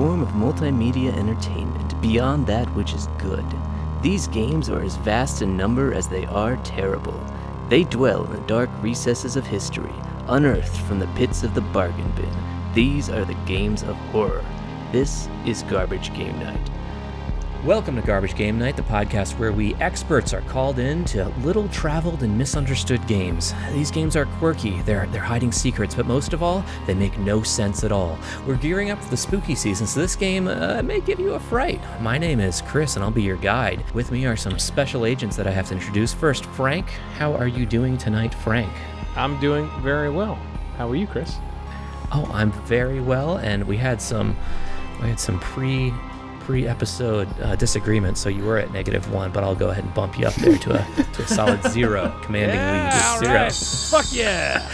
form of multimedia entertainment beyond that which is good. These games are as vast in number as they are terrible. They dwell in the dark recesses of history, unearthed from the pits of the bargain bin. These are the games of horror. This is Garbage Game Night. Welcome to Garbage Game Night, the podcast where we experts are called in to little traveled and misunderstood games. These games are quirky, they're, they're hiding secrets, but most of all, they make no sense at all. We're gearing up for the spooky season, so this game uh, may give you a fright. My name is Chris, and I'll be your guide. With me are some special agents that I have to introduce. First, Frank. How are you doing tonight, Frank? I'm doing very well. How are you, Chris? Oh, I'm very well, and we had some we had some pre pre episode uh, disagreement, so you were at negative one, but I'll go ahead and bump you up there to a to a solid zero, commanding lead all zero. right. Fuck yeah!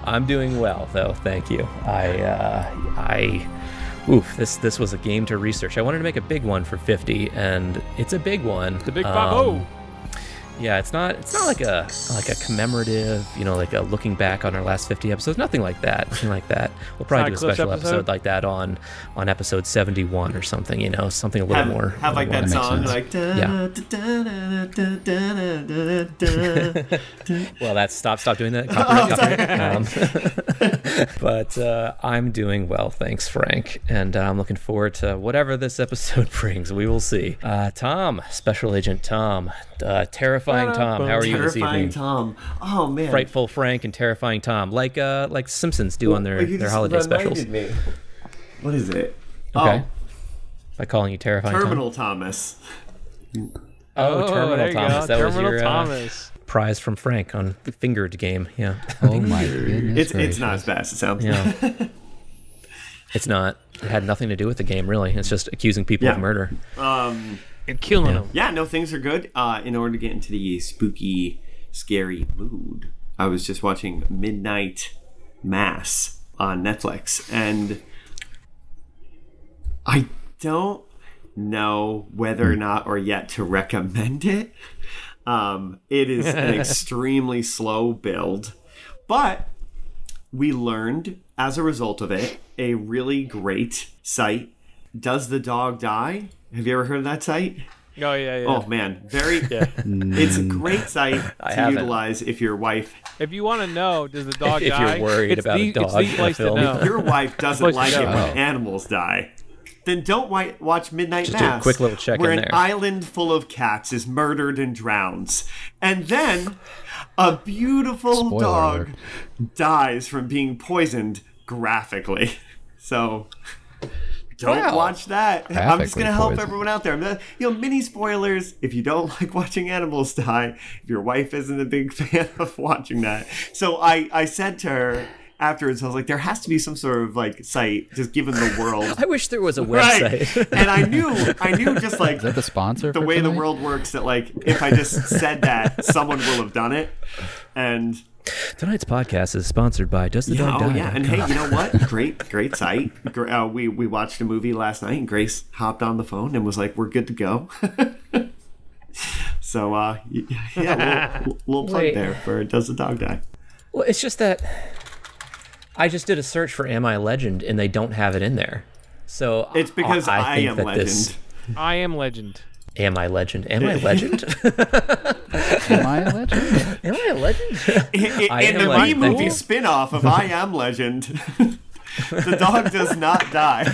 I'm doing well though, thank you. I uh, I oof this this was a game to research. I wanted to make a big one for 50, and it's a big one. The big Um, five oh. Yeah, it's not it's not like a like a commemorative, you know, like a looking back on our last 50 episodes. Nothing like that. Nothing like that. We'll probably do a a special episode? episode? like that on on episode 71 or something. You know, something a little have, more. have like a that little song like Yeah. da, da, da, da, da, da, da, da. Well, that's stop stop doing that. Copyright, copyright. Um, but uh, I'm doing well, thanks, Frank, and uh, I'm looking forward to whatever this episode brings. We will see. Uh, Tom, Special Agent Tom, uh, terrifying Tom. How are you this Terrifying evening? Tom. Oh man. Frightful Frank and terrifying Tom, like uh, like Simpsons do on their, Well, you their just holiday specials. me. What is it? Okay. Oh, By calling you terrifying Tom. Terminal Thomas. Tom. Oh, Terminal there Thomas. Go. That Terminal was your uh, prize from Frank on the fingered game. Yeah. Oh my goodness. It's it's not as bad as it sounds. Yeah. it's not. It had nothing to do with the game, really. It's just accusing people of murder. um. And killing Yeah. him. Yeah. No, things are good. Uh, in order to get into the spooky, scary mood, I was just watching Midnight Mass on Netflix, and I don't know whether or not or yet to recommend it. Um, it is an extremely slow build, but we learned as a result of it a really great site. Does the dog die? Have you ever heard of that site? Oh yeah, yeah. Oh man, very. Yeah. It's a great site to utilize if your wife If you want to know, does the dog If you're worried it's about a the, it's dog the place to film. know. your wife doesn't like it go. when animals die, then don't wi- watch Midnight Just do a Mass. quick little check in. where in an there. island full of cats is murdered and drowns, and then a beautiful Spoiler dog alert. dies from being poisoned graphically. So. Don't Wow. watch that. I'm just gonna help poisoned. everyone out there. I'm not- you know, mini spoilers. If you don't like watching animals die, if your wife isn't a big fan of watching that, so I I said to her afterwards, I was like, there has to be some sort of like site just given the world. I wish there was a Right. website. and I knew, I knew just like Is that the sponsor? the for way the world works that like if I just said that, someone will have done it. And Tonight's podcast is sponsored by Does the yeah, Dog oh Die? yeah, and hey, you know what? Great, great site. Uh, we we watched a movie last night, and Grace hopped on the phone and was like, "We're good to go." so uh, y- yeah, little, little plug Wait. there for Does the Dog Die? Well, it's just that I just did a search for Am I Legend and they don't have it in there. So It's because I, think am legend. This, I am legend. Am I Legend? Am I Legend? Am I a legend? am I a legend? In, in, I in the legend, B movie you. spin-off of I Am Legend, the dog does not die.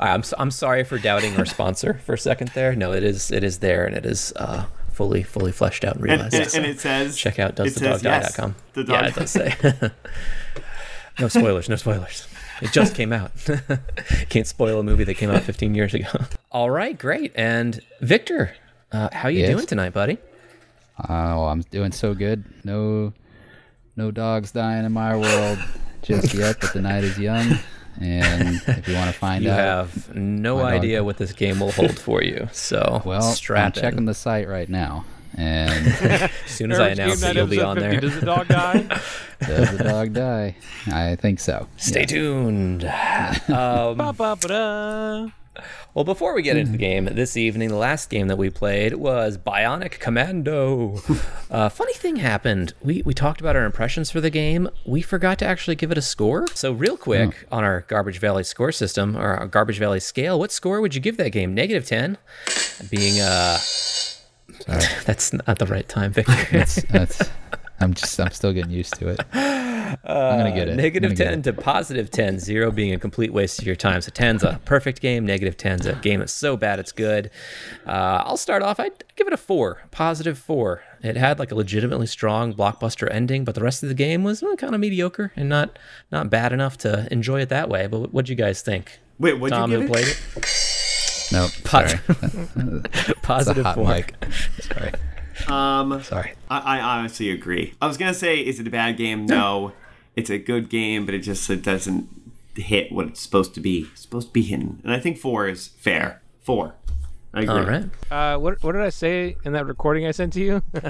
I'm s- I'm sorry for doubting our sponsor for a second there. No, it is it is there and it is uh, fully fully fleshed out and and, realized. and, So and it says check out it says, yes, doesthedogdie.com. The dog yeah, it does say. no spoilers, no spoilers. It just came out. Can't spoil a movie that came out 15 years ago. All right, great. And Victor, uh, how you Yes? doing tonight, buddy? Oh, I'm doing so good. No, no dogs dying in my world just yet, but the night is young. And if you want to find You out, you have no my dog- idea what this game will hold for you. So well, strap I'm checking the site right now. And As soon as I announce it, you'll be on 50. there. Does the dog die? does the dog die? I think so. Stay tuned. Um. Well, before we get into the game this evening, the last game that we played was Bionic Commando. uh, funny thing happened. We we talked about our impressions for the game. We forgot to actually give it a score. So real quick on our Garbage Valley score system or our Garbage Valley scale, what score would you give that game? Negative ten, being uh, that's not the right time, Victor. That's, that's, I'm just, I'm still getting used to it. I'm gonna get it. I'm Negative gonna get 10 it. to positive 10, zero being a complete waste of your time. So 10's a perfect game, negative 10's a game that's so bad it's good. Uh, I'll start off, I'd give it a 4, positive 4. It had like a legitimately strong blockbuster ending, but the rest of the game was kind of mediocre and not not bad enough to enjoy it that way. But what'd you guys think? Wait, what'd Tom, you who give played it? It? Nope. Pos- Sorry. Positive hot 4. mic. Sorry. Um, Sorry. I, I honestly agree. I was gonna say, is it a bad game? No, it's a good game, but it just it doesn't hit what it's supposed to be. It's supposed to be hitting, and I think four is fair. Four. I agree. All right. Uh, what what did I say in that recording I sent to you?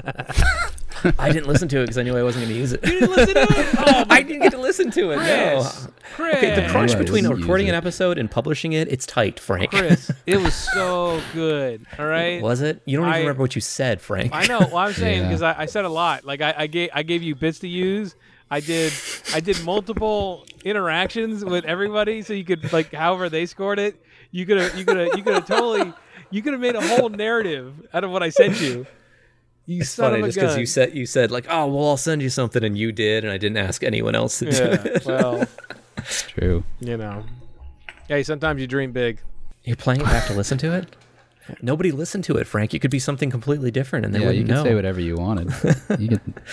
I didn't listen to it because I knew I wasn't going to use it. you didn't listen to it? Oh, I didn't get to listen to it. Chris, No. Chris, Okay, the crunch Yeah, between recording an episode and publishing it, it's tight, Frank. Chris, it was so good. All right. Was it? You don't even I- remember what you said, Frank. I know. Well, I'm saying Yeah. because I, I said a lot. Like I, I gave I gave you bits to use. I did I did multiple interactions with everybody, so you could like however they scored it. You could have you could have you could have totally you could have made a whole narrative out of what I sent you. You It's son funny of a just because you said you said like, oh well, I'll send you something, and you did, and I didn't ask anyone else to do yeah. it. Well, It's true. you know. Hey, sometimes you dream big. You're playing it back to listen to it. Nobody listened to it, Frank. It could be something completely different, and they yeah, you wouldn't can know. say whatever you wanted. you can.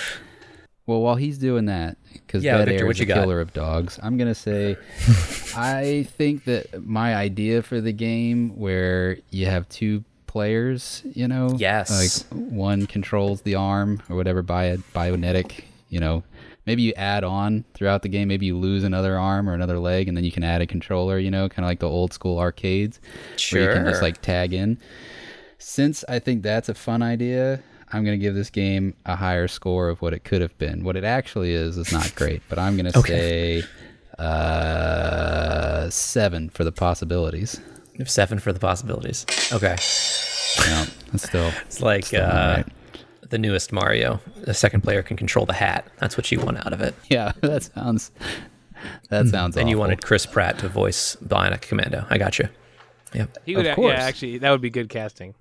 Well, while he's doing that, because Yeah, Bad Victor, Air what you a got? killer of dogs, I'm gonna say, I think that my idea for the game where you have two players, you know, Yes. like one controls the arm or whatever by bio bionetic, you know, maybe you add on throughout the game. Maybe you lose another arm or another leg, and then you can add a controller, you know, kind of like the old school arcades, sure. where you can just like tag in. Since I think that's a fun idea, I'm going to give this game a higher score of what it could have been. What it actually is is not great, but I'm going to Okay. say uh, seven for the possibilities. Seven for the possibilities. Okay, No, it's still it's like still uh, right. the newest Mario. The second player can control the hat. That's what you want out of it. yeah. That sounds that sounds. And you wanted Chris Pratt to voice Bionic Commando. I got you. Yep. He would, Of yeah, actually, that would be good casting.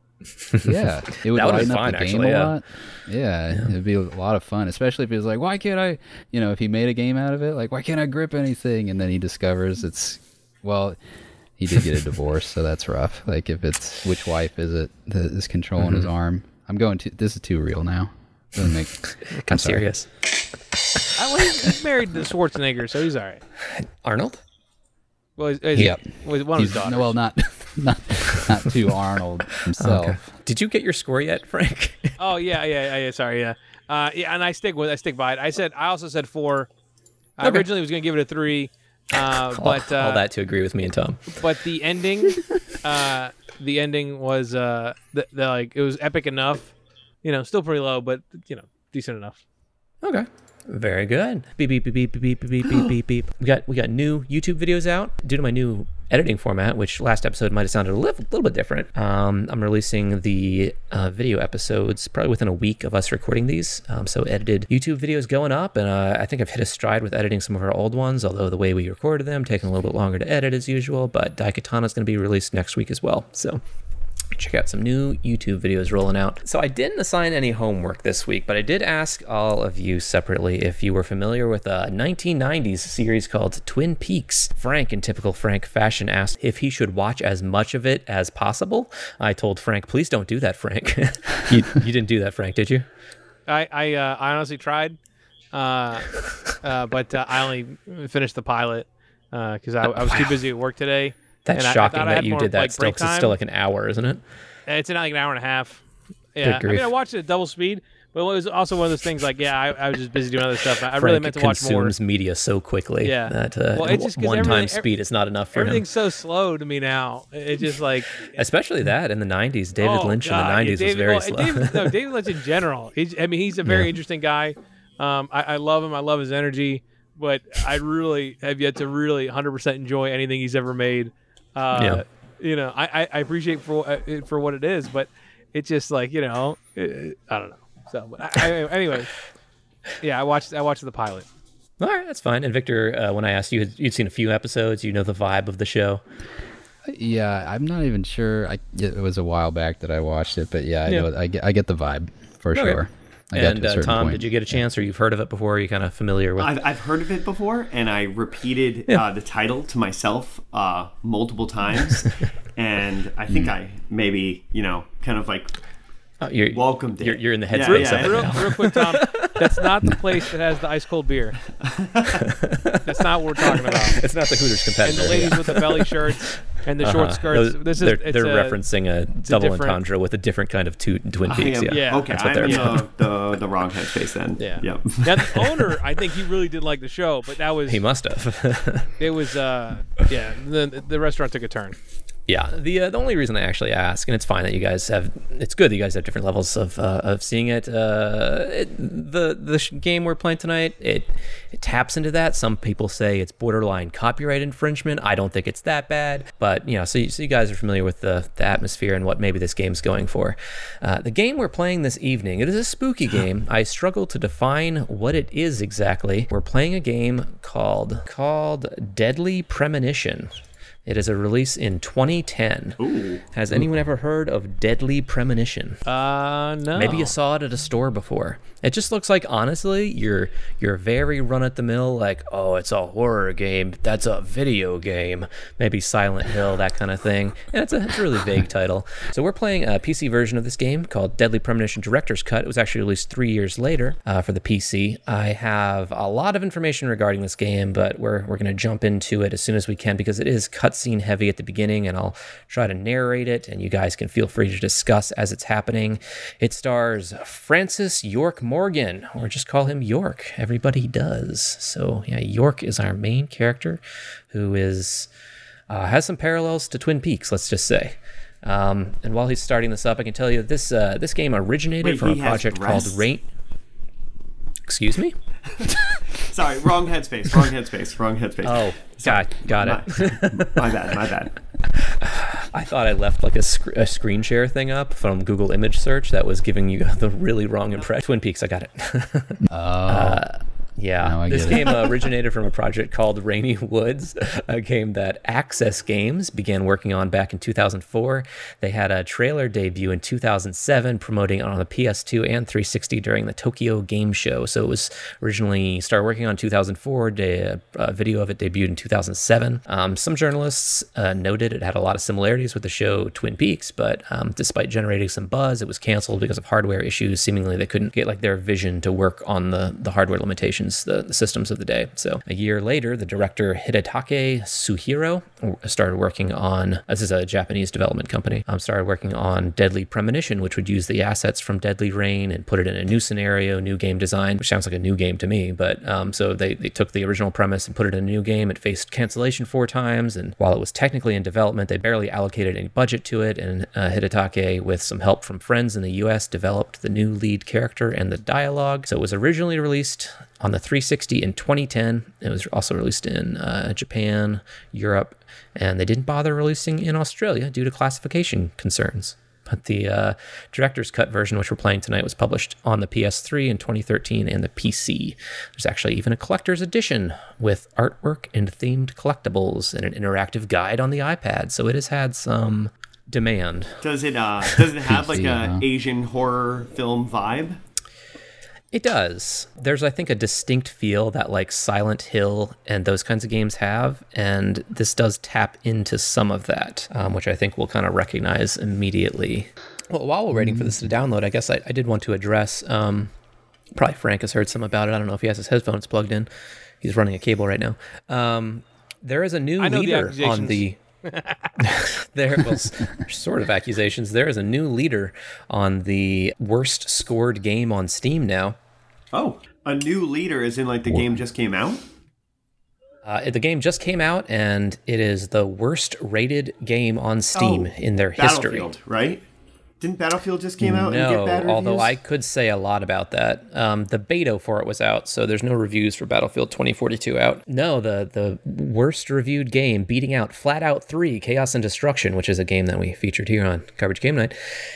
Yeah, it would That would've lighten up fine, the game actually, a yeah. lot. Yeah, it'd be a lot of fun, especially if he was like, "Why can't I?" You know, if he made a game out of it, like, "Why can't I grip anything?" And then he discovers it's, well, he did get a divorce, so that's rough. Like, if it's which wife is it that is controlling his Mm-hmm. arm? I'm going to. This is too real now. Doesn't make. I'm sorry. serious. I, well, he's, he's married to Schwarzenegger, so he's all right. Arnold? Well, he's, he's, Yep. well, he's one of his He's, daughters. no, well, not not not to Arnold himself. Did you get your score yet, Frank? Oh yeah, yeah, yeah, yeah. Sorry, yeah, uh, yeah. And I stick with I stick by it. I said I also said four. I Okay. originally was going to give it a three, uh, all, but uh, all that to agree with me and Tom. but the ending, uh, the ending was uh, the, the like it was epic enough. You know, still pretty low, but you know, decent enough. Okay. Very good. Beep beep beep beep beep beep beep beep beep beep. We got we got new YouTube videos out due to my new editing format, which last episode might have sounded a little, little bit different. Um, I'm releasing the uh, video episodes probably within a week of us recording these. Um, so edited YouTube videos going up, and uh, I think I've hit a stride with editing some of our old ones. Although the way we recorded them taking a little bit longer to edit as usual. But Daikatana is going to be released next week as well. So check out some new YouTube videos rolling out. So I didn't assign any homework this week, but I did ask all of you separately if you were familiar with a 1990s series called Twin Peaks. Frank, in typical Frank fashion, asked if he should watch as much of it as possible. I told Frank, please don't do that, Frank. you, you didn't do that, Frank, did you? I I, uh, I honestly tried, uh, uh, but uh, I only finished the pilot because I, I was too busy at work today. That's And I- I shocking I that you more, did that like, still, break 'cause it's still like an hour, isn't it? It's not like an hour and a half. Yeah, I mean. I watched it at double speed, but it was also one of those things like, yeah, I, I was just busy doing other stuff. I Frank really meant to watch more. consumes media so quickly Yeah. that uh, Well, it's just 'cause one-time speed is not enough for him. Everything's so slow to me now. It's just like Especially that in the 90s. David oh, Lynch God, in the yeah, 90s was very well, slow. David, no, David Lynch in general. He's, I mean, he's a very Yeah. interesting guy. Um, I, I love him. I love his energy, but I really have yet to really 100% enjoy anything he's ever made. Uh, Yeah. you know, I, I, I appreciate for uh, it for what it is, but it's just like you know, it, I don't know. So, but I, I, anyway, yeah, I watched I watched the pilot. All right, that's fine. And Victor, uh, when I asked you, you'd seen a few episodes. You know the vibe of the show. Yeah, I'm not even sure. I it was a while back that I watched it, but yeah, I Yeah. know I get I get the vibe for Okay. sure. I and to uh, Tom, point. did you get a chance, or you've heard of it before? Are you kind of familiar with? I've, I've heard of it before, and I repeated Yeah. uh, the title to myself uh, multiple times, and I think I maybe you know kind of like Oh, you're, welcome. it. You're, you're in the headspace yeah, of it real, now. real quick, Tom. That's not the place that has the ice cold beer. That's not what we're talking about. It's not the Hooters competitive. And the ladies yeah. with the belly shirts and the short Uh-huh. skirts. Those- this is they're, it's they're a, referencing a double different- entendre with a different kind of two, Twin Peaks. am- yeah. Yeah. okay, That's what I'm they're the, the the wrong headspace then. Yeah. Yep. Now the owner, I think he really did like the show, but that was He must have. it was uh yeah the the restaurant took a turn. Yeah, the uh, the only reason I actually ask, and it's fine that you guys have, it's good that you guys have different levels of uh, of seeing it. Uh, it the the sh- game we're playing tonight, it it taps into that. Some people say it's borderline copyright infringement. I don't think it's that bad, but you know, so you, so you guys are familiar with the the atmosphere and what maybe this game's going for. Uh, the game we're playing this evening, it is a spooky game. I struggle to define what it is exactly. We're playing a game called called Deadly Premonition. It is a release in 2010. Ooh. Has anyone ever heard of Deadly Premonition? Uh no. Maybe you saw it at a store before. It just looks like honestly, you're you're very run at the mill like, oh, it's a horror game. That's a video game. Maybe Silent Hill, that kind of thing. And it's a, it's a really vague title. So we're playing a PC version of this game called Deadly Premonition Director's Cut. It was actually released three years later uh, for the PC. I have a lot of information regarding this game, but we're we're gonna jump into it as soon as we can because it is cutscene heavy at the beginning, and I'll try to narrate it, and you guys can feel free to discuss as it's happening. It stars Francis York Morgan, or just call him York. Everybody does. So yeah, York is our main character, who is uh, has some parallels to Twin Peaks. Let's just say. Um, and while he's starting this up, I can tell you that this uh, this game originated Wait, from a project called? Rain. Excuse me. Sorry, wrong headspace. Wrong headspace. Wrong headspace. Oh, got got it. My, my bad. My bad. I thought I left like a, sc- a screen share thing up from Google image search that was giving you the really wrong impression. Twin Peaks, I got it. oh, uh, yeah, this game uh, originated from a project called Rainy Woods, a game that Access Games began working on back in 2004. They had a trailer debut in 2007 promoting it on the PS2 and 360 during the Tokyo Game Show. So it was originally started working on 2004. De- a video of it debuted in 2007. Um, some journalists uh, noted it had a lot of similarities with the show Twin Peaks, but um, despite generating some buzz, it was canceled because of hardware issues. Seemingly, they couldn't get like their vision to work on the the hardware limitations, the, the systems of the day. So a year later, the director Hidetaka Suehiro started working on. This is a Japanese development company. Um, started working on Deadly Premonition, which would use the assets from Deadly Rain and put it in a new scenario, new game design, which sounds like a new game to me. But um, so they they took the original premise and put it in a new game. It faced cancellation four times, and while it was technically in development, they barely allocated any budget to it. And uh, Hidetake, with some help from friends in the U.S., developed the new lead character and the dialogue. So it was originally released on the 360 in 2010. It was also released in uh, Japan, Europe, and they didn't bother releasing in Australia due to classification concerns. But the uh, director's cut version, which we're playing tonight, was published on the PS3 in 2013 and the PC. There's actually even a collector's edition with artwork and themed collectibles and an interactive guide on the iPad. So it has had some demand. Does it uh does it have like PC, a? Asian horror film vibe? It does. There's, I think, a distinct feel that like Silent Hill and those kinds of games have, and this does tap into some of that, um, which I think we'll kind of recognize immediately. Well, while we're waiting for this to download, I guess I, I did want to address. Um, probably Frank has heard some about it. I don't know if he has his headphones plugged in. He's running a cable right now. Um, there is a new I know the leader on the there was sort of accusations. There is a new leader on the worst scored game on Steam now. Oh, a new leader is in like the game just came out. Uh, the game just came out, and it is the worst rated game on Steam Oh, in their history. Right? Didn't Battlefield just came out and No, although I could say a lot about that. Um, the beta for it was out, so there's no reviews for Battlefield 2042 out. No, the the worst reviewed game, beating out Flat Out 3: Chaos and Destruction, which is a game that we featured here on Garbage Game Night,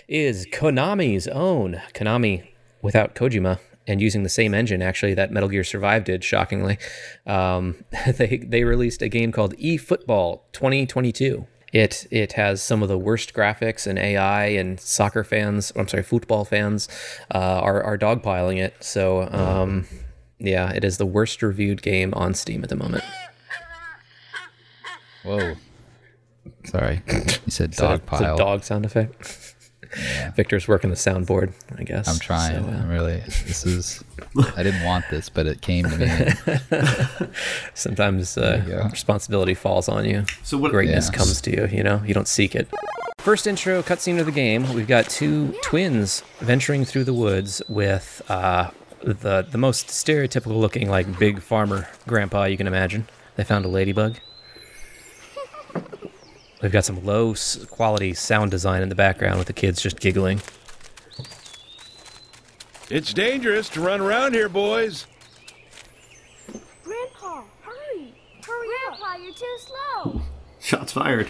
is Konami's own Konami without Kojima and using the same engine actually that Metal Gear Survive did. Shockingly, um, they they released a game called eFootball 2022. It it has some of the worst graphics and AI and soccer fans. I'm sorry, football fans uh, are are dogpiling it. So um, yeah, it is the worst reviewed game on Steam at the moment. Whoa. Sorry. You said Is that it's a dog sound effect. Victor's working the soundboard, I guess. I'm trying. So, uh, I'm really. This is. I didn't want this, but it came to me. sometimes uh, responsibility falls on you. So what? greatness Yeah. comes to you you know you don't seek it first intro cutscene of the game we've got two twins venturing through the woods with uh, the the most stereotypical looking like big farmer grandpa you can imagine they found a ladybug we've got some low quality sound design in the background with the kids just giggling It's dangerous to run around here, boys. Grandpa, hurry! Hurry Grandpa, you're too slow. Shots fired.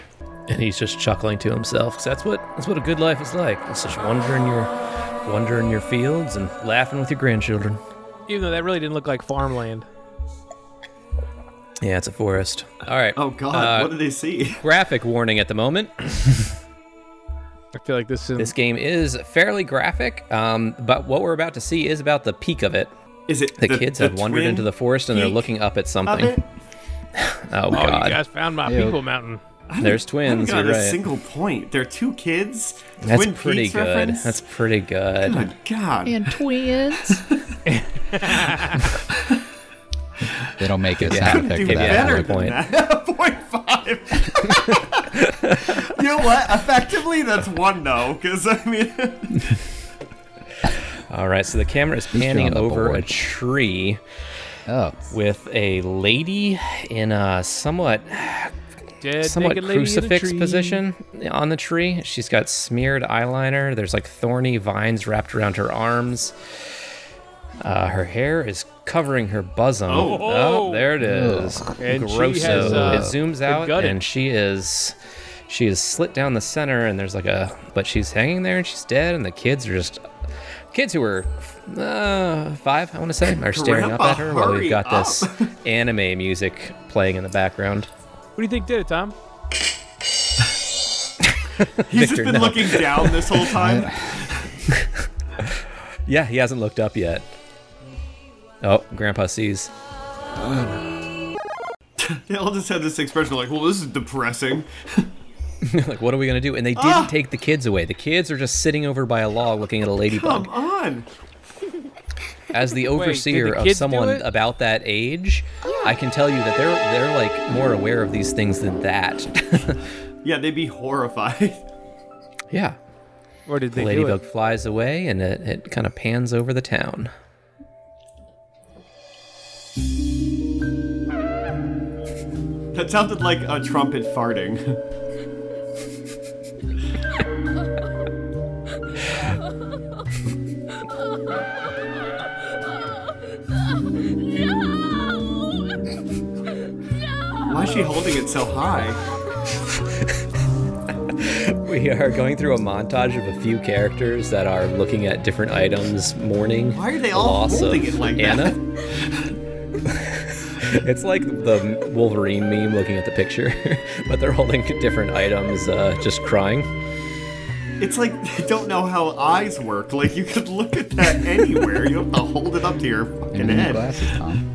and he's just chuckling to himself 'cause that's what that's what a good life is like it's just wandering your wandering your fields and laughing with your grandchildren Even though that really didn't look like farmland. Yeah, it's a forest. All right. Oh God! Uh, what did they see? graphic warning at the moment. I feel like this is This game is fairly graphic, um, but what we're about to see is about the peak of it. Is it The, kids have wandered into the forest and they're looking up at something. it? Oh Oh, god, you guys found my Ew. people mountain. there's I haven't twins. got You're a right. single point. There are two kids. That's Twin pretty Peaks good. reference? That's pretty good. Good God. And twins. they don't make a Yeah, sound Couldn't effect do for yeah, that. better yeah. than that. point five. you know what? Effectively, that's one no. Because I mean, All right, so the camera is panning on the over a tree Oh, with a lady in a somewhat Dead somewhat naked lady in a crucifix position on the tree. She's got smeared eyeliner. There's like thorny vines wrapped around her arms. Uh, her hair is covering her bosom. Oh. there it is. And she Grosso. has, uh, it zooms out, gutted. and she is she is slit down the center, and there's like a but she's hanging there, and she's dead, and the kids are just kids who are uh, five, I want to say, are staring up at her while we've got up. this anime music playing in the background. What do you think did it, Tom? he's just been no. looking down this whole time. Yeah, he hasn't looked up yet. Oh, Grandpa sees. They all just had this expression like, "Well, this is depressing." like, what are we gonna do? And they didn't Ah! take the kids away. The kids are just sitting over by a log looking at a ladybug. Come ladybug. on. As the did overseer the of someone about that age, I can tell you that they're they're like more aware of these things than that. Yeah, they'd be horrified. yeah. Or did they do ladybug it? flies away and it, it kind of pans over the town. That sounded like a trumpet farting. Why is she holding it so high? We are going through a montage of a few characters that are looking at different items, mourning Why are they the all loss holding it like Anna. that? It's like the Wolverine meme looking at the picture, but they're holding different items, uh, just crying. It's like they don't know how eyes work. Like you could look at that anywhere. You have to hold it up to your fucking you need head. glasses, Tom.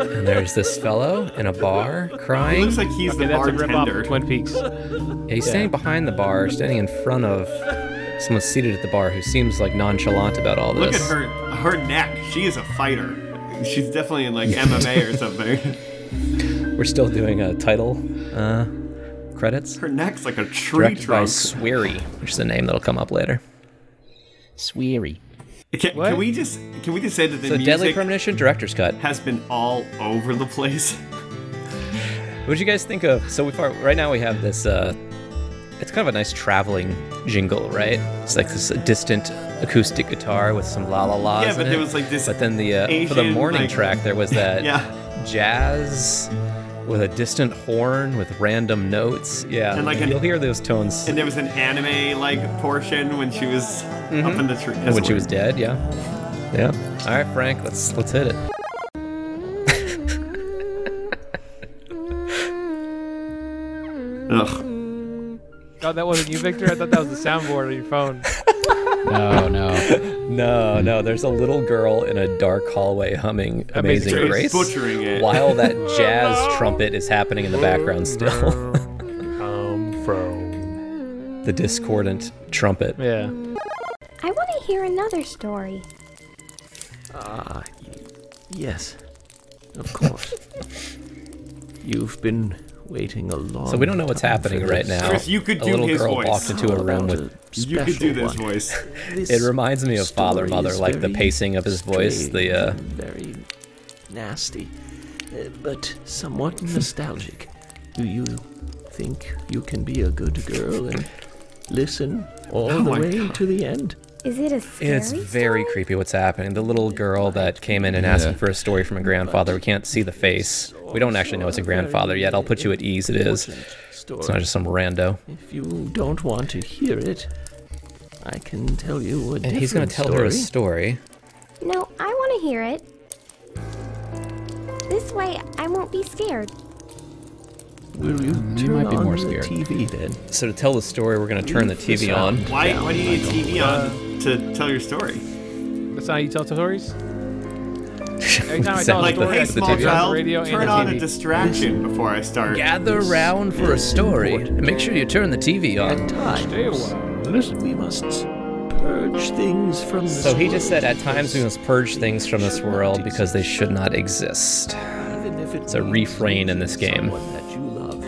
And there's this fellow in a bar crying. It crying. looks like he's Okay, the that's a rip off bartender. of Twin Peaks. Yeah, he's standing behind the bar, standing in front of someone seated at the bar who seems like nonchalant about all this. Look at her her neck. She is a fighter. She's definitely in like MMA or something. We're still doing a title uh, credits. Her neck's like a tree Directed by trunk. Swery, which is a name that'll come up later. Swery. Can, can we just can we just say that the So Deadly music Premonition director's cut. has been all over the place? What did you guys think of? So we far right now we have this uh, it's kind of a nice traveling jingle, right? It's like this distant acoustic guitar with some la la la's. Yeah, but there it. was, like, this But then the uh, for the morning like- track, there was that Yeah. jazz with a distant horn with random notes. Yeah, And, like, an- you'll hear those tones And there was an anime like portion when she was up in the tree. Mm-hmm. when she was dead. Yeah, yeah. All right, Frank, let's let's hit it. Ugh. Oh, that wasn't you, Victor. I thought that was the soundboard on your phone. No, no. No, no. There's a little girl in a dark hallway humming "Amazing Grace. Grace" Butchering it. while that jazz trumpet is happening in the background still. Come from. the discordant trumpet. Yeah. I want to hear another story. Ah, y- yes, of course. You've been waiting a long So we don't know what's happening right now. Chris, you could a do little his girl voice. walked into a room about with. a You could do this one? voice. This It reminds me of Father Mother, like the pacing of his voice. The uh, very nasty, uh, but somewhat nostalgic. Do you think you can be a good girl and listen all Oh the way God. to the end? Is it a scary it's very story? creepy what's happening. The little girl that came in and asking Yeah. for a story from a grandfather. We can't see the face. We don't actually know it's a grandfather yet. I'll put you at ease. It is. It's not just some rando. If you don't want to hear it, I can tell you a And he's going to tell her a story. story. No, I want to hear it. This way, I won't be scared. Will you you might be on more the scared. TV then? So to tell the story, we're going to turn the TV on. Why? Why do you need a TV on to tell your story? That's how you tell stories. Every time I tell a like the- story, Hey, the put small TV child, radio turn on the a distraction before I start. Gather round for a story. important. Make sure you turn the TV At on. Stay a times, while. we must purge things from this So he just said, at times we must purge things from this world because they should not exist. even if it It's a refrain in this game. someone that you love.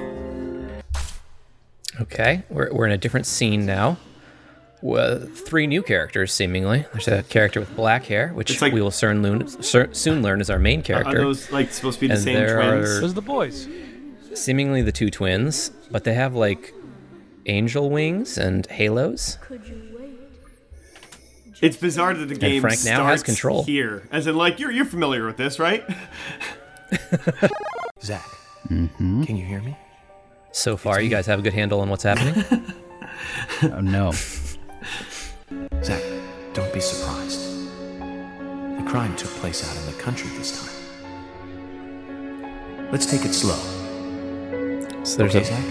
Okay, we're, we're in a different scene now. With three new characters, seemingly. There's a character with black hair, which like- we will soon learn, cer- soon learn is our main Are character. those like supposed to be the And same there twins? are- Those are the boys. seemingly the two twins, but they have like angel wings and halos. It's bizarre that the game Frank now has starts control. here, as in like you're you're familiar with this, right? Zach, mm-hmm. can you hear me? So far, you guys have a good handle on what's happening. Oh, no. Zach, don't be surprised. The crime took place out in the country this time. Let's take it slow. So there's Okay, a, Zach?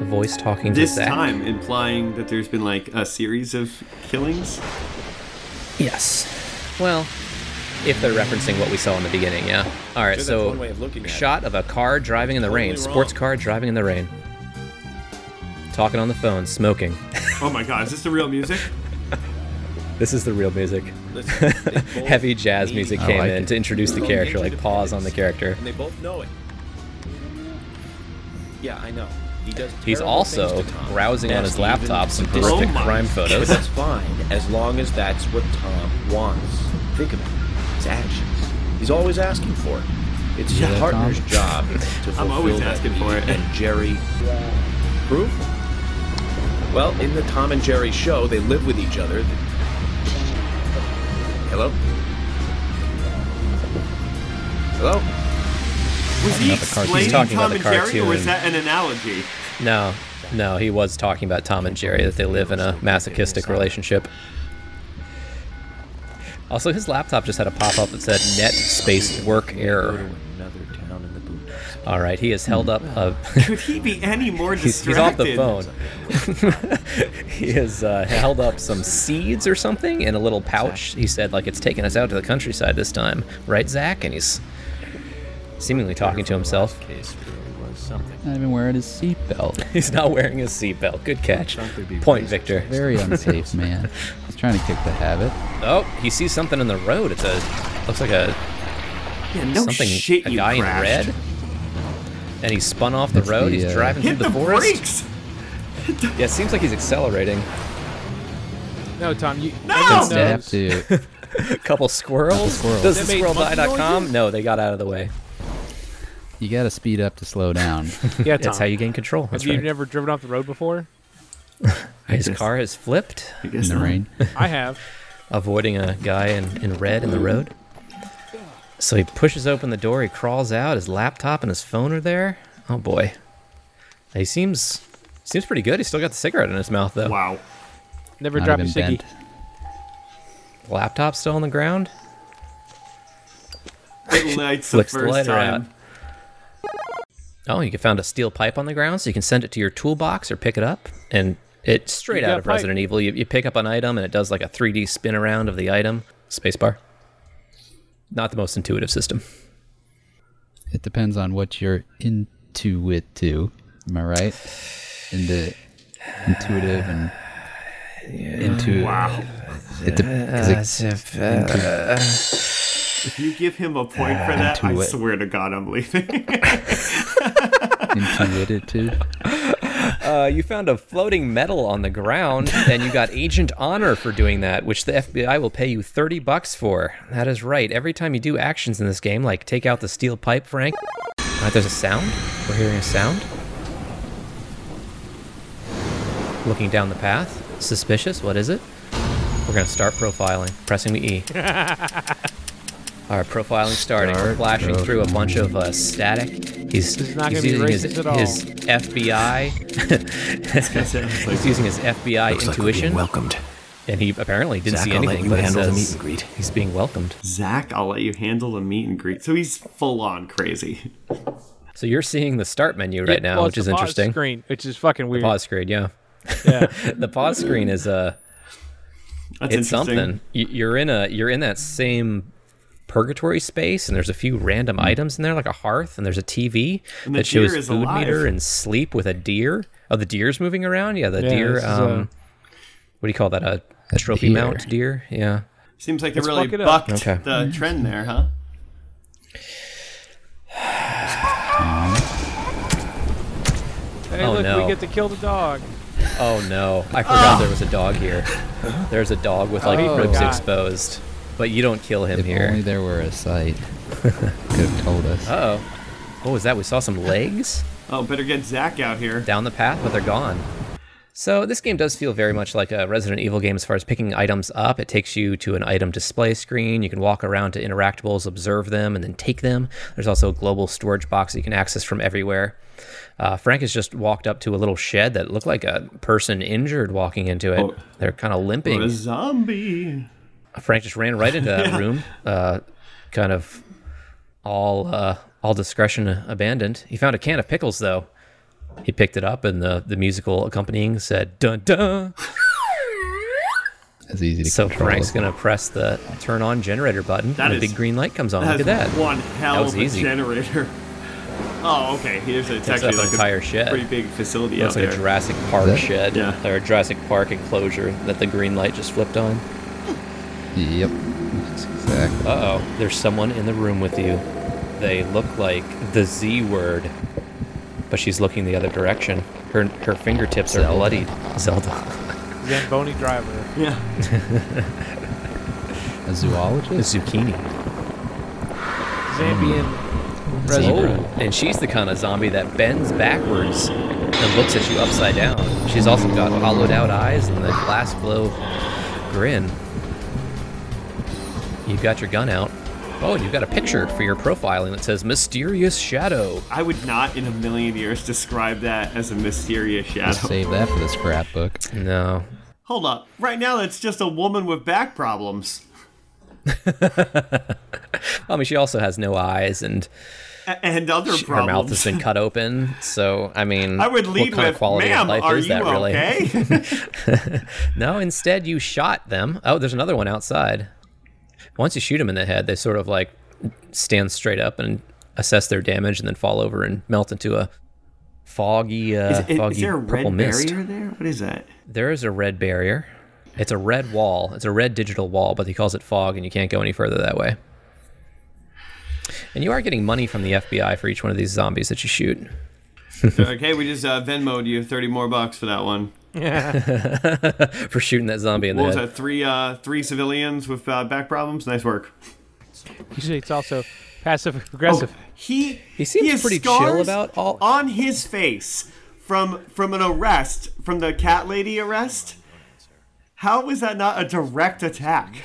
a voice talking to Zach. This Zach. time, implying that there's been like a series of killings. Yes. Well, if they're referencing what we saw in the beginning, yeah. All right, that's so of looking it. shot of a car driving in the rain, Totally sports car driving in the rain, talking on the phone, smoking. Oh my god, is this the real music? This is the real music. Listen, Heavy jazz music I came like in it. to introduce the character, like pause on the character. And they both know it. Yeah, I know. He does. He's also to browsing on his laptop some sadistic. horrific Oh crime God. But photos. that's fine as long as that's what Tom wants. Think of it. His actions. He's always asking for it. It's his Yeah, partner's Tom. job to fulfill always that asking for it. And Jerry proof. Well, in the Tom and Jerry show, they live with each other. Hello. Hello. Was he Not the cartoon. explaining talking Tom about and the Jerry, or was that an analogy? No, no, he was talking about Tom and Jerry that they live in a masochistic relationship. Also, his laptop just had a pop up that said net space work error. All right, he has held up a. Could he be any more He's, he's off the phone. he has uh, held up some seeds or something in a little pouch. He said, like, it's taking us out to the countryside this time. Right, Zach? And he's seemingly talking to himself. Case really was something. Not even wearing his seatbelt. He's not wearing his seatbelt. Good catch. Point, Victor. Very unsafe, man. He's trying to kick the habit. Oh, he sees something in the road. It's a looks like a Yeah, no something shit, a you guy crashed. in red. And he spun off the It's road. the, he's uh, driving Hit through the, the, forest. brakes! Yeah, it seems like he's accelerating. No, Tom, you. No! everyone have to. A couple squirrels. squirrels. Does the squirrel monkey die.com? noises? No, they got out of the way. You got to speed up to slow down. Yeah, Tom. That's how you gain control. That's Have you right. never driven off the road before? His guess- car has flipped, I in the not. rain. I have. avoiding a guy in, in red in the road. So he pushes open the door, he crawls out, his laptop and his phone are there. Oh boy. He seems seems pretty good. He's still got the cigarette in his mouth though. Wow. Never Not drop your even ciggy. bent. Laptop still on the ground. It lights the Flicks the first lighter time. Oh, you found a steel pipe on the ground, so you can send it to your toolbox or pick it up. And it's straight out of pipe. Resident Evil. You, you pick up an item and it does like a 3D spin around of the item. Spacebar. Not the most intuitive system. It depends on what you're into it to. Am I right? Into intuitive and into Wow. it, de- 'cause it- uh, into- If you give him a point for uh, that, I swear to God, I'm leaving. intuitive. Uh, you found a floating medal on the ground, and you got Agent Honor for doing that, which the FBI will pay you 30 bucks for. That is right. Every time you do actions in this game, like take out the steel pipe, Frank. Alright, there's a sound. We're hearing a sound. Looking down the path. Suspicious. What is it? We're gonna start profiling. Pressing the E. All right, profiling starting. We're Start flashing through a bunch of uh, static. He's, This is not he's gonna be using his, racist at all. his FBI. he's using his FBI Looks like being intuition, welcomed. and he apparently didn't Zach, see I'll let you but it handle the meet and greet. he's being welcomed. Zach, I'll let you handle the meet and greet. So he's full on crazy. So you're seeing the start menu right now, Well, which it's is the pause interesting. Screen, which is fucking weird. Pause screen, yeah. Yeah. the pause screen is uh, That's it's something. You're in a you're in that same purgatory space, and there's a few random items in there, like a hearth, and there's a TV And that shows deer food alive. meter and sleep with a deer. Oh, the deer's moving around. Yeah, the Yeah, deer. Um, uh, what do you call that? A, A trophy deer. mount deer. Yeah. Seems like they really fuck it up. bucked Okay. the trend there, huh? Hey, Oh, look, no. we get to kill the dog. Oh no, I forgot there was a dog here. There's a dog with like Oh, ribs God. exposed, but you don't kill him if here. only there were a site. Could have told us. Uh oh. What was that? We saw some legs Oh, better get Zach out here. down the path, but they're gone. So this game does feel very much like a Resident Evil game as far as picking items up. It takes you to an item display screen. You can walk around to interactables, observe them, and then take them. There's also a global storage box that you can access from everywhere. Uh, Frank has just walked up to a little shed that looked like a person injured walking into it. Oh. They're kind of Or limping. a zombie. Frank just ran right into that room, uh, kind of all uh, all discretion abandoned. He found a can of pickles though. He picked it up, and the the musical accompanying said "dun dun." It's easy to get. So control. Frank's gonna press the turn on generator button, That and the is- big green light comes on. Look at that. one hell was of a easy. generator. Oh, okay. Here's a, it's Takes an like entire a shed. pretty big facility Looks out like there. a Jurassic Park shed, Yeah. or a Jurassic Park enclosure that the green light just flipped on. Yep. Exactly. Uh oh, there's someone in the room with you. They look like the Z word, but she's looking the other direction. Her her fingertips are Zelda. bloodied. Zelda. Zamboni driver. yeah. A zoologist? A zucchini. Zambian Zebra. resident. And she's the kind of zombie that bends backwards and looks at you upside down. She's also got hollowed out eyes and the glass blow grin. You've got your gun out. Oh, and you've got a picture for your profiling that says Mysterious Shadow. I would not in a million years describe that as a mysterious shadow. Save that for the scrapbook. No. Hold up. Right now, it's just a woman with back problems I mean, she also has no eyes and A- and other she- her mouth has been cut open. So, I mean, I would what lead kind with, of quality of life are is you that really? okay?" No, instead you shot them. Oh, there's another one outside. Once you shoot them in the head, they sort of like stand straight up and assess their damage, and then fall over and melt into a foggy, uh, is, is- foggy is there a purple red mist. barrier there? What is that? There is a red barrier. It's a red wall. It's a red digital wall, but he calls it fog, and you can't go any further that way. And you are getting money from the FBI for each one of these zombies that you shoot. okay, we just uh, Venmoed you thirty more bucks for that one. for shooting that zombie in the What was head. that? Three, uh, three civilians with uh, back problems. Nice work. Usually it's also passive aggressive. He He seems has pretty chill about all- on his face from from an arrest from the cat lady arrest. How is that not a direct attack?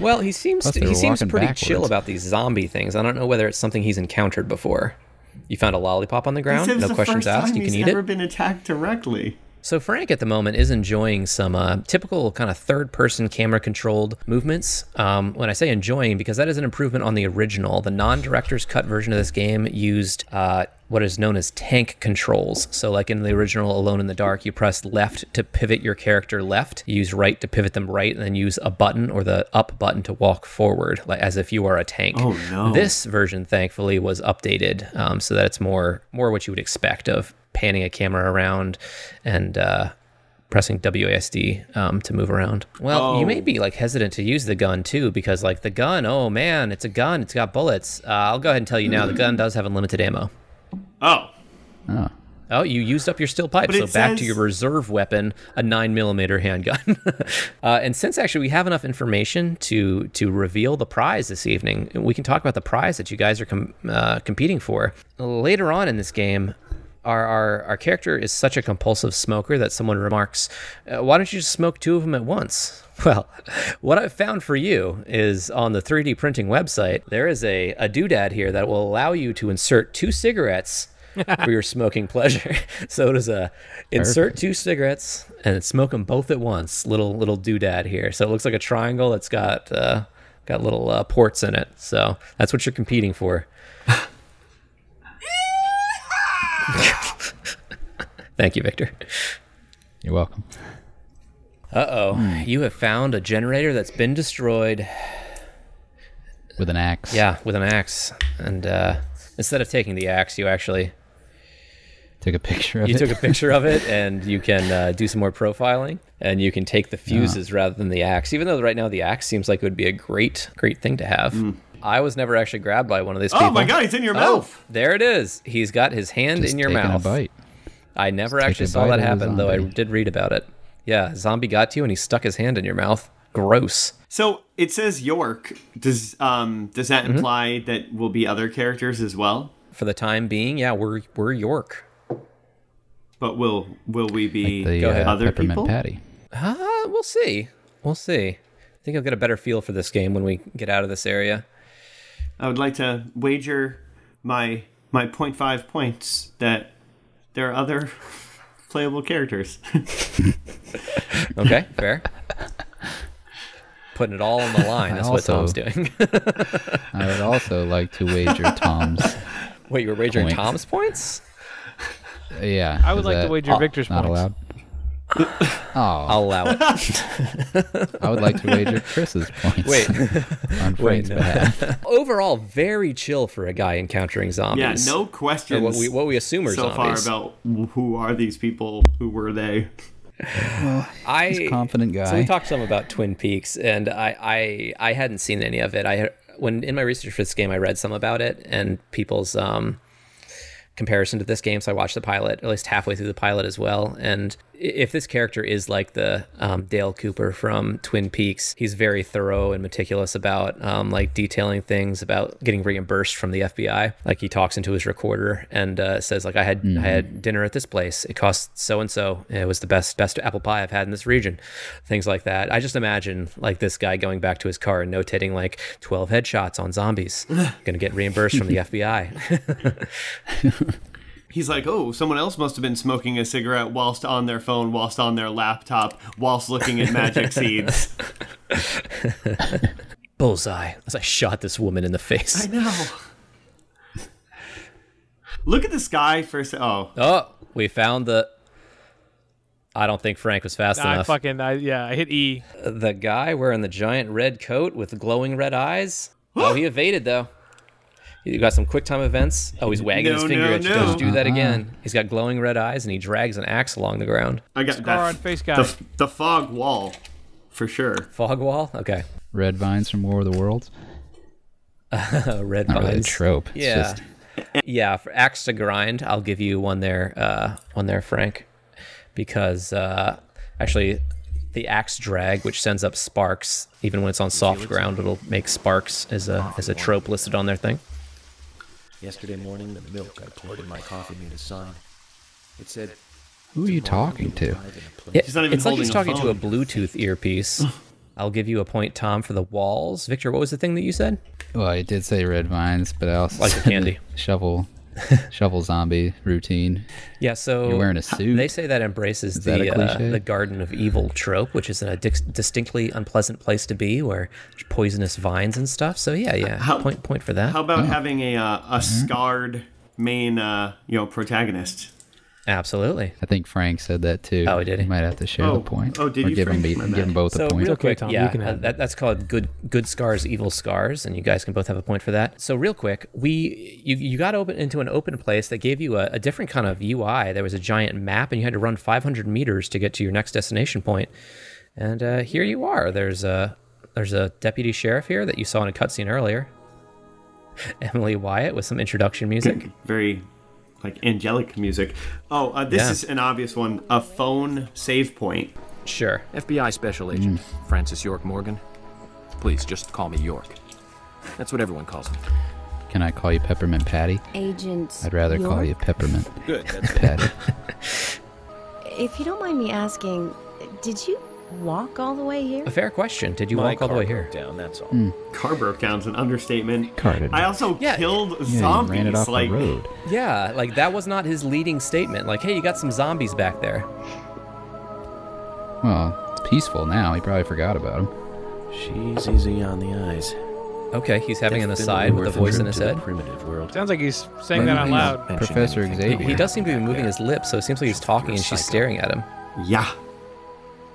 Well, he seems to, he seems pretty backwards. chill about these zombie things. I don't know whether it's something he's encountered before. You found a lollipop on the ground, no questions asked. You can he's eat ever it. been attacked directly. So Frank at the moment is enjoying some uh, typical kind of third-person camera-controlled movements. Um, when I say enjoying, because that is an improvement on the original. The non-director's cut version of this game used uh, what is known as tank controls. So, like in the original Alone in the Dark, you press left to pivot your character left, you use right to pivot them right, and then use a button or the up button to walk forward, like as if you are a tank. Oh, no. This version, thankfully, was updated um, so that it's more more what you would expect of panning a camera around and uh, pressing WASD um, to move around. Well, you may Oh. be like hesitant to use the gun too because like the gun, oh man, it's a gun, it's got bullets. Uh, I'll go ahead and tell you now, the gun does have unlimited ammo. Oh, Oh, Oh, you used up your steel pipe, But so it back to your reserve weapon, a nine millimeter handgun. uh, and since actually we have enough information to to reveal the prize this evening, we can talk about the prize that you guys are com- uh, competing for later on in this game. Our, our, our character is such a compulsive smoker that someone remarks, uh, "Why don't you just smoke two of them at once?" Well, what I've found for you is on the 3D printing website, there is a, a doodad here that will allow you to insert two cigarettes for your smoking pleasure. So it is a insert two cigarettes and smoke them both at once. Little little doodad here. So it looks like a triangle that's got uh, got little uh, ports in it. So that's what you're competing for. Thank you, Victor. you're welcome. Uh oh, you have found a generator that's been destroyed. With an axe. Yeah, with an axe. And uh, instead of taking the axe, you actually Took a picture of it. you it. took a picture of it and you can uh, do some more profiling and you can take the fuses rather than the axe even though right now the axe seems like it would be a great great thing to have i was never actually grabbed by one of these people oh my God! It's in your Oh, mouth. there it is he's got his hand Just in your taking mouth A bite. I never take actually saw that happen though i did read about it yeah zombie got to you and he stuck his hand in your mouth gross So it says York. Does um does that Mm-hmm. imply that will be other characters as well? for the time being yeah we're we're york But will will we be The Go ahead. uh, other peppermint people? patty. uh, we'll see we'll see i think i'll get a better feel for this game when we get out of this area I would like to wager my my 0.5 points that there are other playable characters. Okay, fair. Putting it all on the line. I That's what also- Tom's doing. I would also like to wager Tom's. Wait, you were wagering Points. Tom's points? Yeah. I would is like to that wager Victor's Not points. allowed. Oh, I'll allow it. I would like to wager Chris's points. Wait, on Frank's no. behalf. overall, very chill for a guy encountering zombies. yeah, no Or questions. what we what we assume are so zombies. far about who are these people? Who were they? I He's a confident guy. So we talked some about Twin Peaks, and I, I I hadn't seen any of it. I when in my research for this game, I read some about it and people's um, comparison to this game. So I watched the pilot, at least halfway through the pilot as well. And i- if this character is like the um, Dale Cooper from Twin Peaks, he's very thorough and meticulous about um, like detailing things about getting reimbursed from the FBI. Like he talks into his recorder and uh, says like I had I had dinner at this place. It cost so and so. It was the best best apple pie I've had in this region. Things like that. I just imagine like this guy going back to his car and notating like 12 headshots on zombies. Gonna get reimbursed from the FBI. He's like, oh, someone else must have been smoking a cigarette whilst on their phone, whilst on their laptop, whilst looking at magic seeds. Bullseye. As I shot this woman in the face. I know. Look at this guy first. Oh, Oh, we found the. I don't think Frank was fast I enough. fucking I, yeah, I hit E. The guy wearing the giant red coat with glowing red eyes. oh, he evaded though. You got some quick time events. Oh, he's wagging his finger no, at you. no. Don't do that Uh-uh. again. He's got glowing red eyes and he drags an axe along the ground. I got Scar on that. face guy. The, the fog wall, for sure. Fog wall. Okay. Red vines from War of the Worlds. Uh, red Not really a vines. trope. It's Yeah. just yeah, for axe to grind, I'll give you one there, uh, one there, Frank, because uh, actually, the axe drag, which sends up sparks, even when it's on soft ground, it'll make sparks as a as a trope listed on their thing. Yesterday morning, the milk I poured in my coffee made a sign. It said, Who are you talking to? Yeah, not even it's like he's holding a talking to a. Bluetooth earpiece. I'll give you a point, Tom, for the walls. Victor, what was the thing that you said? Well, I did say red vines, but I also Like the said candy. shovel, shovel zombie routine. Yeah, so You're wearing a suit. They say that embraces that the a uh, the Garden of Evil trope, which is a dis- distinctly unpleasant place to be, where poisonous vines and stuff. So yeah, yeah, How- point point for that. How about having a uh, a scarred main uh, you know protagonist? Absolutely. I think Frank said that too. Oh, did he? You might have to share Oh, the point. oh, did or you, give him, Frank? be- My give them both So a point. real okay, quick, Tom, you yeah, can uh, have it. that, that's called good good scars, evil scars, and you guys can both have a point for that. So real quick, we you you got open into an open place that gave you a, a different kind of UI. There was a giant map, and you had to run 500 meters to get to your next destination point. And uh, here you are. There's a there's a deputy sheriff here that you saw in a cutscene earlier. Emily Wyatt with some introduction music. Very like angelic music. Oh, uh, this Yeah. is an obvious one. A phone save point. Sure. FBI Special Agent Francis York Morgan. Please just call me York. That's what everyone calls me. Can I call you Peppermint Patty? Agent. I'd rather call you Peppermint Good. That's Patty. If you don't mind me asking, did you walk all the way here? A fair question. Did you My walk all the way here? down. That's all. Hmm. Car broke down is an understatement. Car did. I also Yeah. killed Yeah, zombies. ran it off like the road. Yeah, like that was not his leading statement. Like, hey, you got some zombies back there. Well, it's peaceful now. He probably forgot about him. She's easy on the eyes. Okay, he's having an aside with a voice in his head. Primitive world. Sounds like he's saying that out loud. Professor. Xavier. He does seem to be moving his lips, so it seems like he's talking and she's staring at him. yeah.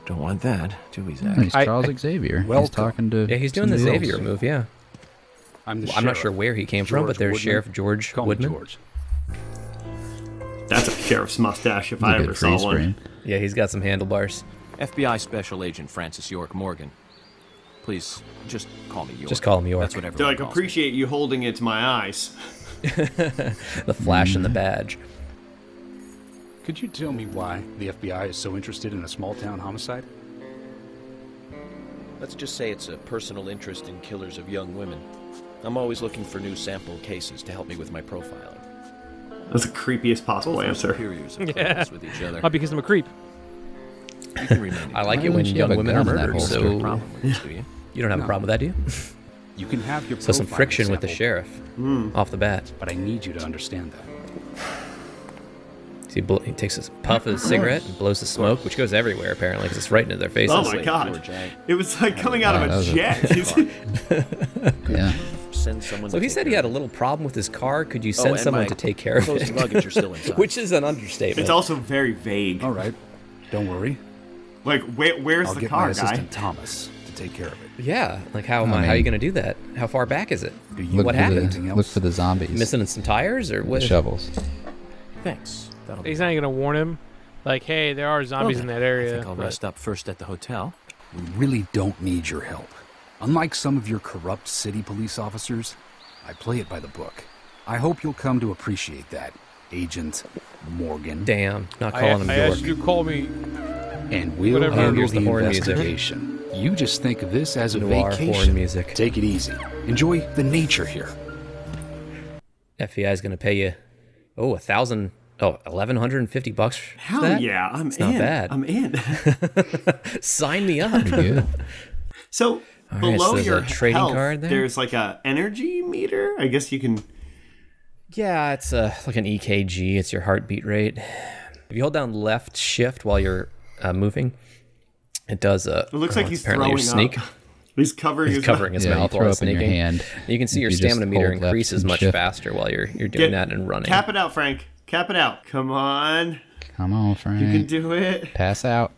Don't want that, do we, Zach? He's I- Charles Xavier. He's talking to. Yeah, he's doing the Xavier else. move. Yeah, I'm the Well, I'm not sure where he came from, but there's Woodman. Sheriff George Call me Woodman. George. That's a sheriff's mustache if He's a I good ever saw one. frame. Yeah, he's got some handlebars. FBI Special Agent Francis York Morgan. Please just call me York. Just call him York. That's what They're everyone like, calls me. appreciate you holding it to my eyes. The flash and the mm. badge. Could you tell me why the FBI is so interested in a small town homicide? Let's just say it's a personal interest in killers of young women. I'm always looking for new sample cases to help me with my profiling. That's the creepiest possible Both answer. superiors of Yeah. class with each other. Oh, because I'm a creep. You can remain I like it when you young women are gun in that murdered. holster? So problem with this, do you? you don't have a problem with that, do you? You can have your So some profiling friction with the sample, sheriff hmm. off the bat. But I need you to understand that. So he, bl- he takes a puff of his cigarette and blows the smoke, which goes everywhere apparently because it's right into their faces. Oh my god. It was like oh, coming out Wow, of a was a- jet. Yeah. send someone. So to he said he had a little problem with his car. Could you Oh, send and someone to take care of clothes it? and luggage are still inside. Which is an understatement. it's also very vague. All right. Don't worry. Like, where, where's I'll the get car, my guy? assistant Thomas to take care of it. yeah, like how am I I, how are you going to do that? How far back is it? Do you Look What happened? the look for the zombies. Missing some tires or the what? shovels. Thanks. That'll be He's not even gonna warn him. Like, hey, there are zombies in that I area. think I'll but- rest up first at the hotel. We really don't need your help. Unlike some of your corrupt city police officers, I play it by the book. I hope you'll come to appreciate that, Agent Morgan. Damn, not I, calling him I York. asked you to call me. And we'll Whatever. handle Here's the, the horn music. investigation. You just think of this as a Noir horn vacation. music. Take it easy. Enjoy the nature here. FBI is going to pay you, oh, a thousand, oh, eleven hundred and fifty bucks. for Hell that? yeah, I'm It's in. not bad. I'm in. Sign me up. Pretty so right, below so your a trading health, card there? there's like a energy meter. I guess you can. Yeah, it's uh, like an EKG. It's your heartbeat rate. If you hold down left shift while you're uh, moving, it does. Uh, It looks like he's apparently throwing your sneak. up. He's covering He's his covering his Yeah, mouth throw while up in your sneaking. hand. You can see If your you just stamina meter hold left increases and much shift. faster while you're you're doing Get- that and running. Cap it out, Frank. Cap it out. Come on. Come on, Frank. You can do it. Pass out.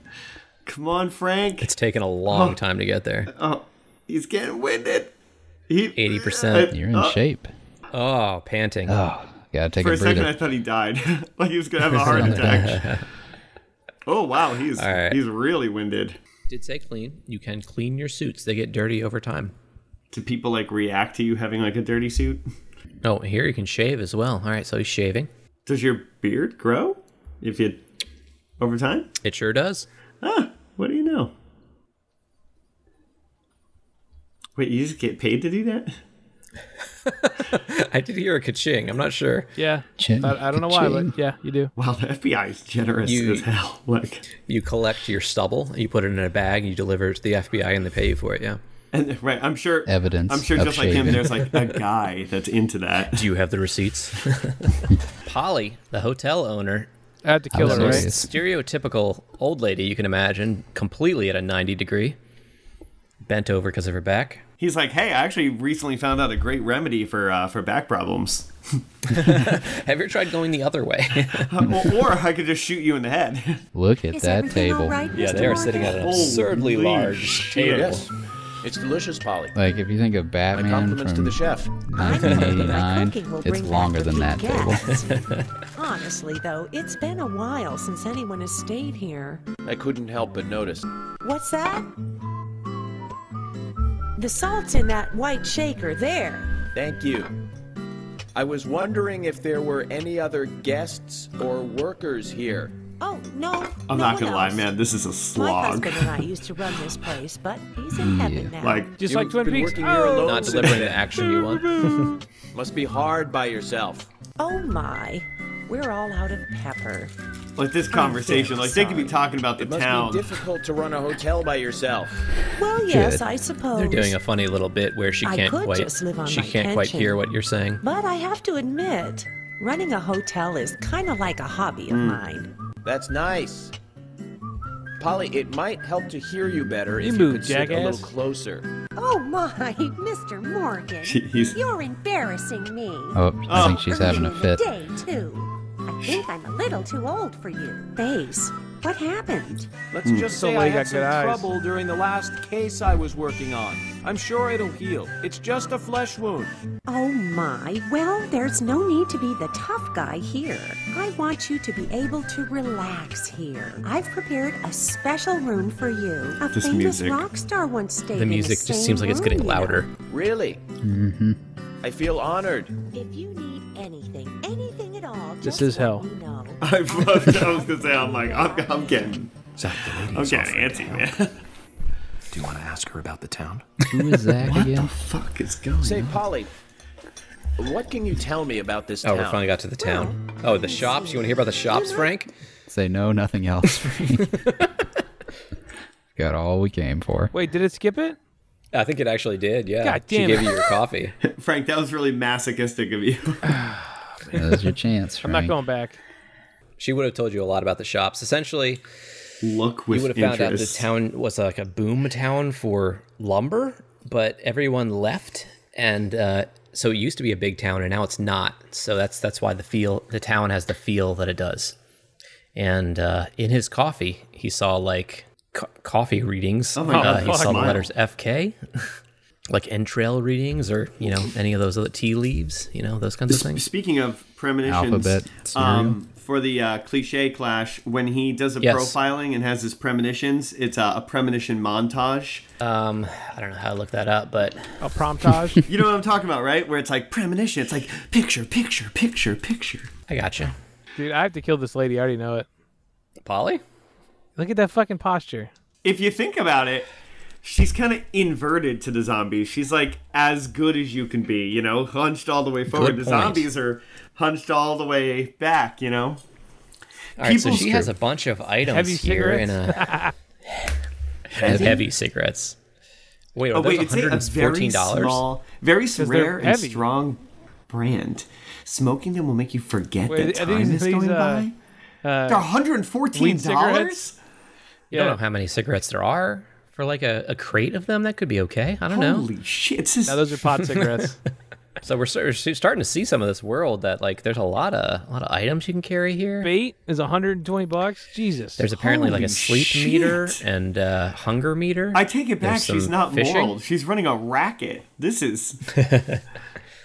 Come on, Frank. It's taken a long Oh. time to get there. Oh, he's getting winded. He, 80%. You're in Uh, shape. Oh, panting. Oh, gotta take For a a second, I thought he died. like he was gonna have a heart attack. oh wow, he's All right. he's really winded. Did say clean. You can clean your suits. They get dirty over time. Do people like react to you having like a dirty suit? Oh, here you can shave as well. All right, so he's shaving. Does your beard grow if you over time? It sure does. Ah, what do you know? Wait, you just get paid to do that? I did hear a ka-ching. I'm not sure. Yeah. Ching, I, I don't know why, but yeah, you do. Wow, the FBI is generous You- as hell. Like, You collect your stubble, you put it in a bag, you deliver it to the FBI, and they pay you for it. Yeah. And right, I'm sure. Evidence I'm sure, of just like him, there's like a guy that's into that. Do you have the receipts? Polly, the hotel owner, I had to kill her, right? stereotypical old lady you can imagine, completely at a 90 degree, bent over because of her back. He's like, hey, I actually recently found out a great remedy for uh, for back problems. Have you ever tried going the other way? or, or I could just shoot you in the head. Look at Is that table. right, yeah, they are sitting at an Holy absurdly large shit. table. Yes. It's delicious, Polly. Like if you think of My Batman compliments to from the chef. I know that my 1989, it's longer than that repeat table. Honestly, though, it's been a while since anyone has stayed here. I couldn't help but notice. What's that? The salt's in that white shaker there. Thank you. I was wondering if there were any other guests or workers here. Oh, no. I'm no not gonna lie, man, this is a slog. My slog. husband and I used to run this place, but he's in heaven now. Like, Just like Twin been Peaks. working here Oh, alone Not since delivering the action you want. Must be hard by yourself. oh my, we're all out of pepper. like this conversation, like they could be talking about the It must town. be difficult to run a hotel by yourself. Well, yes, Good. I suppose. They're doing a funny little bit where she can't quite just live on she can't quite hear what you're saying. But I have to admit, running a hotel is kind of like a hobby of mm. mine. That's nice. Polly, it might help to hear you better You if move, you could sit a little closer. Oh my, Mr. Morgan. She- he's- You're embarrassing me. Oh, I think she's having a fit. day, too. I think I'm a little too old for you. Face, what happened? Let's Hmm. just say well, I had some good eyes. trouble during the last case I was working on. I'm sure it'll heal. It's just a flesh wound. Oh my, well, there's no need to be the tough guy here. I want you to be able to relax here. I've prepared a special room for you. A This famous music. rock star once stayed The in music same just seems like it's getting you know. louder. Really? Mm-hmm. I feel honored. If you need anything, anything at all, This just is hell. let me know. I was, I was gonna say, I'm like, I'm, I'm getting, Zach, the I'm lady's getting offering to antsy, help. man. Do you want to ask her about the town? Who is Zach What the again? fuck is going Say, on? Polly, what can you tell me about this oh, town? Oh, town? we finally got to the town. Oh, the shops. You want to hear about the shops, Frank? Say no, nothing else. Got all we came for. Wait, did it skip it? I think it actually did. Yeah. God damn she damn gave it. you your coffee. Frank, that was really masochistic of you. There's your chance, I'm Frank. not going back. She would have told you a lot about the shops. Essentially, Look you would have found out the town was like a boom town for lumber, but everyone left, and uh, so it used to be a big town, and now it's not. So that's that's why the feel the town has the feel that it does. And uh, in his coffee, he saw like co- coffee readings. Oh my uh, God, he fuck, saw the letters FK. Like entrail readings, or you know, any of those other tea leaves, you know, those kinds of things. Speaking of premonitions, Alphabet um, for the uh, cliche clash, when he does a Yes. profiling and has his premonitions, it's uh, a premonition montage. Um, I don't know how to look that up, but A promptage. You know what I'm talking about, right? Where it's like premonition. It's like picture, picture, picture, picture. I got you. Dude, I have to kill this lady. I already know it. Polly? Look at that fucking posture. If you think about it, she's kind of inverted to the zombies. She's like as good as you can be, you know, hunched all the way forward. The zombies are hunched all the way back, you know. All right, so People- she has a bunch of items Heavy here in cigarettes? a heavy, cigarettes. Wait, Oh wait, it's a, a very $114? small, very rare and strong brand. Smoking them will make you forget Wait, that are these- time is these, going uh, by. Uh, They're 114 weed dollars. cigarettes? You don't know how many cigarettes there are for like a, a crate of them. That could be okay. I don't know. Holy shit! Just, Now those are pot cigarettes. So we're we're starting to see some of this world that like there's a lot of a lot of items you can carry here. Bait is 120 bucks. Jesus. There's apparently like a sleep shit. meter and uh, hunger meter. I take it back. She's not fishing. moral. She's running a racket. This is Well,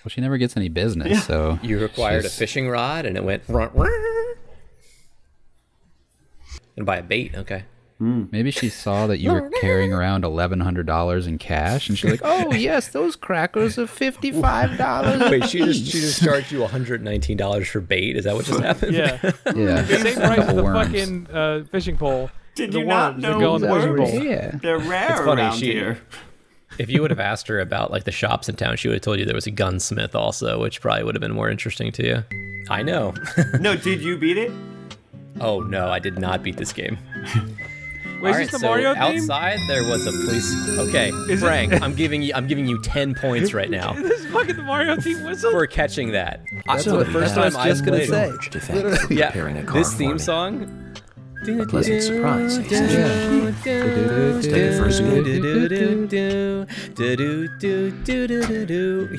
she never gets any business, so You required a fishing rod and it went run, run. and buy a bait. Okay. Maybe she saw that you were carrying around eleven hundred dollars in cash, and she's like, "Oh yes, those crackers are fifty-five dollars." Wait, she just she just charged you 119 dollars for bait. Is that what just happened? yeah. Yeah, Same price as Couple the worms. fucking uh, fishing pole. Did the you not know that go the fishing worms? Yeah, they're rare funny, around she- here. if you would have asked her about like the shops in town, she would have told you there was a gunsmith also, which probably would have been more interesting to you. I know. no, did you beat it? Oh no, I did not beat this game. Wait, is All this the so Mario theme? outside there was a police. Okay, Is it- Frank, I'm giving you I'm giving you ten points right now This is fucking the Mario theme whistle. for catching that. I, That's so the first I time was I just gonna say. George, to thank you for yeah, a car this for theme me. song. A pleasant surprise, Zach? Let's take for a spin.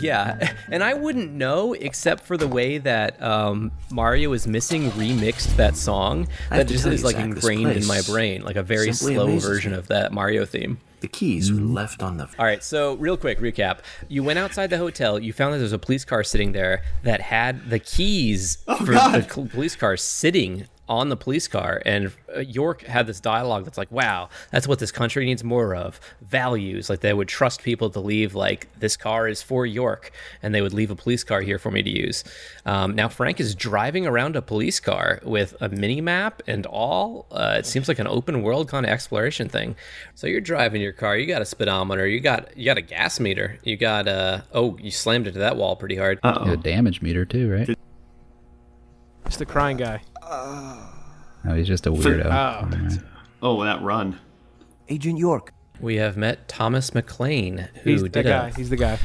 Yeah, and I wouldn't know except for the way that um, Mario is missing remixed that song. That just is like Zach, ingrained in my brain, like a very slow version of that Mario theme. The keys were left on the. All right, so real quick recap. You went outside the hotel. You found that there's a police car sitting there that had the keys for the cl- police car sitting on the police car. And uh, York had this dialogue that's like, wow, that's what this country needs more of values. Like they would trust people to leave, like, this car is for York, and they would leave a police car here for me to use. Um, now, Frank is driving around a police car with a mini map and all. Uh, it seems like an open world kind of exploration thing. So you're driving your car, you got a speedometer, you got you got a gas meter, you got a, oh, you slammed into that wall pretty hard. Uh You have a damage meter too, right? It's the crying guy. No, he's just a weirdo. Oh. Alright. Oh, that run. Agent York. We have met Thomas McLean, who He's the did guy. a He's the guy.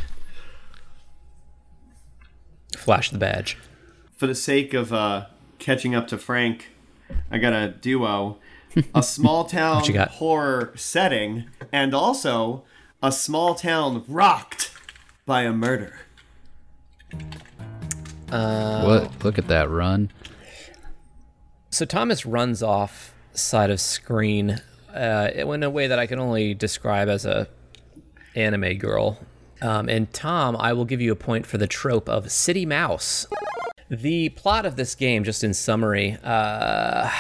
flash the badge. For the sake of uh, catching up to Frank, I got a duo. A small town you got? horror setting, and also a small town rocked by a murder. What? Look at that run. So Thomas runs off side of screen uh, in a way that I can only describe as a anime girl. Um, and Tom, I will give you a point for the trope of City Mouse. The plot of this game, just in summary, uh,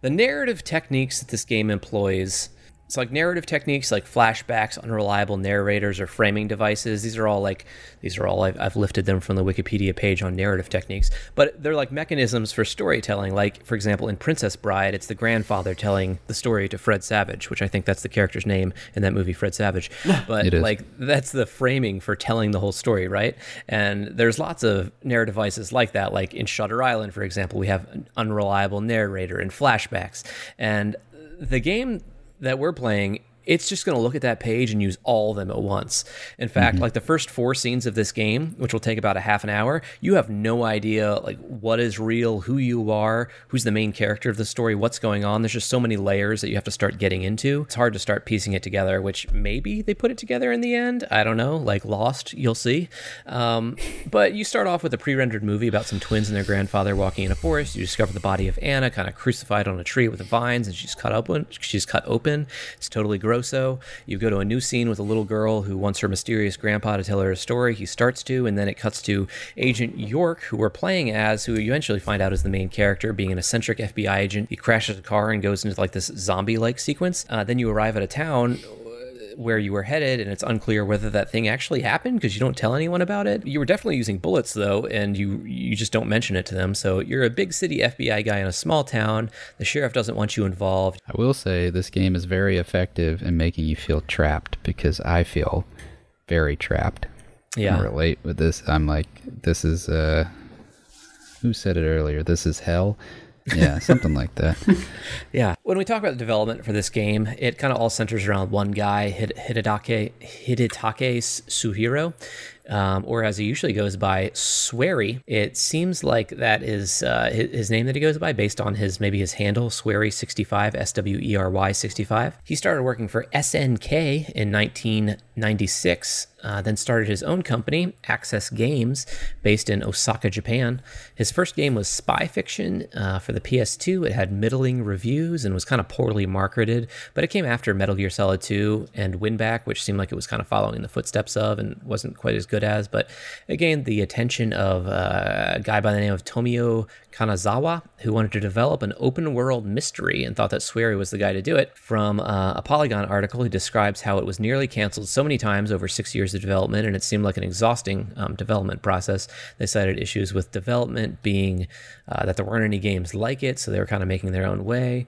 the narrative techniques that this game employs. It's like narrative techniques like flashbacks, unreliable narrators, or framing devices. These are all like these are all I've, I've lifted them from the Wikipedia page on narrative techniques. But they're like mechanisms for storytelling. Like for example, in Princess Bride, it's the grandfather telling the story to Fred Savage, which I think that's the character's name in that movie, Fred Savage. But like that's the framing for telling the whole story, right? And there's lots of narrative devices like that. Like in Shutter Island, for example, we have an unreliable narrator and flashbacks. And the game that we're playing, it's just going to look at that page and use all of them at once. In fact, like the first four scenes of this game, which will take about a half an hour, you have no idea like what is real, who you are, who's the main character of the story, what's going on. There's just so many layers that you have to start getting into. It's hard to start piecing it together, which maybe they put it together in the end. I don't know, like Lost, you'll see. Um, but you start off with a pre-rendered movie about some twins and their grandfather walking in a forest. You discover the body of Anna, kind of crucified on a tree with the vines, and she's cut open. She's cut open. It's totally You go to a new scene with a little girl who wants her mysterious grandpa to tell her a story. He starts to, and then it cuts to Agent York, who we're playing as, who you eventually find out is the main character, being an eccentric FBI agent. He crashes a car and goes into like this zombie-like sequence. Uh, then you arrive at a town where you were headed, and it's unclear whether that thing actually happened because you don't tell anyone about it. You were definitely using bullets though, and you you just don't mention it to them. So you're a big city FBI guy in a small town. The sheriff doesn't want you involved. I will say this game is very effective in making you feel trapped because I feel very trapped. I Yeah. can relate with this. I'm like, this is uh, who said it earlier? This is hell. Yeah, something like that. Yeah. When we talk about the development for this game, it kind of all centers around one guy, Hid- Hidetaka, Hidetaka Suehiro, um, or as he usually goes by, Swery. It seems like that is uh, his, name that he goes by based on his maybe his handle, Swery65, S W E R Y 65. He started working for SNK in 1996. Uh, then started his own company, Access Games, based in Osaka, Japan. His first game was Spy Fiction uh, for the PS2. It had middling reviews and was kind of poorly marketed, but it came after Metal Gear Solid 2 and Winback, which seemed like it was kind of following in the footsteps of and wasn't quite as good as. But again, the attention of uh, a guy by the name of Tomio Kanazawa, who wanted to develop an open world mystery and thought that Swery was the guy to do it. From uh, a Polygon article, he describes how it was nearly canceled so many times over six years of development, and it seemed like an exhausting um, development process. They cited issues with development being uh, that there weren't any games like it, so they were kind of making their own way.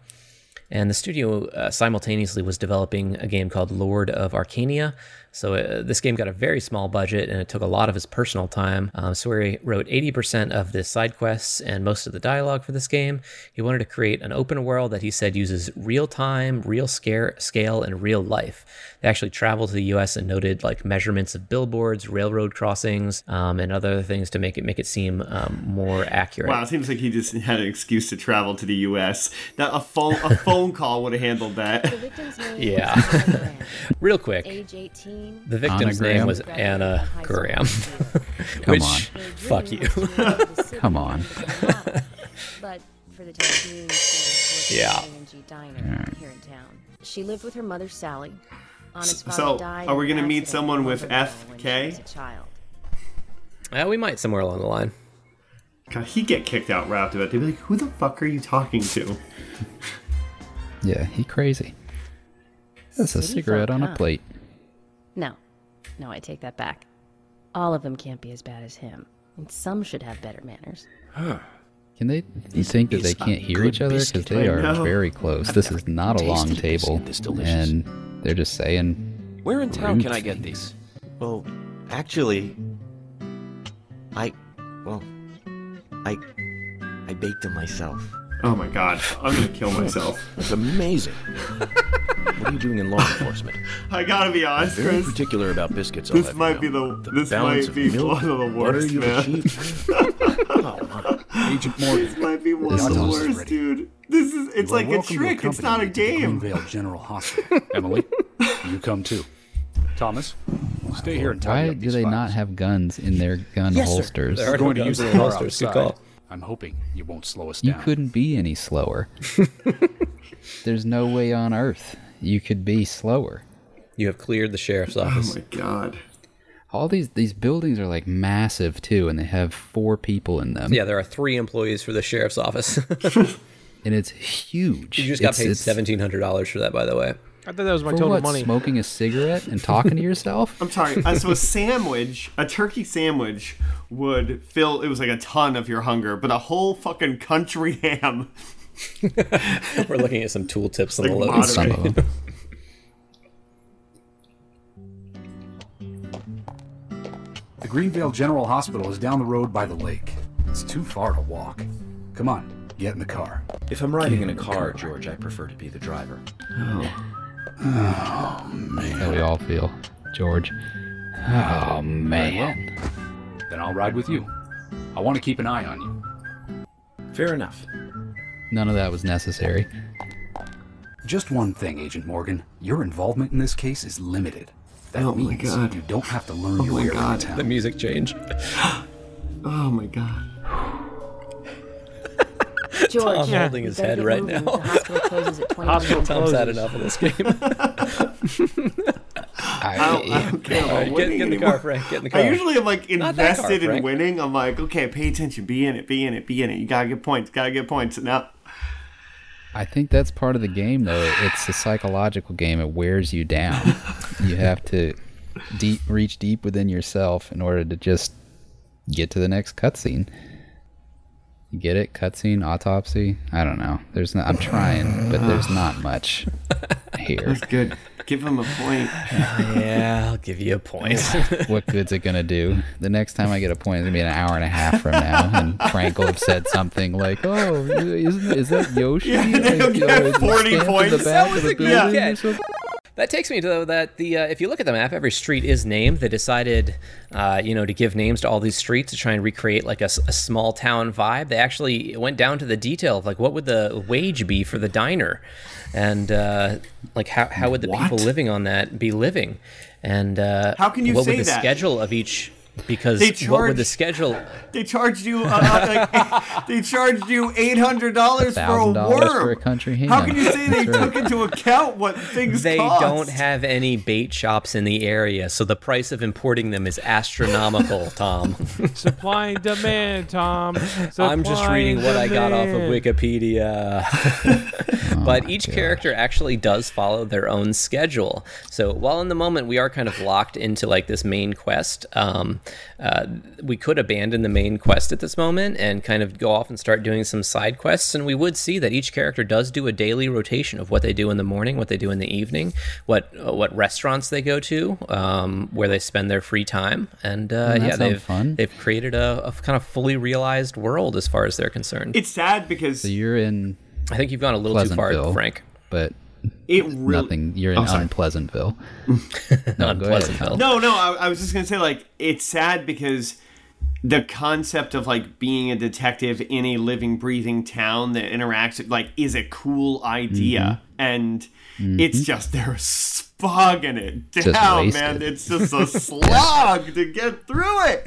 And the studio uh, simultaneously was developing a game called Lord of Arcana. So uh, this game got a very small budget and it took a lot of his personal time. Um, wrote 80% of the side quests and most of the dialogue for this game. He wanted to create an open world that he said uses real time, real scare, scale, and real life. They actually traveled to the U.S. and noted like measurements of billboards, railroad crossings, um, and other things to make it make it seem um, more accurate. Wow, it seems like he just had an excuse to travel to the U.S. That a phone a phone call would have handled that. Yeah. Real quick. Age 18. The victim's name was Anna Graham. Come Which, on. fuck you. Come on. But for the time being, she was working Yeah. at an A&G here in town. She lived with her mother, Sally. Anna's So, are we gonna meet someone with month ago when she FK? was a child. Uh, we might somewhere along the line. God, he'd get kicked out right after that. They'd be like, "Who the fuck are you talking to?" Yeah, he crazy. That's a cigarette on huh? a plate. No, no, I take that back. All of them can't be as bad as him, and some should have better manners. Can they you think that is they can't hear each other because they I are know. very close? This is not a long tasted this table, and it's delicious. and they're just saying Where in town can I get things. these? Well, actually, I, well, I, I baked them myself. Oh my god, I'm gonna kill myself. It's amazing. what are you doing in law enforcement? I gotta be honest, Very Chris. particular about biscuits. I'll This have you might be know. the, this might be milk, one of the worst, man. oh, my. Agent Morgan. This might be one The of the worst, dude. This is it's like a trick. It's not a me to the game. Greenvale General Hospital. Emily, you come too. Thomas, stay here and tidy Why up do these they files. not have guns in their gun Yes, sir. holsters? There are We're going to guns use in the the car holsters. Good outside. call. I'm hoping you won't slow us down. You down. couldn't be any slower. There's no way on earth you could be slower. You have cleared the sheriff's office. Oh office. my god. All these these buildings are like massive too, and they have four people in them. yeah, there are three employees for the sheriff's office. and it's huge. you just got It's- paid seventeen hundred dollars for that, by the way. I thought that was my for total what? money. Smoking a cigarette and talking to yourself? I'm sorry. uh, So a sandwich, a turkey sandwich, would fill. It was like a ton of your hunger, but a whole fucking country ham. We're looking at some tool tips on the Like load. moderate. Some of them. The Greenvale General Hospital is down the road by the lake. It's too far to walk. Come on, get in the car. If I'm riding in a car, George, I prefer to be the driver. Oh. Oh, man. How we all feel, George. Oh man. Then I'll ride with you. I want to keep an eye on you. Fair enough. None of that was necessary. Just one thing, Agent Morgan. Your involvement in this case is limited. That Oh my means God. you don't have to learn Oh your my way God. around The music change. Oh my god. George, Tom holding his head right moving. now. The hospital closes at 20 Hospital minutes. Tom's had enough of this game. I don't, I don't care about get, get in the car, Frank. Get in the car. I usually am like Not that car, invested in winning. I'm like, okay, pay attention, be in it, be in it, be in it. You gotta get points, gotta get points. Now, I think that's part of the game, though. It's a psychological game. It wears you down. you have to deep reach deep within yourself in order to just get to the next cutscene. You get it? Cutscene, autopsy. I don't know. There's not. I'm trying, but there's not much here. that's good. Give him a point. yeah, I'll give you a point. What good's it gonna do? The next time I get a point, it's gonna be an hour and a half from now, and Frank will have said something like, "Oh, isn't is that Yoshi?" Yeah, they'll Like, get uh, 40 points. The back That was of a good building or catch. something? That takes me to though that the uh, if you look at the map, every street is named. They decided, uh, you know, to give names to all these streets to try and recreate like a small town vibe. They actually went down to the detail of like what would the wage be for the diner, and uh, like how how would the people living on that be living, and uh, How can you what would the that? schedule of each because They what would the schedule? They charged you. Uh, uh, like, they charged you eight hundred dollars for a $1,000 worm. for a country ham. How can you say they right. took into account what things They cost? don't have any bait shops in the area, so the price of importing them is astronomical, Tom. Supply and demand, Tom. I'm just reading and what I got off of demand. Wikipedia. but my each gosh. character actually does follow their own schedule. So while in the moment we are kind of locked into like this main quest, um, uh, we could abandon the main quest at this moment and kind of go off and start doing some side quests. And we would see that each character does do a daily rotation of what they do in the morning, what they do in the evening, what uh, what restaurants they go to, um, where they spend their free time, and uh, Mm, yeah, they've fun. they've created a, a kind of fully realized world as far as they're concerned. It's sad because So you're in I think you've gone a little too far, Frank. but it really. nothing. You're in Oh, sorry. Unpleasantville. no. Unpleasantville. No, no, I, I was just gonna say like it's sad because the concept of like being a detective in a living, breathing town that interacts like is a cool idea, mm-hmm. and it's mm-hmm. just they're spogging it down, man. It's just a slog to get through it.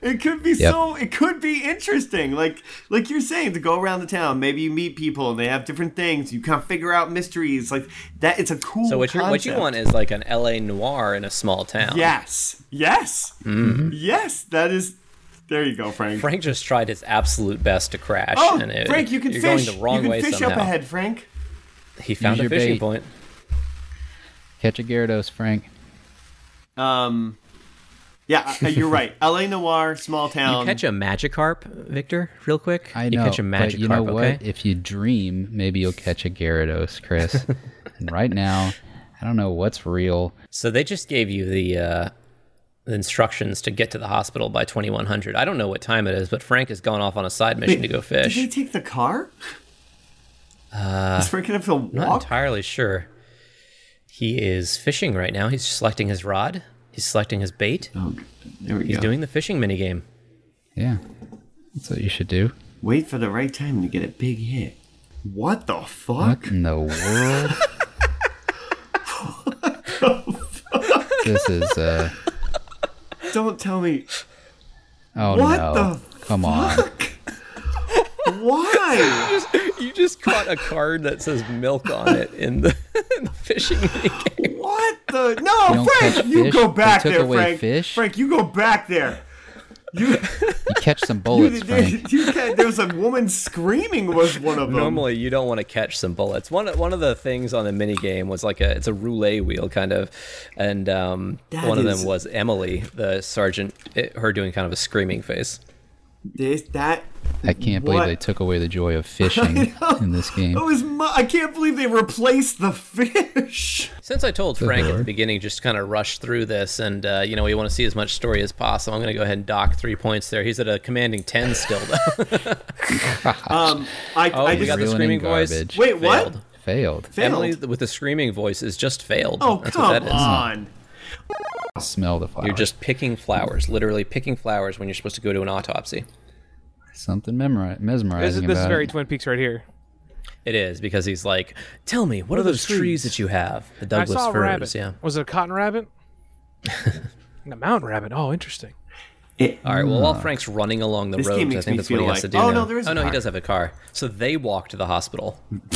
It could be Yep. so. It could be interesting, like like you're saying, to go around the town. Maybe you meet people and they have different things. You kind of figure out mysteries like that. It's a cool. So what you what you want is like an L.A. noir in a small town. Yes. Yes. Mm-hmm. Yes. That is. There you go, Frank. Frank just tried his absolute best to crash. oh, and it, Frank, you can you're fish. going the wrong you can way fish somehow. up ahead, Frank. He found Use a your fishing bait. point. Catch a Gyarados, Frank. Um. Yeah, uh, you're right. L.A. Noir, small town. you catch a Magikarp, Victor, real quick. I You catch a Magikarp, but you know what? okay? If you dream, maybe you'll catch a Gyarados, Chris. and right now, I don't know what's real. So they just gave you the uh, the instructions to get to the hospital by 2100. I don't know what time it is, but Frank has gone off on a side mission to go fish. Did fish. they take the car? Uh, Is Frank gonna have to Not entirely sure. He is fishing right now. He's selecting his rod. He's selecting his bait. Oh, there we He's go. doing the fishing minigame. Yeah, that's what you should do. Wait for the right time to get a big hit. What the fuck? What in the world? this is uh Don't tell me. oh What no. the Come on. Why? You just caught a card that says milk on it in the, in the fishing game. what the? No, You Frank, you fish? go back there, Frank. fish? Frank, you go back there. You, You catch some you, bullets, Frank. you can't, there was a woman screaming was one of them. Normally, you don't want to catch some bullets. One one of the things on the mini game was like a it's a roulette wheel kind of, and um, That one of them was Emily, the sergeant, it, her doing kind of a screaming face. This that I can't believe What? they took away the joy of fishing in this game. That was mu- I can't believe they replaced the fish. Since I told Frank at the beginning, just kind of rush through this, and uh, you know we want to see as much story as possible. I'm going to go ahead and dock three points there. He's at a commanding ten still, though. Um, I, Oh, I we just got the Ruining screaming voice. garbage. wait. What? Failed. Failed. Failed. Emily with the screaming voice is just failed. Oh That's come what that is. on! Smell the flower. You're just picking flowers, literally picking flowers when you're supposed to go to an autopsy. something memori- This mesmerizing is, this is very it. Twin Peaks right here. It is because he's like, "Tell me, what, are those trees that you have?" The Douglas I saw a firs. rabbit. Yeah. Was it a cotton rabbit? a mountain rabbit. Oh, interesting. It, All right. Well, while Frank's running along the This roads, I think that's what he feel has to do oh, now. no, there is oh a no, he does have a car. So they walk to the hospital.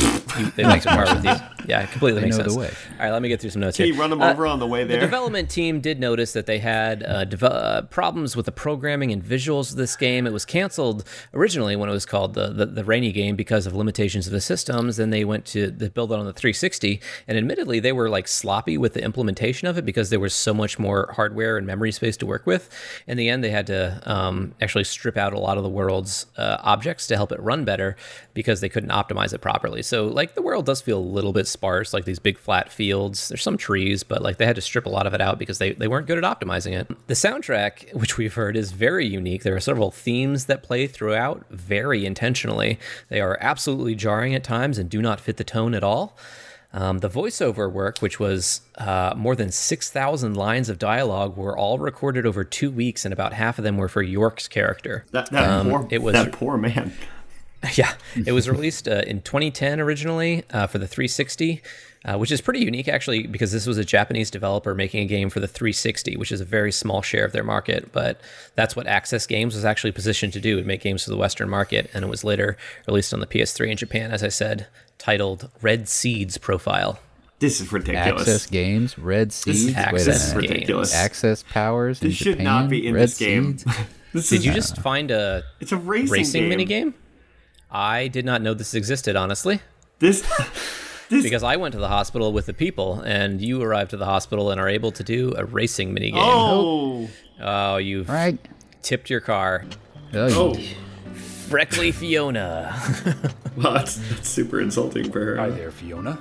They make the car with you. Yeah, it completely They makes know the sense. way. All right, let me get through some notes Can here. you run them Uh, over on the way there. The development team did notice that they had uh, deve- uh, problems with the programming and visuals of this game. It was canceled originally when it was called the, the, the Rainy game because of limitations of the systems. Then they went to they build it on the 360, and admittedly they were like sloppy with the implementation of it because there was so much more hardware and memory space to work with. In the end, they had to um, actually strip out a lot of the world's uh, objects to help it run better because they couldn't optimize it properly. So like the world does feel a little bit sparse, like these big flat fields. There's some trees, but like they had to strip a lot of it out because they, they weren't good at optimizing it. The soundtrack, which we've heard, is very unique. There are several themes that play throughout very intentionally. They are absolutely jarring at times and do not fit the tone at all. Um, the voiceover work, which was uh, more than 6,000 lines of dialogue, were all recorded over two weeks, and about half of them were for York's character. that that Um, poor it was that poor man. yeah, it was released uh, in 2010 originally uh, for the 360, uh, which is pretty unique actually because this was a Japanese developer making a game for the 360, which is a very small share of their market. But that's what Access Games was actually positioned to do: and make games for the Western market. And it was later released on the PS3 in Japan, as I said, titled Red Seeds Profile. This is ridiculous. Access games, red seeds. Wait a Access minute. Games. ridiculous. Access powers. in This should Japan? not be in red this game. seeds? This Did is, you just find a It's a racing, racing game. minigame? I did not know this existed, honestly. This because I went to the hospital with the people, and you arrived to the hospital and are able to do a racing minigame. Oh. Oh, you've Right. tipped your car. Oh. oh. Freckly Fiona. Well, that's, that's super insulting for her. Hi there, Fiona.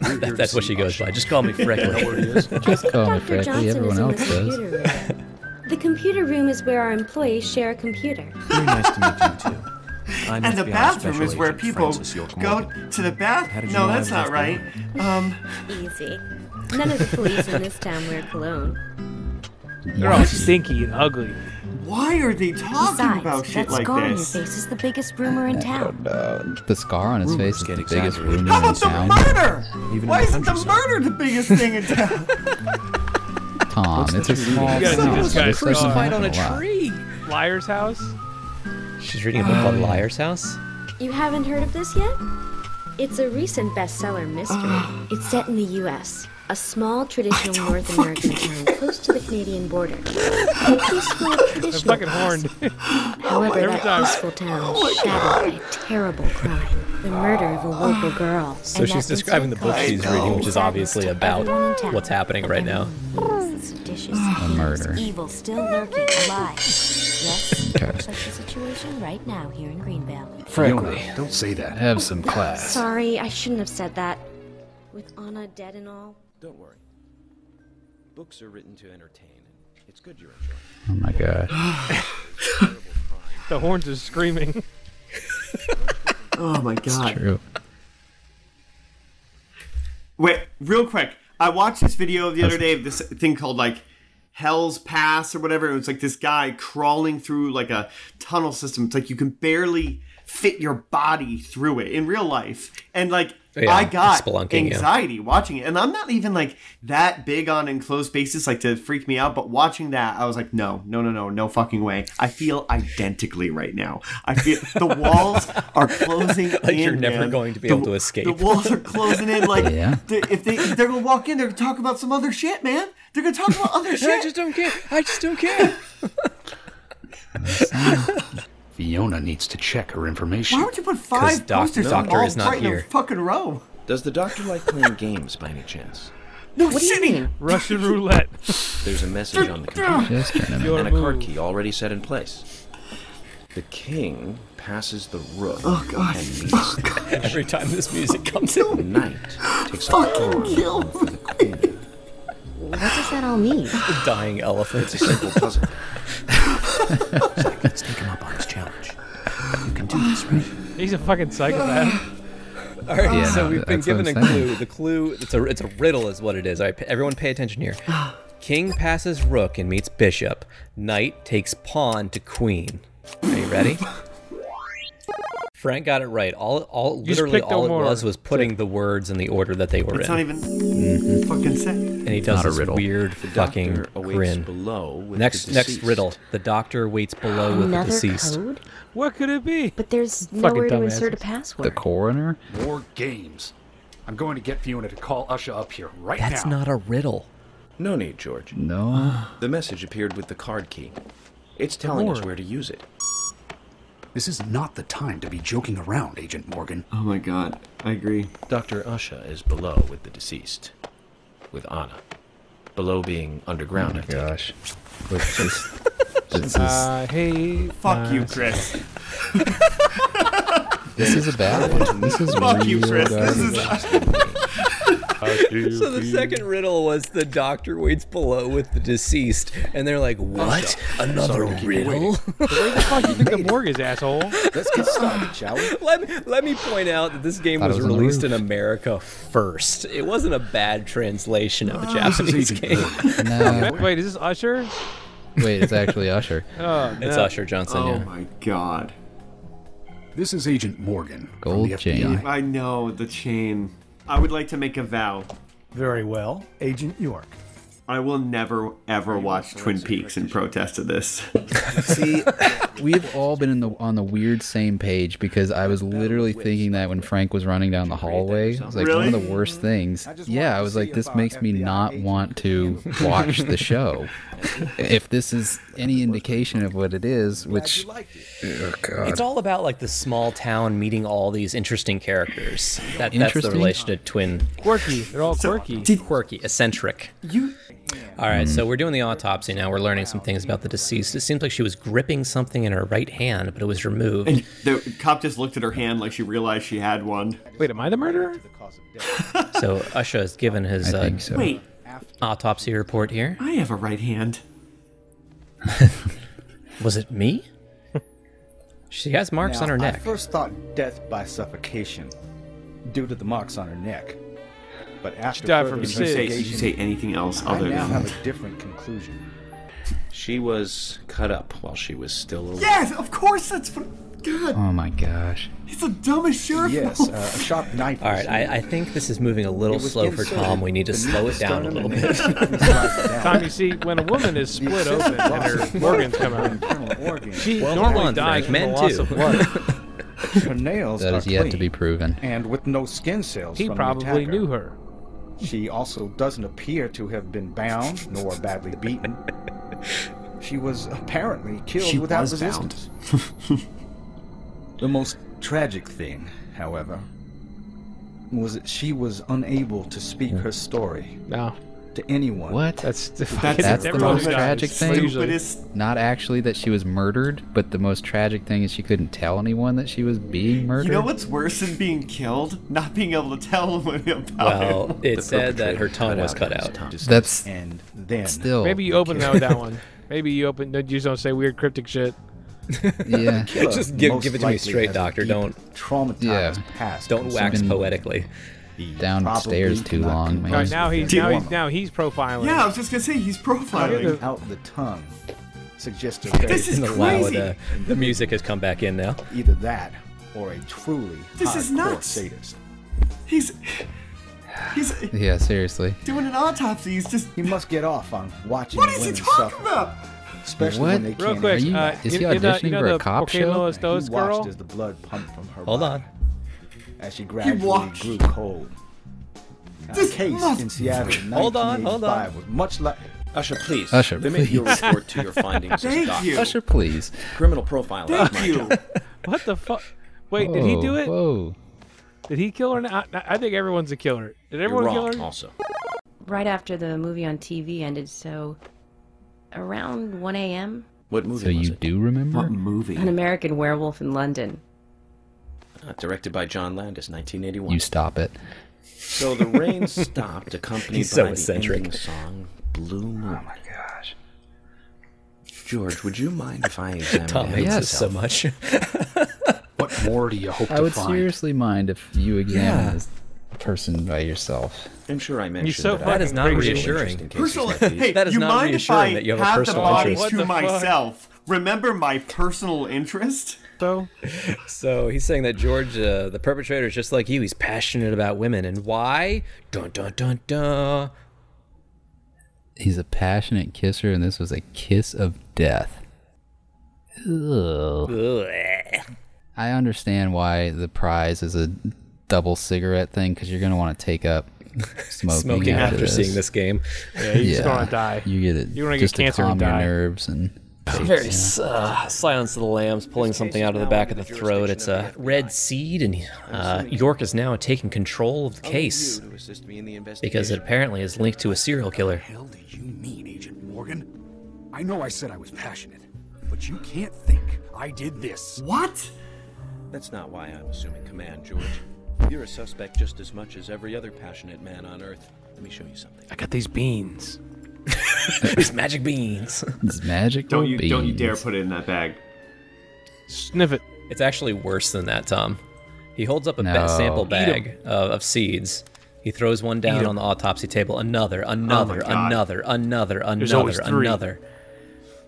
That- that's what she goes by. Just call me Freckly. Just call me Dr. Freckly. Johnson Everyone is in else the does. computer room. The computer room is where our employees share a computer. Very nice to meet you too. I'm And the bathroom is where people Francis go to the How bath. No, know that's not right. Um, Easy. None of the police in this town wear cologne. They're all stinky and ugly. Why are they talking Besides, about shit like that like scar on your face is the biggest rumor in town. The scar on his Rumors face is get the biggest exaggerated. rumor How in about the town. murder? Even Why in the isn't the countryside. murder the biggest thing in town? Tom, What's it's a small gotta town. do this guy's This doesn't. Crucified on a happen lot. tree. Liar's house. She's reading a book called oh, Liar's House. You haven't heard of this yet? It's a recent bestseller mystery. it's set in the U.S., a small traditional North American town close to the Canadian border. A peaceful, They're traditional fucking horned. However, Every that time. peaceful town is shattered by a terrible crime. The murder of a local girl. So she's describing the book she's reading, which is obviously about what's happening right now. Suspicious A murder. evil still lurking alive. Yes, such a situation right now here in Greenvale. Fiona, don't say that. Have some class. Sorry, I shouldn't have said that. With Anna dead and all. Don't worry. Books are written to entertain, and it's good you're enjoying. Oh my god. The horns are screaming. Oh my god. True. Wait, real quick. I watched this video the other day of this thing called like Hell's Pass or whatever. It was like this guy crawling through like a tunnel system. It's like you can barely fit your body through it in real life. And like Yeah, I got spelunking, yeah. anxiety watching it. And I'm not even like that big on enclosed spaces like to freak me out, but watching that I was like, no, no, no, no, no fucking way. I feel identically right now. I feel the walls are closing Like in. you're never man. going to be The- able to escape. The walls are closing in like Yeah. they- if they if they're gonna walk in, they're gonna talk about some other shit, man. They're gonna talk about other shit. I just don't care. I just don't care. Fiona needs to check her information. Why would you put five doc- posters doctor all is not right in here. a fucking row? Does the doctor like playing games by any chance? No, What do you Sydney. mean? Russian roulette. There's a message on the computer Just turn him Your and a card key already set in place. The king passes the rook Oh god. and oh, meets the Every time this music comes in. The knight takes a Fucking pawn kill for the queen. What does that all mean? The dying elephant. It's a simple puzzle. Zach, let's take him up on his challenge. You can do this, right? He's a fucking psychopath. All right, Yeah, so no, we've been that's what given a I'm saying. clue. The clue, it's a it's a riddle, is what it is. All right, p- everyone, pay attention here. King passes rook and meets bishop. Knight takes pawn to queen. Are you ready? Frank got it right. All, all, just literally, all it was was putting the words in the order that they were It's in. not even mm-hmm. fucking set. and he does not a this riddle. weird The fucking doctor awaits grin. below with Next, the next riddle. The doctor waits below with the Another deceased. code? What could it be? But there's Fucking nowhere to dumbasses. insert a password. The coroner? More games. I'm going to get Fiona to call Usha up here right That's now. not a riddle. No need, George. No. The message appeared with the card key. It's telling us where to use it. This is not the time to be joking around, Agent Morgan. Oh my god. I agree. Dr. Usha is below with the deceased, with Anna. Below being underground, oh I take it. Gosh. What's this? This is, uh, I hate. Fuck you. Uh, Chris. this is a bad one. This is Fuck you, real Chris. This garbage. is So the second riddle was the doctor waits below with the deceased, and they're like, oh, "What? Another riddle?" Where the fuck do you think the morgue is, asshole? Let's get started, shall we? let me let me point out that this game was was released in. America first. It wasn't a bad translation of a ah. Japanese game. No. Wait, is this Usher? Wait, it's actually Usher. Oh, It's no. Usher Johnson. Oh yeah. my god. This is Agent Morgan Gold from the chain. FBI. I know the chain. I would like to make a vow. Very well, Agent York. I will never ever watch Twin Peaks in protest of this. See, we've all been in the on the weird same page because I was literally thinking that when Frank was running down the hallway. It was like one of the worst things. Yeah, I was like, this makes me not want to watch the show. if this is any indication of what it is, which oh god, It's all about like the small town meeting all these interesting characters. That, that's the Interesting? relation to twin. Quirky. They're all quirky. Quirky, eccentric. You. All right, so we're doing the autopsy now. We're learning some things about the deceased. It seems like she was gripping something in her right hand, but it was removed. And the cop just looked at her hand like she realized she had one. Wait, am I the murderer? So Usha has given his I uh, think so. Wait, autopsy report here. I have a right hand. Was it me? She has marks Now, on her neck. I first thought death by suffocation due to the marks on her neck. But after died further from Did you say, did you investigation, say anything else I other now than? have a different conclusion. She was cut up while she was still alive. Yes, of course. That's what. God, oh my gosh. he's the dumbest sheriff. Yes, uh, a sharp knife. All right, I, I think this is moving a little slow for inserted Tom. We need to slow it down a little bit. sliced. Tom, you see, when a woman is split open and her organs come out, Internal organs. she Well, normally hold on, dies Frank, from men loss too. of blood. Her nails That are is yet to be proven. and with no skin cells. He from the probably attacker. knew her. She also doesn't appear to have been bound nor badly beaten. She was apparently killed She without was bound. resistance. the most tragic thing, however, was that she was unable to speak her story No, to anyone. What? that's the That's, That's the most dies, tragic thing? usually. Stupidest. Not actually that she was murdered, but the most tragic thing is she couldn't tell anyone that she was being murdered. You know what's worse than being killed? Not being able to tell anyone about Well, it. it said that her tongue was cut at his out. That's And then still Maybe you open that with that one. Maybe you open. You just don't say weird cryptic shit. yeah. Just give- give it to me straight, doctor, don't- traumatized Yeah. past. Don't wax poetically. Downstairs too long, man. All right, converse now he's now he's now he's profiling. Yeah, I was just gonna say he's profiling. out the tongue suggests a This is In the crazy. uh, the music has come back in now. either that or a truly This is hardcore nuts. sadist. He's he's Yeah, seriously. doing an autopsy. He's just. He must get off on watching What is he talking suffer, about? Especially What? when they Real can't. quick, you- uh, is you, he you know, auditioning you know for a cop Okay show? Lois He Dose watched girl? as the blood pumped from her Hold body on. as she gradually watched. grew cold. Now, This case must- in Seattle in Hold on, hold on. was much like Usher, please. Usher, limit your please. report to your findings as a Thank you. Usher, please. Criminal profiling Thank you. What the fuck? Wait, did he do it? Whoa. Did he kill her? I, I think everyone's a killer. Did You're everyone kill her? also. Right after the movie on TV ended, so around 1 a.m., What movie So was you it? do remember? What movie? An American Werewolf in London. Uh, directed by John Landis, 1981. You stop it. So the rain stopped, accompanied He's so by the eccentric. ending song "Blue Moon." Oh my gosh, George, would you mind if I examined Tom him hates Yes. us so much. What more do you hope I to would seriously mind if you examine Yeah. this person by yourself. I'm sure I mentioned so that. That I is have not reassuring. interest in cases Personal. Hey, That is you not mind if reassuring I that you have a personal the body interest. to What the fuck? myself? Remember my personal interest. So So he's saying that George, uh, the perpetrator, is just like you. He's passionate about women, and why? Dun dun dun dun. He's a passionate kisser, and this was a kiss of death. Ugh. Ugh. I understand why the prize is a double cigarette thing because you're gonna want to take up smoking, Smoking after, after seeing this game. yeah, he's gonna die. You get it. You're gonna get just cancer to and die. your nerves and. Very uh, Silence of the Lambs, pulling something out of the back of the throat. It's a red seed, and uh, York is now taking control of the case To assist me in the because it apparently is linked to a serial killer. hell do you mean, Agent Morgan? I know I said I was passionate, but you can't think I did this. What? That's not why I'm assuming command, George. You're a suspect just as much as every other passionate man on Earth. Let me show you something. I got these beans. These magic beans. It's magic. Don't you don't you dare put it in that bag. Sniff it. It's actually worse than that, Tom. He holds up a ba- No. sample bag of, of seeds. He throws one down on the autopsy table. Another, oh another, God. another, another, There's always another, three. another.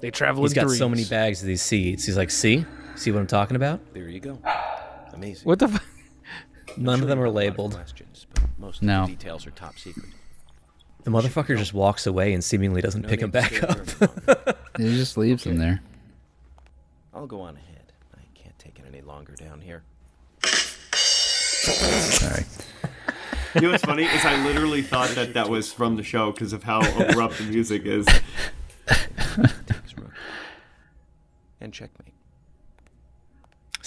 They travel He's in got so many bags of these seeds. He's like, see? See what I'm talking about? There you go. Amazing. What the? F- None Sure of them are have a lot of labeled. Questions, but most of No. the details are top secret. The motherfucker just walks away and seemingly doesn't No pick him back up. here any longer. He just leaves them there. I'll go on ahead. I can't take it any longer down here. Sorry. You know what's funny is I literally thought that that was from the show because of how abrupt the music is. And checkmate.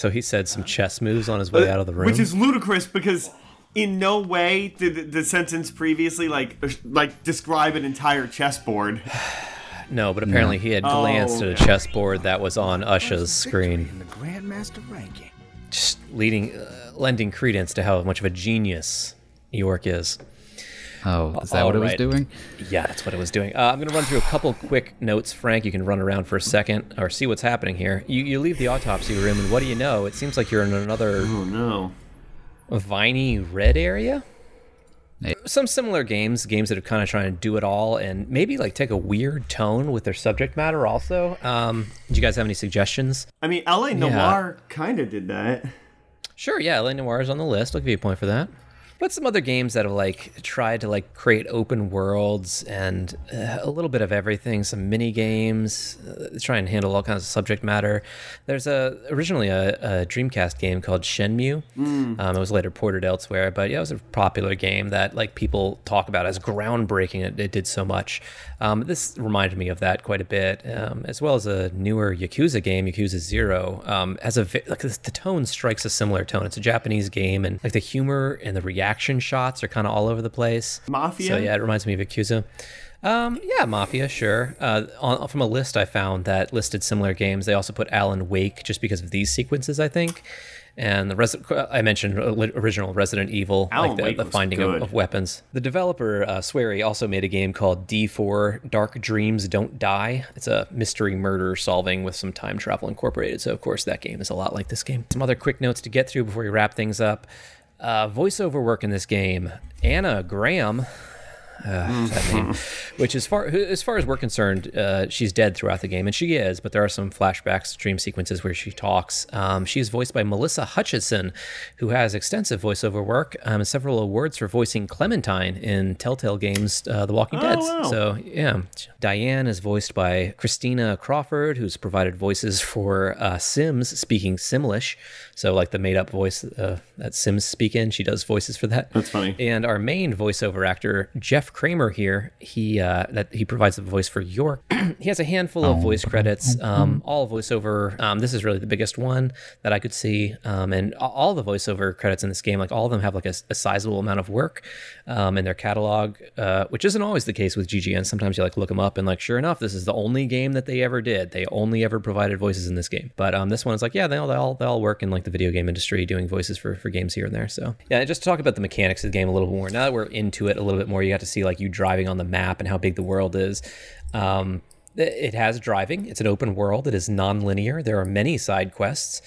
So he said some chess moves on his way out of the room. Which is ludicrous because in no way did the sentence previously like uh, like describe an entire chessboard. no, but apparently he had Oh, glanced at a chessboard that was on Usha's screen, In the Grandmaster ranking. just leading, uh, lending credence to how much of a genius York is. Oh, is that what it was doing? Yeah, that's what it was doing. Uh, I'm going to run through a couple quick notes, Frank. You can run around for a second or see what's happening here. You, you leave the autopsy room, and what do you know? It seems like you're in another oh no viney red area. Some similar games, games that are kind of trying to do it all, and maybe like take a weird tone with their subject matter. Also, um, do you guys have any suggestions? I mean, LA Yeah. Noir kind of did that. Sure, yeah, LA Noir is on the list. I'll give you a point for that. But some other games that have like tried to like create open worlds and uh, a little bit of everything. Some mini games, uh, try and handle all kinds of subject matter. There's a originally a, a Dreamcast game called Shenmue. Mm. Um, it was later ported elsewhere, but yeah, it was a popular game that like people talk about as groundbreaking. It, it did so much. Um, this reminded me of that quite a bit, um, as well as a newer Yakuza game, Yakuza Zero. Um, has a like the the tone strikes a similar tone. It's a Japanese game, and like the humor and the reaction shots are kind of all over the place. Mafia? So yeah, it reminds me of Yakuza. Um, yeah, Mafia, sure. Uh, on, from a list I found that listed similar games, they also put Alan Wake just because of these sequences, I think. And the Resi- I mentioned original Resident Evil, Alan like the, the finding of, of weapons. The developer uh, Swery also made a game called D4 Dark Dreams Don't Die. It's a mystery murder solving with some time travel incorporated. So of course that game is a lot like this game. Some other quick notes to get through before we wrap things up. Uh, voiceover work in this game. Anna Graham. Uh, that name, which as far as far as we're concerned, uh, she's dead throughout the game, and she is. But there are some flashbacks, dream sequences where she talks. Um, she is voiced by Melissa Hutchison, who has extensive voiceover work um, and several awards for voicing Clementine in Telltale Games, uh, The Walking Oh, Dead. wow. So yeah, Diane is voiced by Christina Crawford, who's provided voices for uh, Sims, speaking Simlish. So like the made-up voice uh, that Sims speak in, she does voices for that. That's funny. And our main voiceover actor, Jeff Kramer here, he uh, that he provides the voice for York. he has a handful of voice credits, um, all voiceover. Um, this is really the biggest one that I could see, um, and all the voiceover credits in this game, like all of them, have like a, a sizable amount of work um, in their catalog, uh, which isn't always the case with GGN. Sometimes you like look them up, and like sure enough, this is the only game that they ever did. They only ever provided voices in this game. But um, this one is like, yeah, they all they all, they all work in like the video game industry, doing voices for for games here and there. So yeah, just to talk about the mechanics of the game a little more. Now that we're into it a little bit more, you got to see like you driving on the map and how big the world is. Um, it has driving. It's an open world. It is non-linear. There are many side quests.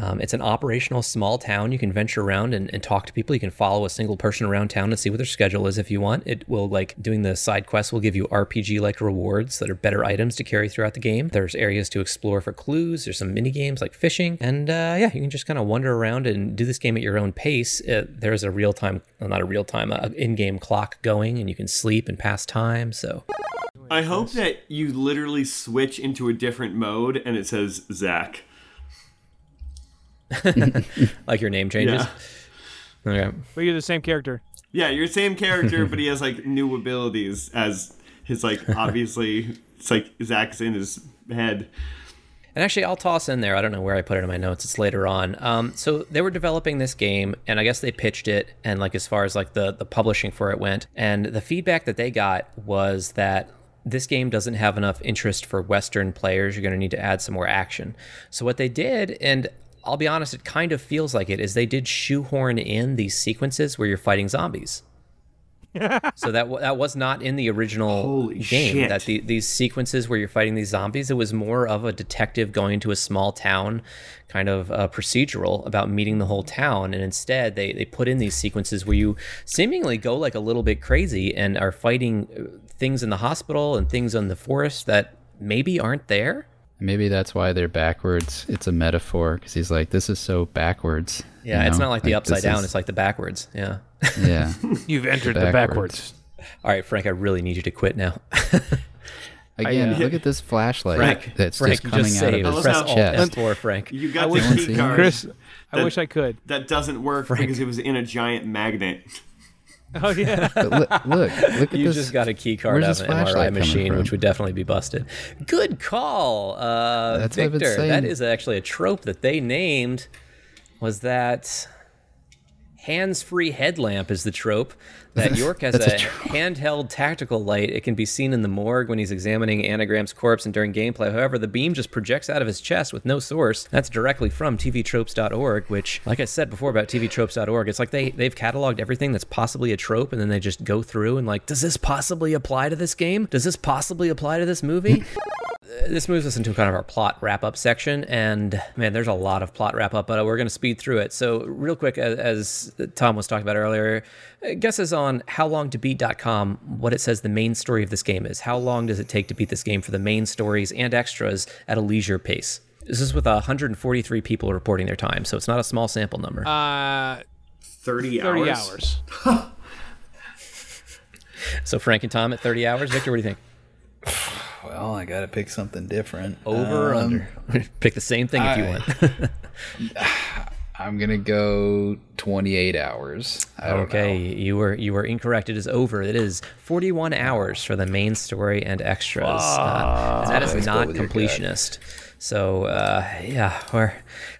Um, it's an operational small town. You can venture around and, and talk to people. You can follow a single person around town and see what their schedule is if you want. It will like doing the side quests will give you RPG like rewards that are better items to carry throughout the game. There's areas to explore for clues. There's some mini games like fishing, and uh, yeah, you can just kind of wander around and do this game at your own pace. There's a real time, well, not a real time, a in-game clock going, and you can sleep and pass time. So I hope that you literally switch into a different mode and it says Zach. like your name changes. Yeah. Okay. But you're the same character. Yeah, you're the same character, but he has like new abilities as his like obviously it's like Zach's in his head. And actually, I'll toss in there. I don't know where I put it in my notes. It's later on. Um, so they were developing this game, and I guess they pitched it, and like as far as like the the publishing for it went, and the feedback that they got was that this game doesn't have enough interest for Western players. You're going to need to add some more action. So what they did, and I'll be honest, it kind of feels like it, is they did shoehorn in these sequences where you're fighting zombies. so that w- that was not in the original game. shit. That the, these sequences where you're fighting these zombies, it was more of a detective going to a small town, kind of uh, procedural about meeting the whole town. And instead, they they put in these sequences where you seemingly go like a little bit crazy and are fighting uh, things in the hospital and things in the forest that maybe aren't there. Maybe that's why they're backwards. It's a metaphor because he's like, "This is so backwards." you Yeah, it's not like the upside down; is- it's like the backwards. Yeah. Yeah. You've entered Backwards. the backwards. All right, Frank, I really need you to quit now. Again, I, uh, look at this flashlight Frank, that's Frank, just coming just out saved. of his Press chest. F4, Frank. You got wish- the key card. Chris, I that- wish I could. That doesn't work Frank. because it was in a giant magnet. Oh yeah. Look, look, look at You this. just got a key card where's out of an MRI machine, which would definitely be busted. Good call, uh, That's what I've been Victor. That saying. is actually a trope that they named. Was that hands-free headlamp? Is the trope that York has a, a handheld tactical light? It can be seen in the morgue when he's examining Anna Graham's corpse and during gameplay. However, the beam just projects out of his chest with no source. That's directly from TVTropes.org, which, like I said before about TVTropes.org, it's like they they've cataloged everything that's possibly a trope, and then they just go through and like, does this possibly apply to this game? Does this possibly apply to this movie? this moves us into kind of our plot wrap up section and man there's a lot of plot wrap up but we're going to speed through it. So real quick as, as tom was talking about earlier uh, guesses on how long to howlongtobeat.com what it says the main story of this game is. How long does it take to beat this game for the main stories and extras at a leisure pace? This is with 143 people reporting their time so it's not a small sample number. Uh, 30 thirty hours. hours. so frank and tom at 30 hours? Victor what do you think Well, I got to pick something different. over or Um, under pick the same thing if you want I'm gonna go 28 hours. I don't okay, know. you were you were incorrect. It is over. It is 41 hours for the main story and extras. Uh, and that is not with your gut. completionist. So uh, yeah, we're,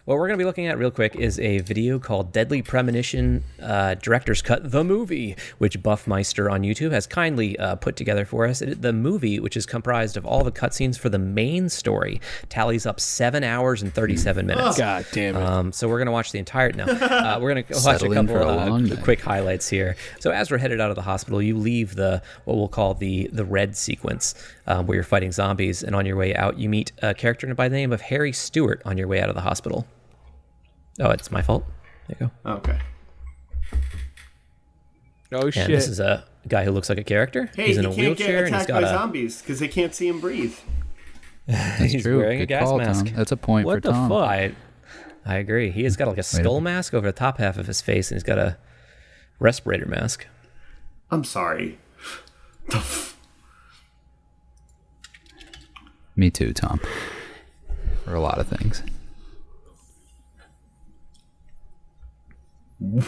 what we're going to be looking at real quick is a video called "Deadly Premonition uh, Director's Cut: The Movie," which Buffmeister on YouTube has kindly uh, put together for us. It, the movie, which is comprised of all the cutscenes for the main story, tallies up seven hours and 37 minutes. God damn it. Um, so we're gonna watch the entire. No, uh, we're gonna watch a couple for a uh, quick highlights here. So as we're headed out of the hospital, you leave the what we'll call the the red sequence, um, where you're fighting zombies, and on your way out, you meet a character by the name of Harry Stewart on your way out of the hospital. Oh, it's my fault. There you go. Okay. Oh And shit. And this is a guy who looks like a character. Hey, he's in he a can't wheelchair get and he's attacked got by a. zombies because they can't see him breathe. That's he's true. wearing a gas call, mask. Tom. That's a point What for the Tom. fuck? I, I agree. He has got like a skull mask over the top half of his face, and he's got a respirator mask. I'm sorry. Me too, Tom. For a lot of things. Can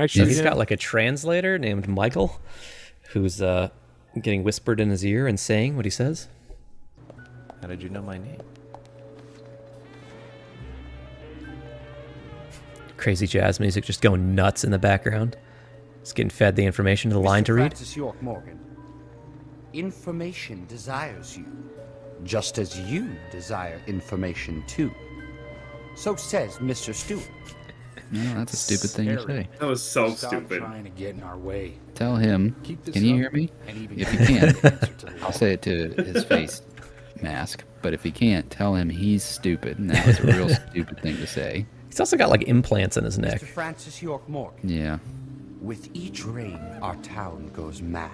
I So shoot he's him? got like a translator named Michael, who's uh, getting whispered in his ear and saying what he says. How did you know my name? Crazy jazz music just going nuts in the background. He's getting fed the information to the line Mr. to read. Francis York Morgan. Information desires you, just as you desire information too. So says Mr. Stewart. No, that's a stupid thing to say. That was so Stop stupid. trying to get in our way. Tell him. Keep this Can you up, hear me? and even If you you can, answer I'll say it to his face mask. But if he can't, tell him he's stupid. And that was a real stupid thing to say. He's also got like implants in his neck. Mr. Francis York Morgan. Yeah. With each rain, our town goes mad.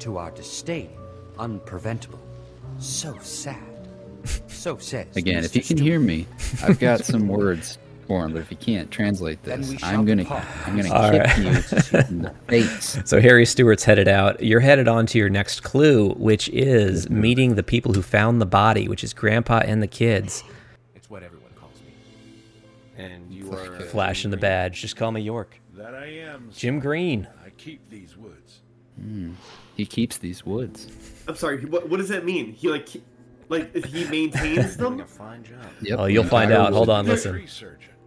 To our disdain, unpreventable. So sad. So says. Again, if you can hear me, I've got some words for him. But if you can't translate this, I'm gonna, depart. I'm gonna All kick right. you in the face. So Harry Stewart's headed out. You're headed on to your next clue, which is meeting the people who found the body, which is Grandpa and the kids. It's what everyone calls me. And you are Flashing the badge. Just call me York. That I am. Jim Green. I keep these woods. Hmm. He keeps these woods. I'm sorry. What, what does that mean? He like, like if he maintains them? a fine job. Yep. Oh, you'll find entire out. Hold on, listen.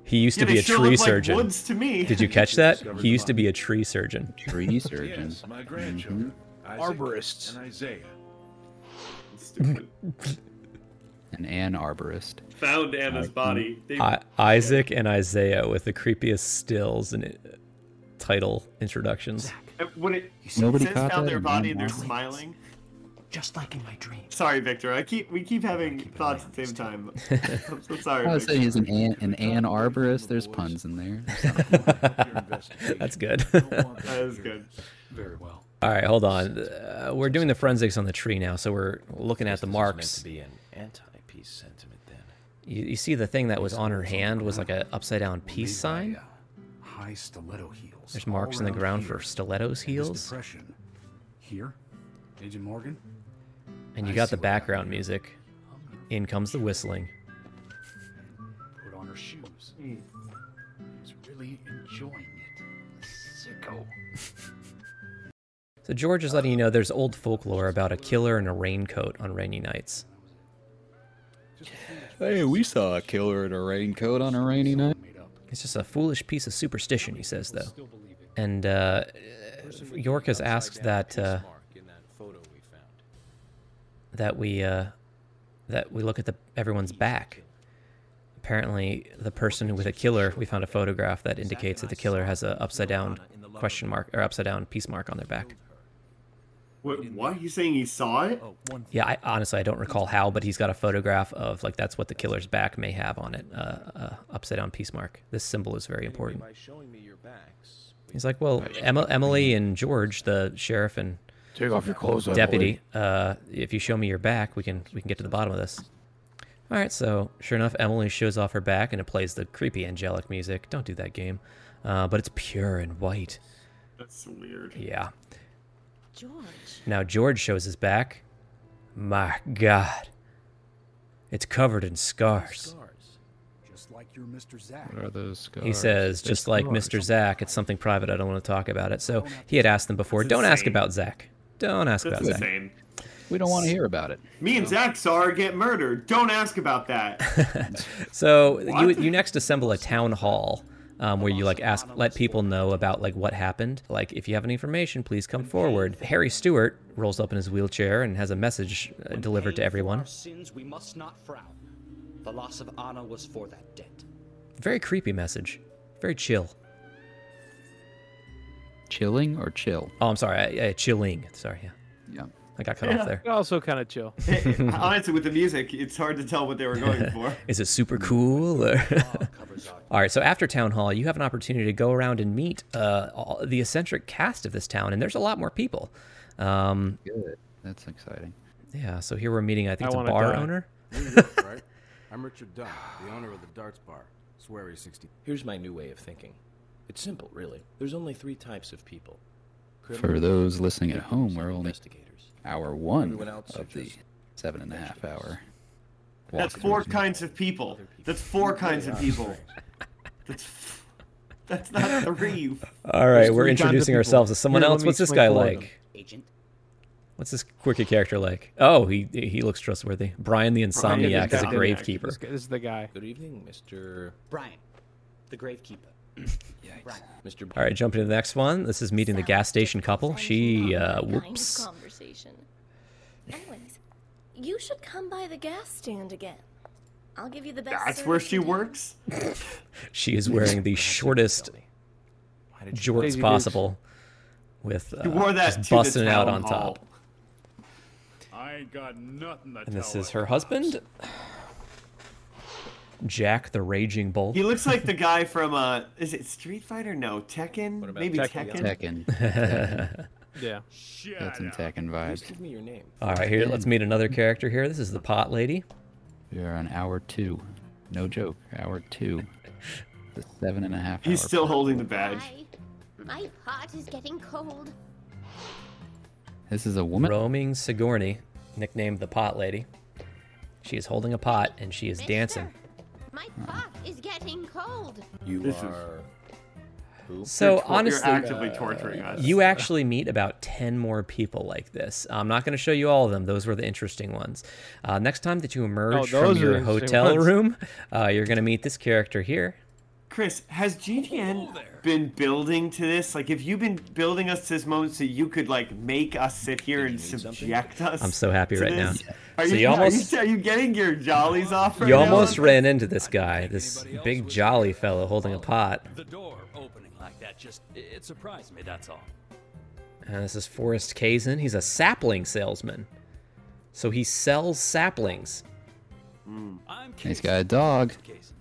He used Yeah, to be they a sure tree look like surgeon. woods to me. Did you catch that? He used to be a tree surgeon. Tree surgeon. Yes, my grandchildren. Isaac Arborists. And Isaiah. Stupid. An Ann arborist. Found Anna's body. They, I, Isaac and Isaiah with the creepiest stills and uh, title introductions. when it, Nobody it says caught found that their in body one and they're line? smiling. Just like in my dream. Sorry, Victor. I keep we keep having thoughts at the same time. I'm so sorry. I would say he's an Ann, an Ann arborist. There's puns in there. That's good. That is good. Very well. All right, hold on. Uh, we're doing the forensics on the tree now, so we're looking at the marks. meant to be an anti-peace sentiment then. You, you see the thing that was on her hand was like an upside down peace sign. High stiletto heels. There's marks in the ground for stilettos heels. depression here Agent Morgan? And you I got the background music. In comes the whistling. Put on her shoes. He's really enjoying it. Sicko. So George is letting you know there's old folklore about a killer in a raincoat on rainy nights. Hey, we saw a killer in a raincoat on a rainy night. It's just a foolish piece of superstition, he says, though. And uh, York has asked that uh, that we uh, that we look at the everyone's back. Apparently, the person with a killer, we found a photograph that indicates that the killer has a upside down question mark or upside down peace mark on their back. What? What? You saying he saw it? Yeah, I, honestly, I don't recall how, but he's got a photograph of like that's what the killer's back may have on it, uh, uh, upside down peace mark. This symbol is very important. By showing me your backs, He's like, well, Emma, Emily and George, the sheriff and Take off your clothes, deputy. Uh, if you show me your back, we can we can get to the bottom of this. All right, so sure enough, Emily shows off her back and it plays the creepy angelic music. Don't do that game, uh, but it's pure and white. That's weird. Yeah. George. Now George shows his back. My God, it's covered in scars. Just like your Mr. Zach. What are those scars? He says, They're just like. Mr. Zach, it's something private. I don't want to talk about it. So he had asked them before, don't ask about Zach. Don't ask That's about Zach. insane. We don't want to hear about it. Me and Zach saw her get murdered. Don't ask about that. So you What? you next assemble a town hall um, where you like ask let people know about like what happened. Like if you have any information, please come forward. Harry Stewart rolls up in his wheelchair and has a message uh, delivered to everyone. Sins we must not frown. The loss of Anna was for that debt. Very creepy message. Very chill. Chilling or chill? Oh, I'm sorry. Uh, chilling. Sorry. Yeah. Yeah. I got cut off there. Also kind of chill. Honestly, with the music, it's hard to tell what they were going for. Is it super cool? Or all right. So after town hall, you have an opportunity to go around and meet uh, all, the eccentric cast of this town, and there's a lot more people. Um, Good. That's exciting. yeah. So here we're meeting. I think I it's a bar die. owner. York, right? I'm Richard Dunn, the owner of the Darts Bar. Swery 60. Here's my new way of thinking. It's simple, really. There's only three types of people. For those listening at home, we're and only investigators. hour one Everyone of the seven and a half hour. That's four kinds of people. That's four kinds of people. That's that's not three. All right, There's we're three kinds of introducing ourselves to someone Here, else. What's this guy four of them. like? Agent, What's this quirky character like? Oh, he he looks trustworthy. Brian the Brian the Insomniac is a gravekeeper. This is the guy. Good evening, Mr. Brian, the gravekeeper. Brian. Mr. All right, jumping to the next one. This is meeting the gas station couple. She uh, whoops. conversation. Anyways, you should come by the gas stand again. I'll give you the best. That's where she works. She is wearing the shortest Why jorts possible, with uh, She wore that just busting it out on top. I ain't got nothing to And this is her her husband, Jack the Raging Bull. He looks like the guy from uh is it Street Fighter? No, Tekken? Maybe Tekken? Tekken. Tekken. Yeah. That's Got some. Tekken Just vibes. give me your name. All right, here let's meet another character here. This is the pot lady. We're on hour two. No joke. Hour two. The seven and a half. He's hour still part. holding the badge. Hi. My pot is getting cold. This is a woman. Roaming Sigourney, nicknamed the pot lady. She is holding a pot and she is dancing. My pot is getting cold. You This is- are. Who? So You're tor- honestly, you're actively torturing us. you actually meet about 10 more people like this. I'm not going to show you all of them. Those were the interesting ones. Uh, next time that you emerge Oh, from your hotel ones. room, uh, you're going to meet this character here. Chris, has GTN been building to this? Like, have you been building us to this moment so you could like make us sit here and need something? subject us? I'm so happy to right now. Are So you, you are almost- you, are you getting your jollies off right You now? almost ran into this guy, this big jolly uh, fellow holding a pot. The door opening like that just it, it surprised me, that's all. And this is Forrest Kaysen. He's a sapling salesman. So he sells saplings. I'm He's got a dog.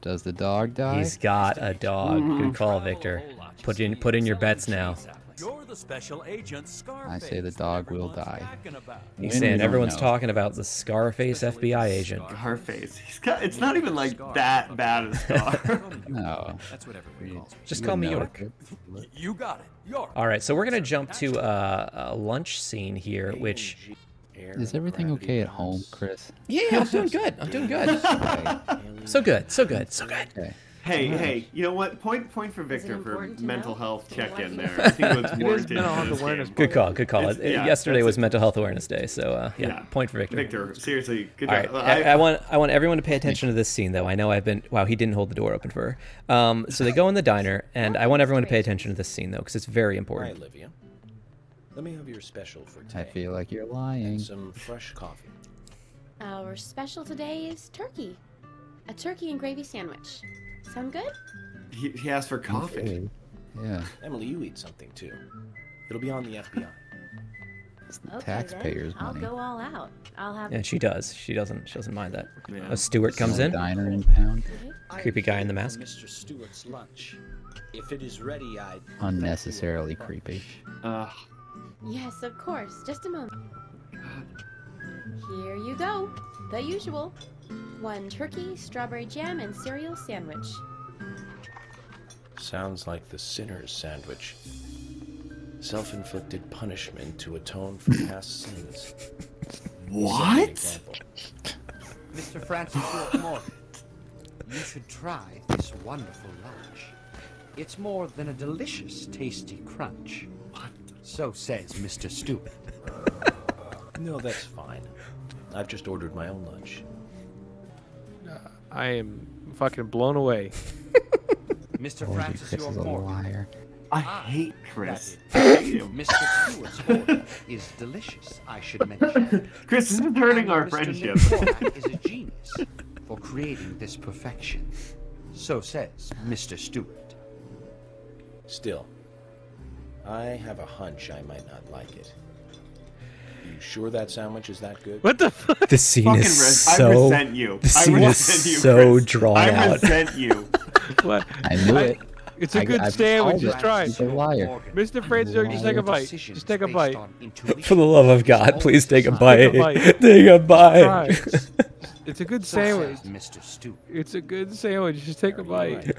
Does the dog die? He's got a dog. Good call, Victor. Put in put in your bets now. You're the the special agent I say the dog will die. He's When saying everyone's know. talking about the Scarface FBI agent. Scarface. He's got, it's not even like that bad a scar. No. That's what everybody calls Just call me York. You got it. York. All right, so we're gonna jump to uh, a lunch scene here, which Is everything okay at home, Chris? yeah, I'm doing good. I'm doing good. so good, so good, so good. Okay. Hey, hey, you know what? Point point for Victor for mental health check in there. I think it's It is warranted. mental for health this awareness. Good call, good call. It's- Uh, yeah, Yesterday was it. Mental Health Awareness Day, so uh, yeah, Yeah. point for Victor. Victor, seriously, good All job. right, I, I want I want everyone to pay attention to this scene, though. I know I've been wow, he didn't hold the door open for her. Um, so they go in the diner, and I want everyone to pay attention to this scene though, because it's very Hi, important. Olivia. Let me have your special for I feel like you're lying. And some fresh coffee. Our special today is turkey. A turkey and gravy sandwich. Sound good? he, he asked for coffee. Okay. Yeah. Emily, you eat something too. It'll be on the FBI. It's the Okay, taxpayers' then. I'll money. go all out. I'll have. Yeah, she does. She doesn't. She doesn't mind that. Yeah. A Stewart comes in. Diner in town. Creepy guy in the mask. Mr. Stewart's lunch. If it is ready, I'd Unnecessarily creepy. Uh, Yes, of course. Just a moment. Here you go. The usual. One turkey, strawberry jam, and cereal sandwich. Sounds like the sinner's sandwich. Self inflicted punishment to atone for past sins. what? Mr. Francis York Morgan, you should try this wonderful lunch. It's more than a delicious, tasty crunch. So says Mr. Stewart. No, that's fine. I've just ordered my own lunch. I am fucking blown away. Mr. Boy, Francis Chris is a Morgan. liar. I ah, hate Chris. I is. Mr. Stewart's order is delicious, I should mention. Chris, this is hurting And our Mr. friendship. Nick Porak is a genius for creating this perfection. So says Mr. Stewart. Still, I have a hunch I might not like it. You sure that sandwich is that good? What the fuck? The scene Fucking is res- I so. resent you. The I scene is resent you, so Chris. drawn I out. resent you. What? I knew it. It's a I- good I've sandwich. Just try He's it. a liar. Mr. Francis York, just take a bite. Just take a bite. For the love of God, please take a bite. Take a bite. Take a bite. It's a good sandwich. Mr. Stewart. It's a good sandwich. Just take a You're bite.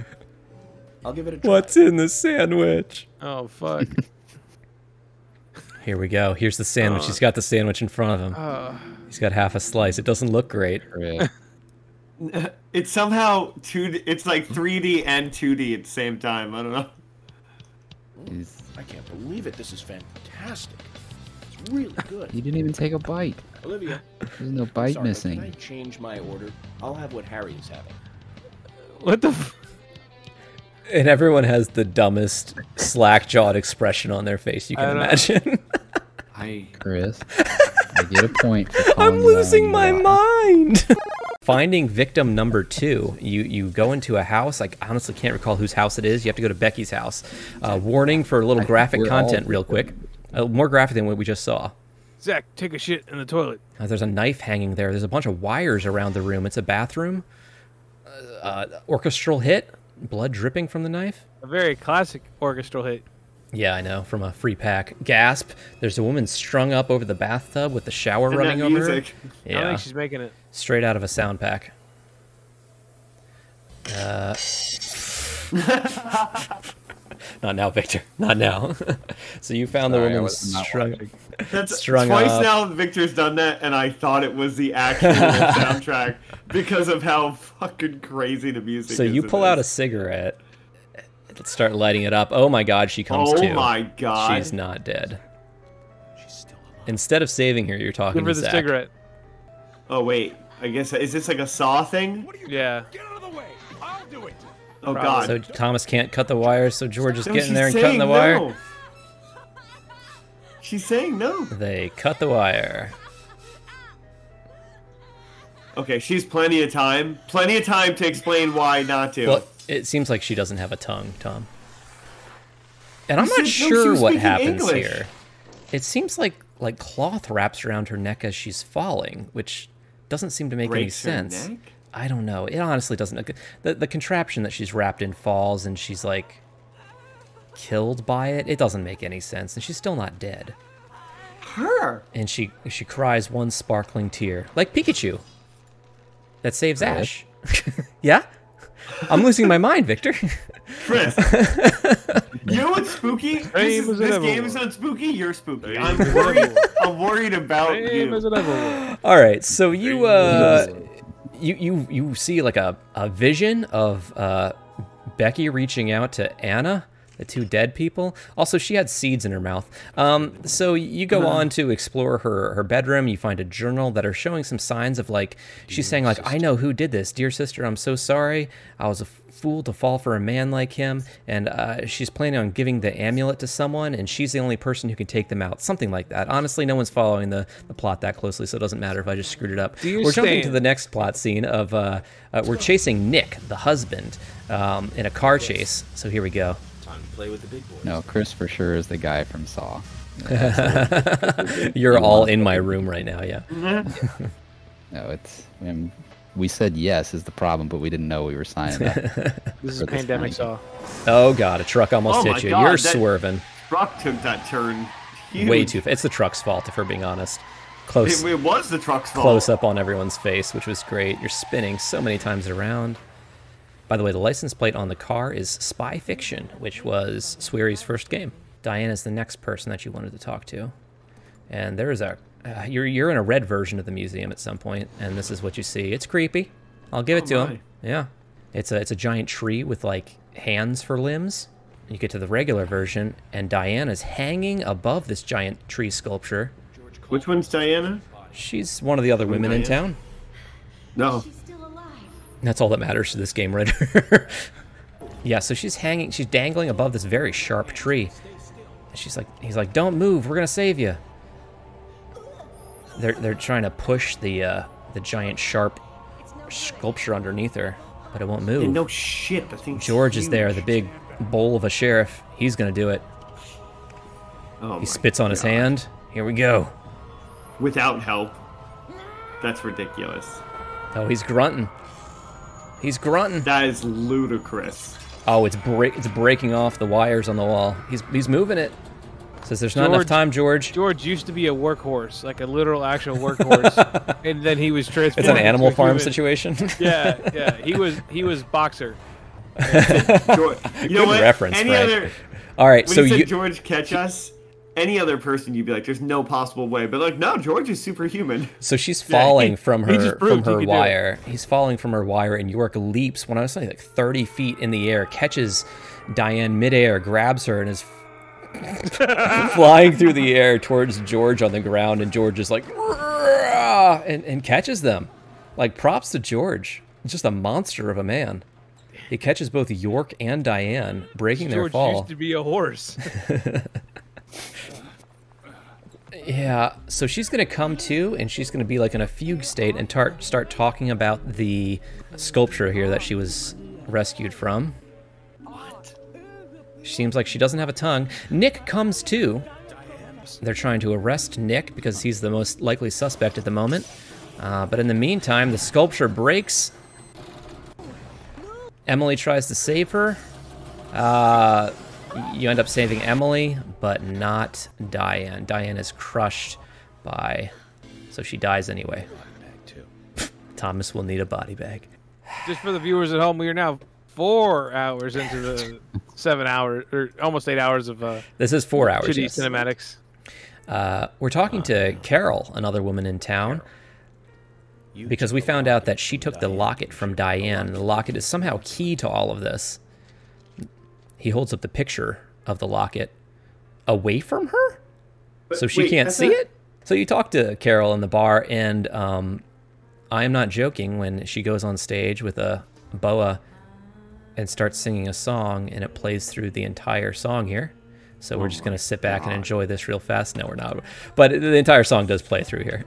Right. I'll give it a try. What's in the sandwich? Oh fuck. Here we go. Here's the sandwich. Uh, He's got the sandwich in front of him. Uh, He's got half a slice. It doesn't look great. Chris. It's somehow two. It's like 3D and 2D at the same time. I don't know. I can't believe it. This is fantastic. It's really good. He didn't even take a bite. Olivia, There's no bite sorry, missing. Can I change my order? I'll have what Harry is having. what the? F- And everyone has the dumbest slack jawed expression on their face you can don't imagine. I Chris, I get a point. For I'm you out on losing my lie. mind. Finding victim number two. You you go into a house. I honestly can't recall whose house it is. You have to go to Becky's house. Uh, warning for a little think graphic we're all content, real quick. Uh, more graphic than what we just saw. Zach, take a shit in the toilet. Uh, there's a knife hanging there. There's a bunch of wires around the room. It's a bathroom. Uh, uh, orchestral hit. Blood dripping from the knife. A very classic orchestral hit. Yeah, I know. From a free pack. Gasp. There's a woman strung up over the bathtub with the shower And running that over her. music. I Yeah. think she's making it. Straight out of a sound pack. Uh, not now, Victor. Not now. so you found Sorry, the woman was strung. That's strung twice up. now Victor's done that, and I thought it was the actual soundtrack because of how fucking crazy the music So is. you pull out a cigarette. Let's start lighting it up. Oh my God, she comes Oh to. my God. She's not dead. She's still alive. Instead of saving her, you're talking Give her to the Zach. cigarette. Oh wait, I guess is this like a saw thing? Yeah. Oh God. So Thomas can't cut the wire, so George is No, getting there and cutting the wire. no. She's saying no. They cut the wire. Okay, she's plenty of time. Plenty of time to explain why not to. Well, it seems like she doesn't have a tongue, Tom. And I'm You not said- no, sure what happens English. here. It seems like like cloth wraps around her neck as she's falling, which doesn't seem to make any Breaks her sense. neck? I don't know. It honestly doesn't. The, the contraption that she's wrapped in falls, and she's like, killed by it. It doesn't make any sense, and she's still not dead. Her. And she she cries one sparkling tear, like Pikachu. That saves Right. Ash. yeah, I'm losing my mind, Victor. Chris. you know what's spooky? This, Same is, this game is not spooky. You're spooky. Same I'm worried. I'm worried about Same you. as. All right, so you uh, you you you see like a, a vision of uh, Becky reaching out to Anna, the two dead people. Also, she had seeds in her mouth. Um, so you go on to explore her her bedroom. You find a journal that are showing some signs of like she's saying like I know who did this, dear sister. I'm so sorry. I was a fool to fall for a man like him. And uh, she's planning on giving the amulet to someone, and she's the only person who can take them out. Something like that. Honestly, no one's following the, the plot that closely, so it doesn't matter if I just screwed it up. We're jumping to the next plot scene of uh, uh, we're chasing Nick, the husband, um, in a car chase. So here we go. Time to play with the big boys. No, Chris for sure is the guy from Saw. You're all in my room right now, yeah. No, it's. I mean, we said yes is the problem, but we didn't know we were signing up. This is for pandemic thing. saw. Oh god, a truck almost Oh hit you. God, You're swerving. Truck took that turn. Huge. Way too. Fast. It's the truck's fault, if we're being honest. Close. It, it was the truck's fault. close up on everyone's face, which was great. You're spinning so many times around. By the way, the license plate on the car is Spy Fiction, which was Swery's first game. Diane is the next person that you wanted to talk to, and there is a uh, you're you're in a red version of the museum at some point, and this is what you see. It's creepy. I'll give it Oh to my. him. Yeah, it's a it's a giant tree with like hands for limbs. You get to the regular version, and Diane is hanging above this giant tree sculpture. Which one's Diana? She's one of the other women in town. No. That's all that matters to this game, Ritter. yeah, so she's hanging, she's dangling above this very sharp tree. And she's like, he's like, don't move, we're gonna save you. They're they're trying to push the uh, the giant sharp sculpture underneath her, but it won't move. No shit. The thing's George is there, the big bowl of a sheriff. He's gonna do it. Oh he spits on his hand. Here we go. Without help. That's ridiculous. Oh, he's grunting. He's grunting. That is ludicrous. Oh, it's break it's breaking off the wires on the wall. He's he's moving it. Says there's not enough time, George. George used to be a workhorse, like a literal actual workhorse, and then he was transformed. It's an Animal Farm human. situation. yeah, yeah. He was he was boxer. George, you know Good what? reference, Any Frank. other All right, when so you said you George catch us, any other person you'd be like, "There's no possible way," but like, no, George is superhuman. so she's Yeah, falling he- from her from proved he her could do it. wire. He's falling from her wire, and York leaps when I was saying like 30 feet in the air, catches Diane midair, grabs her, and is flying through the air towards George on the ground, and George is like, and, and catches them. Like props to George. Just a monster of a man. He catches both York and Diane, breaking their George fall. used to be a horse. Yeah, so she's gonna come to, and she's gonna be like in a fugue state and tar- start talking about the sculpture here that she was rescued from. Seems like she doesn't have a tongue. Nick comes too. They're trying to arrest Nick because he's the most likely suspect at the moment. Uh, but in the meantime, the sculpture breaks. Emily tries to save her. Uh, you end up saving Emily, but not Diane. Diane is crushed by, so she dies anyway. Thomas will need a body bag. Just for the viewers at home, we are now four hours into the seven hours or almost eight hours of uh, This is four hours, shitty yes. cinematics. Uh, we're talking to Carol, another woman in town, because we found out that she took the locket from Diane, and the locket is somehow key to all of this. He holds up the picture of the locket away from her, so she wait, can't see not- it. So you talk to Carol in the bar, and um, I am not joking when she goes on stage with a boa and starts singing a song, and it plays through the entire song here. So we're just gonna sit back and enjoy this real fast. No, we're not. But the entire song does play through here.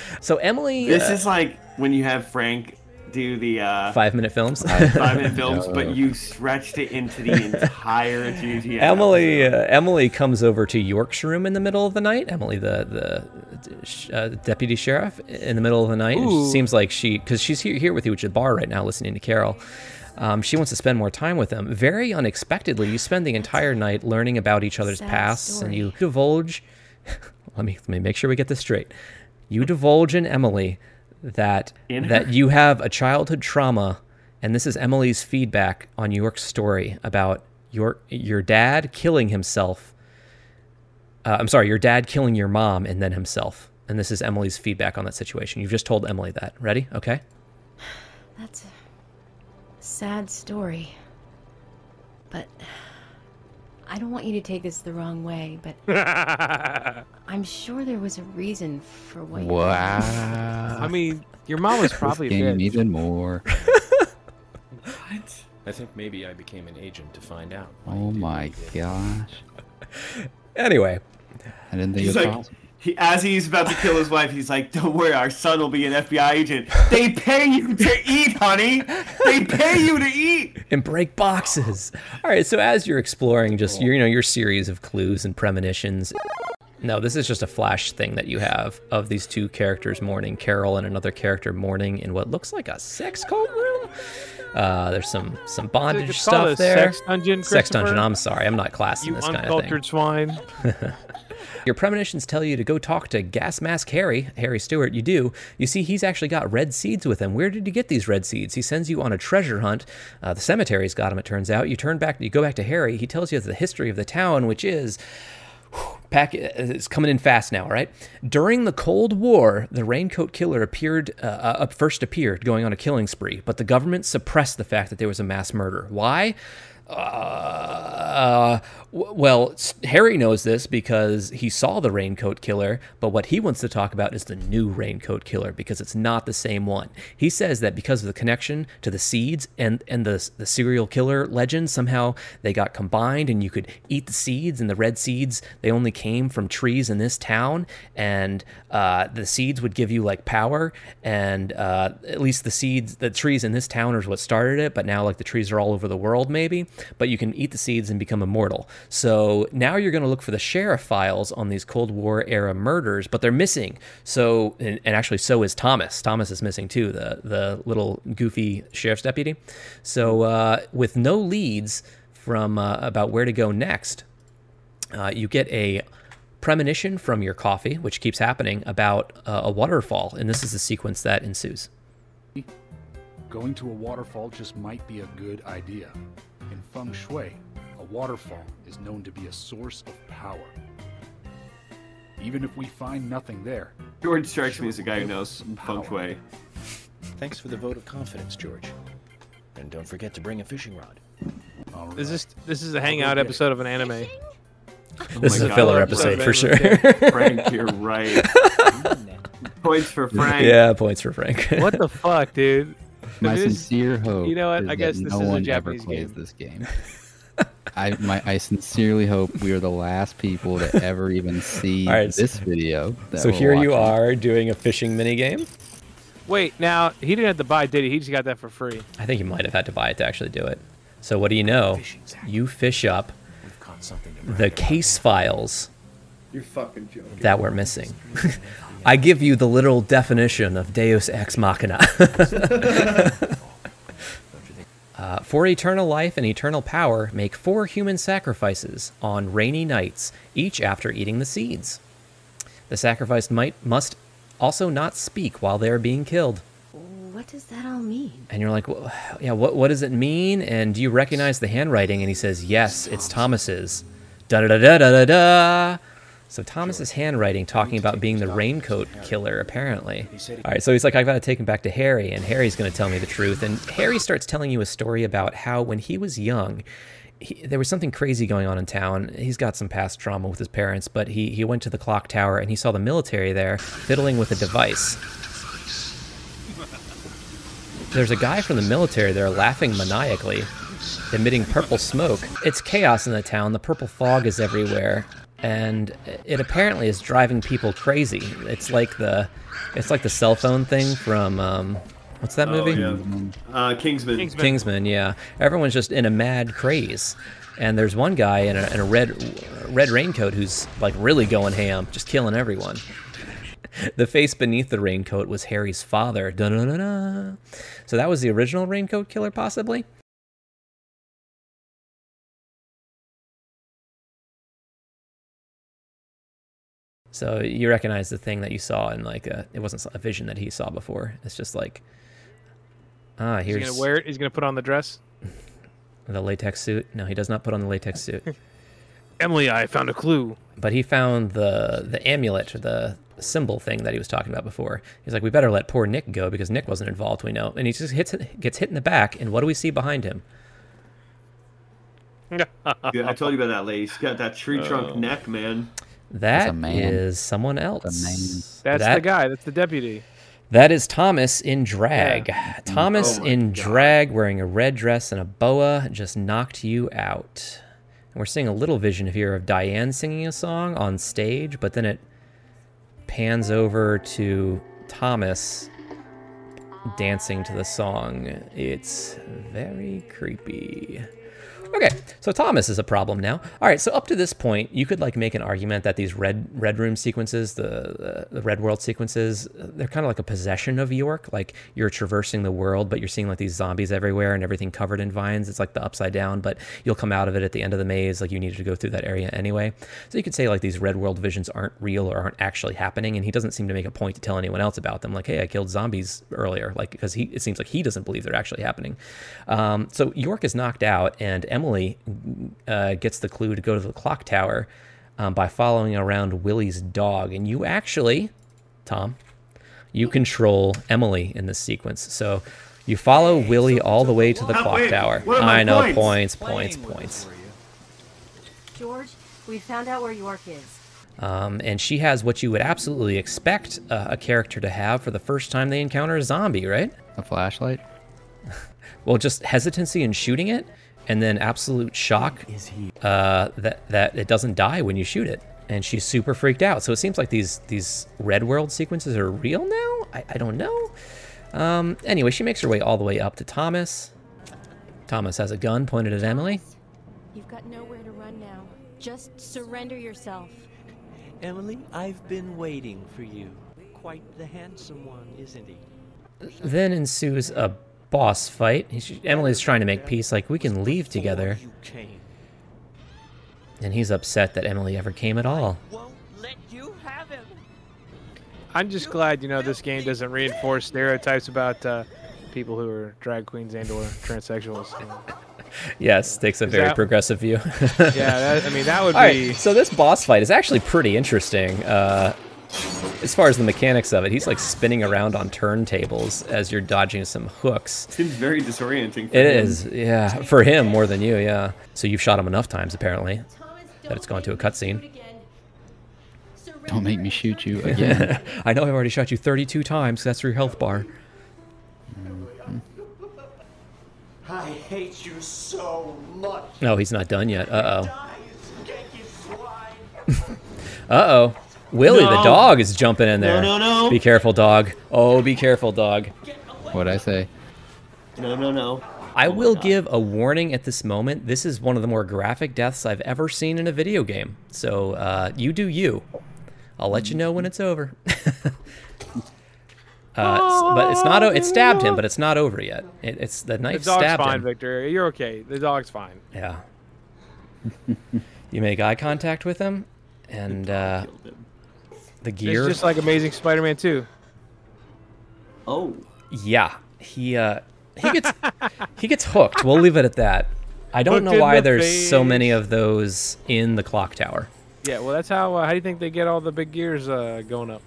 so Emily, This uh, is like when you have Frank do the uh, five minute films. five minute films, but you stretched it into the entire GTM. Emily, uh, Emily comes over to York's room in the middle of the night. Emily, the the uh, deputy sheriff, in the middle of the night. And Ooh. It seems like she, because she's here here with you at the bar right now, listening to Carol. Um, she wants to spend more time with him. Very unexpectedly, you spend the entire night learning about each other's Sad pasts, and you divulge. let me let me make sure we get this straight. You divulge in Emily that In that you have a childhood trauma, and this is Emily's feedback on York's story about your your dad killing himself. Uh, I'm sorry, your dad killing your mom and then himself. And this is Emily's feedback on that situation. You've just told Emily that. Ready? Okay. That's a sad story. But I don't want you to take this the wrong way, but I'm sure there was a reason for what you. Wow. I mean, your mom was probably a this game even more. what? I think maybe I became an agent to find out. Oh my gosh. Anyway, I didn't think He's it was like, possible. He, as he's about to kill his wife, he's like, "Don't worry, our son will be an FBI agent. They pay you to eat, honey. They pay you to eat." and break boxes. All right, so as you're exploring just your, you know your series of clues and premonitions, no, this is just a flash thing that you have of these two characters mourning, Carol and another character mourning in what looks like a sex cult room. Uh, there's some some bondage It's called stuff a there. sex dungeon, Sex dungeon. I'm sorry, I'm not classing You this kind of thing. uncultured swine. Your premonitions tell you to go talk to Gas Mask Harry, Harry Stewart. You do. You see, he's actually got red seeds with him. Where did he get these red seeds? He sends you on a treasure hunt. Uh, the cemetery's got him, it turns out. You turn back, you go back to Harry. He tells you the history of the town, which is pack it's coming in fast now, right? During the Cold War, the Raincoat Killer appeared uh, uh, first appeared going on a killing spree, but the government suppressed the fact that there was a mass murder. Why? Uh, well, Harry knows this because he saw the Raincoat Killer, but what he wants to talk about is the new Raincoat Killer because it's not the same one. He says that because of the connection to the seeds and and the the serial killer legend, somehow they got combined, and you could eat the seeds, and the red seeds they only came from trees in this town, and uh, the seeds would give you like power, and uh, at least the seeds, the trees in this town is what started it, but now like the trees are all over the world, maybe. But you can eat the seeds and become immortal. So now you're going to look for the sheriff files on these Cold War era murders, but they're missing. So and, and actually, so is Thomas. Thomas is missing too, the the little goofy sheriff's deputy. So uh, with no leads from uh, about where to go next, uh, you get a premonition from your coffee, which keeps happening about uh, a waterfall, and this is the sequence that ensues. Going to a waterfall just might be a good idea. In feng shui, a waterfall is known to be a source of power. Even if we find nothing there, George strikes me as a guy who knows feng shui. Thanks for the vote of confidence, George. And don't forget to bring a fishing rod. Is this this is a hangout episode of an anime? This oh is a filler episode for sure. Frank, you're right. Points for Frank. Yeah, points for Frank. What the fuck, dude? My If this- sincere hope. You know what? is I guess that this no is a one Japanese ever plays game. this game. I my I sincerely hope we are the last people to ever even see All right, this video. that so we're here you are doing a fishing mini game. Wait, now he didn't have to buy, did he? He just got that for free. I think he might have had to buy it to actually do it. So what do you know? You fish up Caught something to the case files You're fucking joking. that were missing. I give you the literal definition of Deus ex machina. Uh, for eternal life and eternal power, make four human sacrifices on rainy nights, each after eating the seeds. The sacrifice might must also not speak while they are being killed. What does that all mean? And you're like, well, yeah, what, what does it mean? And do you recognize the handwriting? And he says, yes, it's Thomas's. Da da da da da da da. So Thomas's handwriting talking about being the raincoat killer, apparently. All right, so he's like, I've got to take him back to Harry, and Harry's going to tell me the truth. And Harry starts telling you a story about how when he was young, he, there was something crazy going on in town. He's got some past trauma with his parents, but he, he went to the clock tower and he saw the military there fiddling with a device. There's a guy from the military there laughing maniacally, emitting purple smoke. It's chaos in the town. The purple fog is everywhere, and it apparently is driving people crazy. It's like the, it's like the cell phone thing from um, what's that Oh, movie? yeah. Uh, Kingsman. Kingsman. yeah. Everyone's just in a mad craze. And there's one guy in a, in a red red raincoat who's like really going ham, just killing everyone. the face beneath the raincoat was Harry's father. Da-da-da-da. So that was the original raincoat killer, possibly. So you recognize the thing that you saw and like a, it wasn't a vision that he saw before. It's just like, ah, here's. He's here's gonna wear it. He's gonna put on the dress. the latex suit. No, he does not put on the latex suit. Emily, I found a clue. but he found the the amulet or the symbol thing that he was talking about before. He's like, we better let poor Nick go because Nick wasn't involved. We know, and he just hits gets hit in the back. And what do we see behind him? Yeah, I told you about that lady. She's got that tree trunk Oh. neck, man. That is man. someone else. That's That- the guy. That's the deputy. That is Thomas in drag. Mm. Thomas Oh in drag, wearing a red dress and a boa, just knocked you out. And we're seeing a little vision here of Diane singing a song on stage, but then it pans over to Thomas dancing to the song. It's very creepy. Okay, so Thomas is a problem now. All right, so up to this point, you could like make an argument that these red red room sequences, the the, the red world sequences, they're kind of like a possession of York. Like you're traversing the world, but you're seeing like these zombies everywhere and everything covered in vines. It's like the upside down, but you'll come out of it at the end of the maze. Like you needed to go through that area anyway. So you could say like these red world visions aren't real or aren't actually happening, and he doesn't seem to make a point to tell anyone else about them. Like, hey, I killed zombies earlier, like because he it seems like he doesn't believe they're actually happening. Um, so York is knocked out, and Emily uh, gets the clue to go to the clock tower um, by following around Willie's dog. And you actually, Tom, you control Emily in this sequence. So you follow Willie all the way to the clock wait, tower. what are my I know points? points, points, points. George, we found out where York is. Um, and she has what you would absolutely expect uh, a character to have for the first time they encounter a zombie, right? A flashlight. well, just hesitancy in shooting it, and then absolute shock uh, that that it doesn't die when you shoot it. And she's super freaked out. So it seems like these these red world sequences are real now. I, I don't know. Um, anyway, she makes her way all the way up to Thomas. Thomas has a gun pointed at Emily. You've got nowhere to run now. Just surrender yourself. Emily, I've been waiting for you. Quite the handsome one, isn't he? Then ensues a boss fight. He's, Emily's trying to make peace, like we can leave together. And he's upset that Emily ever came at all. Let you have him. I'm just glad you know this game doesn't reinforce stereotypes about uh, people who are drag queens and/or transsexuals. Yes, takes a very that- progressive view. Yeah, that- I mean, that would All right, be- so this boss fight is actually pretty interesting. Uh, as far as the mechanics of it, he's like spinning around on turntables as you're dodging some hooks. Seems very disorienting. For It him. is, yeah, for him more than you, yeah. So you've shot him enough times apparently that it's gone to a cutscene. Don't make me shoot you again. I know I've already shot you 32 times. That's your health bar. I hate you so much. No, he's not done yet. Uh oh. uh oh. Willie the dog is jumping in there. no, no. no. Be careful, dog. Oh, be careful, dog. What'd I say? No, no, no. I will give a warning at this moment. This is one of the more graphic deaths I've ever seen in a video game. So uh, you do you. I'll let you know when it's over. uh, s- but it's not. O- it stabbed him, but it's not over yet. It, it's the knife The knife dog's stabbed fine, him. Victor. You're okay. The dog's fine. Yeah. you make eye contact with him, and uh, the gear. It's just like Amazing Spider-Man 2. Oh. Yeah, he uh, he gets he gets hooked. We'll leave it at that. I don't Hooked know why the there's so many of those in the clock tower. Yeah, well, that's how. Uh, how do you think they get all the big gears uh, going up?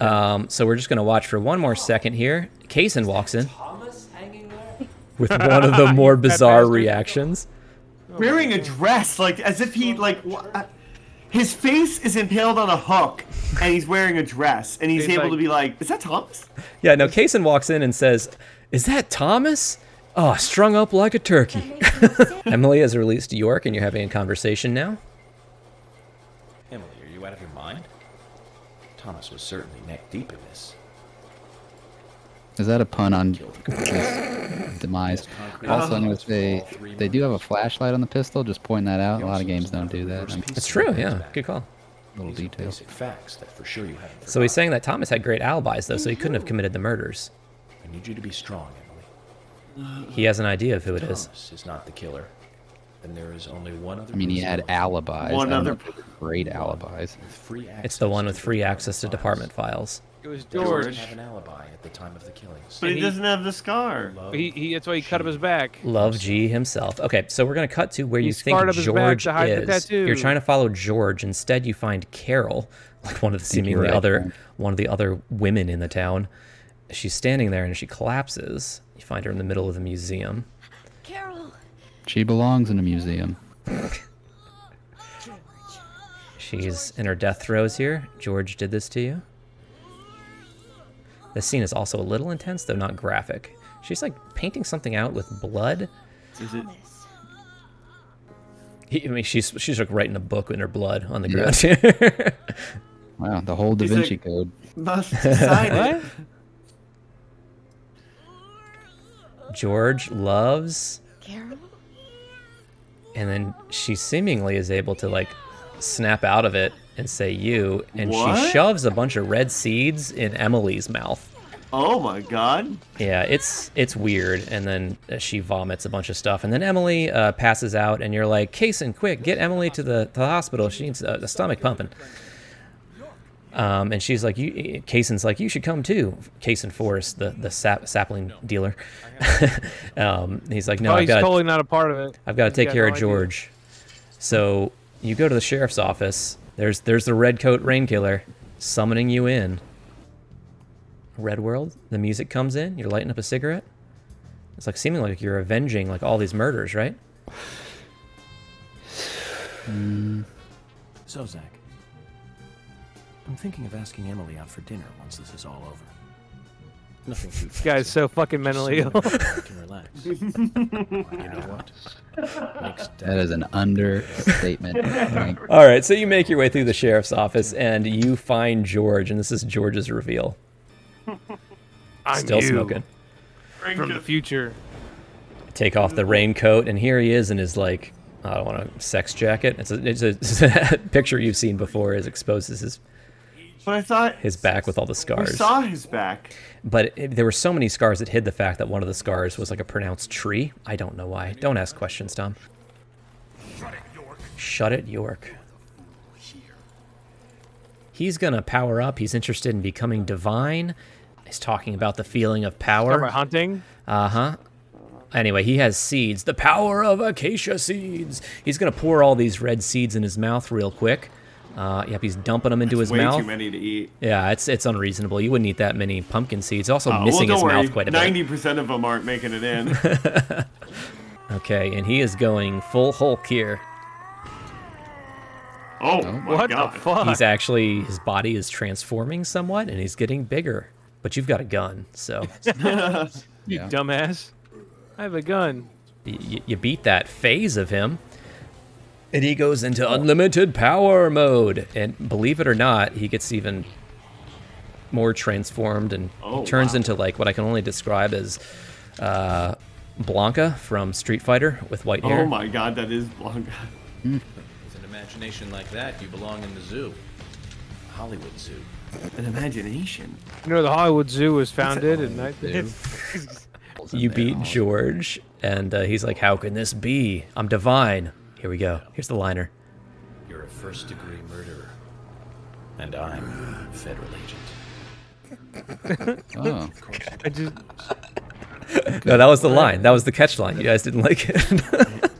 Um, so we're just gonna watch for one more second here. Kaysen walks in with one of the more bizarre reactions. Wearing a dress, like as if he like. wha- uh, His face is impaled on a hook, and he's wearing a dress, and he's He's able like- to be like, "Is that Thomas?" Yeah, no. Kaysen walks in and says, "Is that Thomas?" Oh, strung up like a turkey. Emily has released York, and you're having a conversation now. Emily, are you out of your mind? Thomas was certainly neck deep in this. Is that a pun on his demise? Also, I'm gonna say they do have a flashlight on the pistol. Just point that out. A lot of games don't do that. I'm- It's true. Yeah, good call. Little detail. Basic facts that for sure you haven't. So he's saying that Thomas had great alibis, though, so he couldn't have committed the murders. I need you to be strong, Emily. He has an idea of who it is. Thomas is not the killer. then there is only one other. I mean, he had alibis. One other- know if they were great alibis. It's the one with free access to department files. It was Does George. have an alibi at the time of the killings. But he, he- doesn't have the scar. He, he that's why he cut up his back. Love G himself. Okay, so we're gonna cut to where He you think scarred up his back George to hide the is. You're trying to follow George. Instead, you find Carol, like one of the seemingly right, other one of the other women in the town. She's standing there and she collapses. You find her in the middle of the museum. Carol. She belongs in a museum. She's in her death throes here. George did this to you. This scene is also a little intense, though not graphic. She's like painting something out with blood. Is it? He, I mean, she's she's like writing a book in her blood on the Yeah. ground here. Wow, the whole Da Vinci like- Code. Must decide it. George loves, Carol? and then she seemingly is able to like snap out of it and say you, and What? she shoves a bunch of red seeds in Emily's mouth. Oh my god. Yeah, it's it's weird, and then uh, she vomits a bunch of stuff, and then Emily uh, passes out, and you're like, Kaysen, quick, get Emily to the, to the hospital. She needs uh, the stomach pumping. Um, and she's like, you, Kaysen's like, you should come too. Kaysen Forrest, the the sap, sapling dealer. um, he's like, no, oh, I've he's got totally not a part of it. I've got to take care no of idea. George. So you go to the sheriff's office. There's there's the red coat rain killer summoning you in. Red World. The music comes in. You're lighting up a cigarette. It's like seeming like you're avenging like all these murders, right? So, Zach, I'm thinking of asking Emily out for dinner once this is all over. Nothing too This guy's so fucking mentally ill. I can relax. you know what? Makes That is an understatement. All right, so you make your way through the sheriff's office and you find George, and this is George's reveal. I'm Still you. smoking. From the future. Take off the raincoat, and here he is in his like I don't want a sex jacket. It's a, it's a, it's a picture you've seen before. Is exposes his But I thought his back with all the scars. we scars. saw his back. But it, there were so many scars that hid the fact that one of the scars was like a pronounced tree. I don't know why. Don't ask questions, Tom. Shut it, York. Shut it, York. He's gonna power up. He's interested in becoming divine. He's talking about the feeling of Talking power. about hunting. Uh huh. Anyway, he has seeds. The power of acacia seeds. He's gonna pour all these red seeds in his mouth real quick. Uh, yep, he's dumping them into his Way mouth. too many to eat. Yeah, it's it's unreasonable. You wouldn't eat that many pumpkin seeds. Also Uh, missing well, his worry. mouth quite a bit. Ninety percent of them aren't making it in. Okay, and he is going full Hulk here. oh my What god. the fuck? He's actually his body is transforming somewhat, and he's getting bigger. But you've got a gun, so You Yeah. dumbass. I have a gun. y- you beat that phase of him, and he goes into unlimited power mode. And believe it or not, he gets even more transformed and Oh, turns wow. into like what I can only describe as uh, Blanka from Street Fighter with white hair. Oh my god, that is Blanka. With an imagination like that, you belong in the zoo. Hollywood Zoo. An imagination. You know, the Hollywood Zoo was founded in. You beat George, and uh, he's like, "How can this be? I'm divine." Here we go. Here's the liner. You're a first degree murderer. And I'm a federal agent. Oh, I just. No, that was the line. That was the catch line. You guys didn't like it.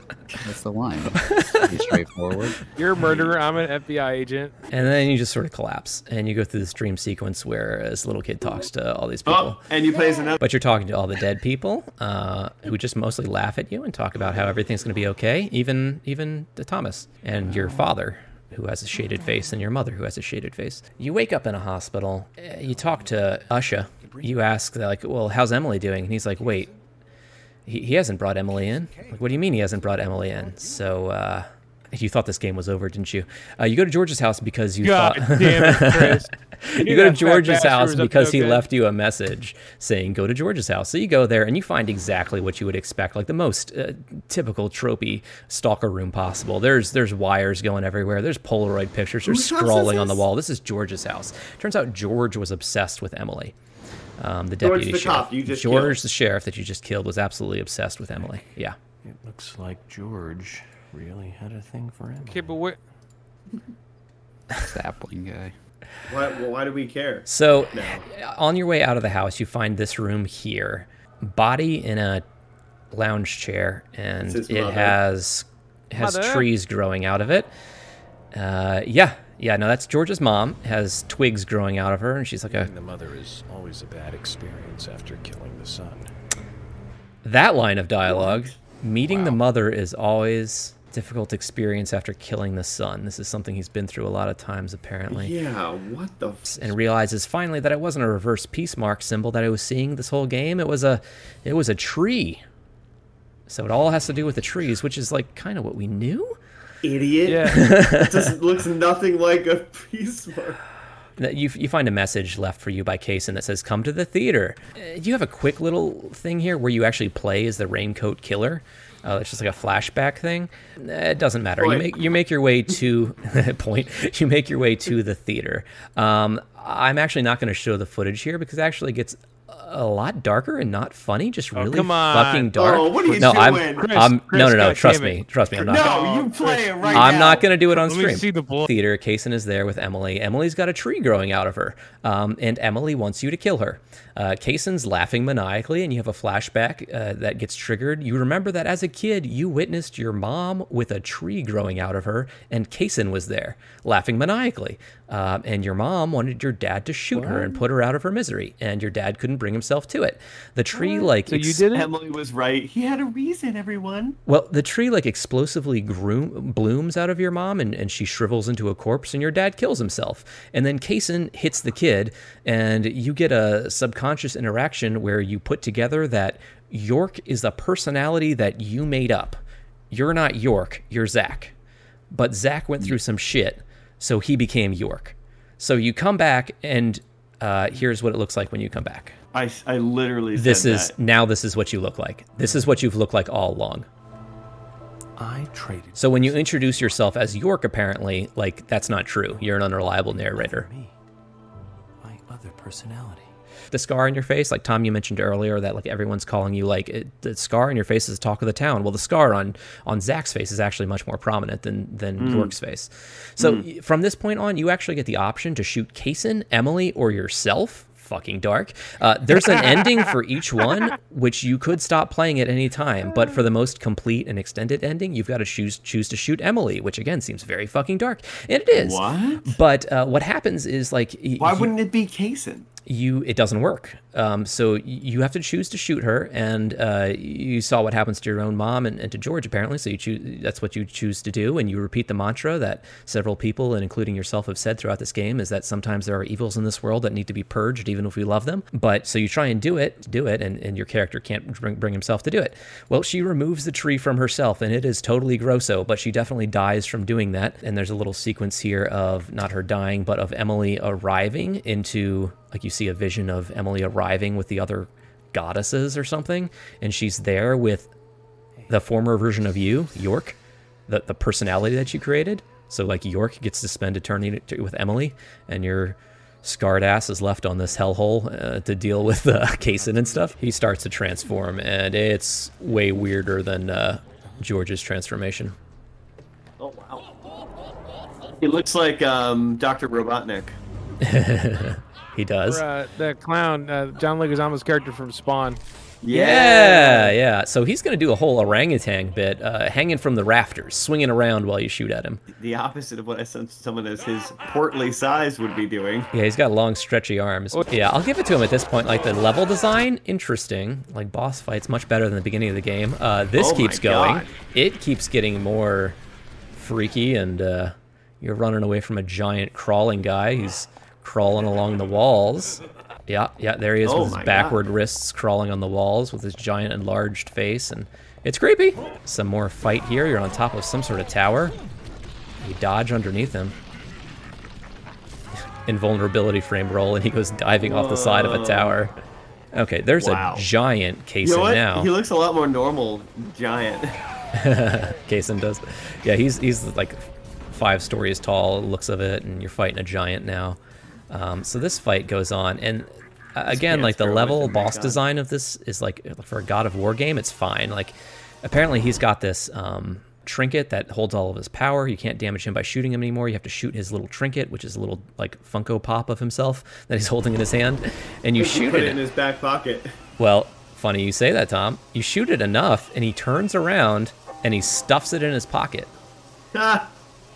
that's the line. Pretty straightforward. You're a murderer. I'm an FBI agent. and then you just sort of collapse, and you go through this dream sequence where this little kid talks to all these people. Oh, and you plays another. But you're talking to all the dead people uh, who just mostly laugh at you and talk about how everything's going to be okay, even even to Thomas and your father who has a shaded face and your mother who has a shaded face. You wake up in a hospital. uh, You talk to Usha. You ask like, "Well, how's Emily doing?" And he's like, "Wait, he, he hasn't brought Emily in. Like, what do you mean he hasn't brought Emily in?" So. uh you thought this game was over, didn't you? Uh, you go to George's house because you God thought. damn it, Chris. You you go to George's house was up because he no good. left you a message saying go to George's house. So you go there and you find exactly what you would expect, like the most uh, typical tropey stalker room possible. There's there's wires going everywhere. There's Polaroid pictures. There's Whose scrawling on the wall. This is George's house. Turns out George was obsessed with Emily. Um, the George deputy the sheriff. cop you just George killed. the sheriff that you just killed was absolutely obsessed with Emily. Yeah. It looks like George really had a thing for Emily. Okay, but what? Sapling guy. Why, well, why do we care? So, No. on your way out of the house, you find this room here. Body in a lounge chair, and it mother. has has Mother? trees growing out of it. Uh, yeah, yeah. No, that's George's mom. Has twigs growing out of her, and she's like a the mother is always a bad experience after killing the son. that line of dialogue. Meeting the mother is always difficult experience after killing the son. This is something he's been through a lot of times, apparently. Yeah, what the? F- and realizes finally that it wasn't a reverse peace mark symbol that I was seeing this whole game. It was a it was a tree. So it all has to do with the trees, which is like kind of what we knew. Idiot. Yeah. it just looks nothing like a piece mark. You you find a message left for you by Kaysen that says "Come to the theater." Uh, you have a quick little thing here where you actually play as the Raincoat Killer. Uh, it's just like a flashback thing. Uh, It doesn't matter. You make you make your way to point. You make your way to the theater. Um, I'm actually not going to show the footage here because it actually gets a lot darker and not funny. Just really come on. fucking dark. Oh, what are you no, I'm. Chris, I'm Chris, no, no, no. God Trust damn it. me. Trust me. I'm not. No, you play it right I'm now. not going to do it on Let me stream. see the blood. Theater. Kaysen is there with Emily. Emily's got a tree growing out of her, um, and Emily wants you to kill her. Uh, Kaysen's laughing maniacally, and you have a flashback uh, that gets triggered. You remember that as a kid, you witnessed your mom with a tree growing out of her, and Kaysen was there, laughing maniacally. Uh, and your mom wanted your dad to shoot her and put her out of her misery, and your dad couldn't bring himself to it. The tree, like, So you ex- didn't? Emily was right. He had a reason, everyone. well, the tree like explosively groom, blooms out of your mom and, and she shrivels into a corpse and your dad kills himself. And then Kaysen hits the kid and you get a subconscious interaction where you put together that York is the personality that you made up. You're not York, you're Zach. But Zach went through some shit, so he became York. So you come back and uh, here's what it looks like when you come back. I, I literally This is that. now this is what you look like. This is what you've looked like all along. I traded So when you introduce yourself as York, apparently, like that's not true. You're an unreliable narrator. me my other personality. The scar on your face, like Tom, you mentioned earlier, that like everyone's calling you like it, the scar on your face is the talk of the town. Well, the scar on on Zach's face is actually much more prominent than than Mm. York's face. So y- from this point on, you actually get the option to shoot Kaysen, Emily, or yourself. Fucking dark. Uh, there's an ending for each one, which you could stop playing at any time. But for the most complete and extended ending, you've got to choose choose to shoot Emily, which again seems very fucking dark, and it is. What? But uh, what happens is like Why you- wouldn't it be Kaysen? You it doesn't work. Um, so you have to choose to shoot her and uh, you saw what happens to your own mom and, and to george apparently. So you choose that's what you choose to do and you repeat the mantra that several people and including yourself have said throughout this game is that sometimes there are evils in this world that need to be purged even if we love them. But so you try and do it do it and, and your character can't bring, bring himself to do it. Well she removes the tree from herself and it is totally grosso but she definitely dies from doing that. And there's a little sequence here of not her dying but of emily arriving into like you see a vision of Emily arriving with the other goddesses or something, and she's there with the former version of you, York, the the personality that you created. So like York gets to spend eternity with Emily, and your scarred ass is left on this hellhole uh, to deal with uh, Kaysen and stuff. He starts to transform, and it's way weirder than uh, George's transformation. Oh wow. He looks like um, Dr. Robotnik. he does. Or, uh, the clown, uh, John Leguizamo's character from Spawn. Yeah, yeah. So he's going to do a whole orangutan bit, uh, hanging from the rafters, swinging around while you shoot at him. The opposite of what I sense someone as his portly size would be doing. Yeah, he's got long, stretchy arms. Yeah, I'll give it to him at this point. Like the level design, interesting. Like boss fights, much better than the beginning of the game. Uh, this Oh keeps going. God. It keeps getting more freaky, and uh, you're running away from a giant crawling guy. He's crawling along the walls. Yeah, yeah, there he is Oh with his God. backward wrists crawling on the walls with his giant enlarged face, and it's creepy. Some more fight here. You're on top of some sort of tower. You dodge underneath him. Invulnerability frame roll, and he goes diving off the side of a tower. Okay, there's Wow. a giant Kaysen You know now. He looks a lot more normal, giant. Kaysen does. Yeah, he's he's like five stories tall, looks of it, and you're fighting a giant now. Um, so this fight goes on, and uh, again, like the level boss design of this is like for a God of War game, it's fine. Like apparently he's got this um, trinket that holds all of his power. You can't damage him by shooting him anymore. You have to shoot his little trinket, which is a little like Funko Pop of himself that he's holding in his hand, and you shoot put it. it in his back pocket. Well, funny you say that, Tom. You shoot it enough, and he turns around and he stuffs it in his pocket.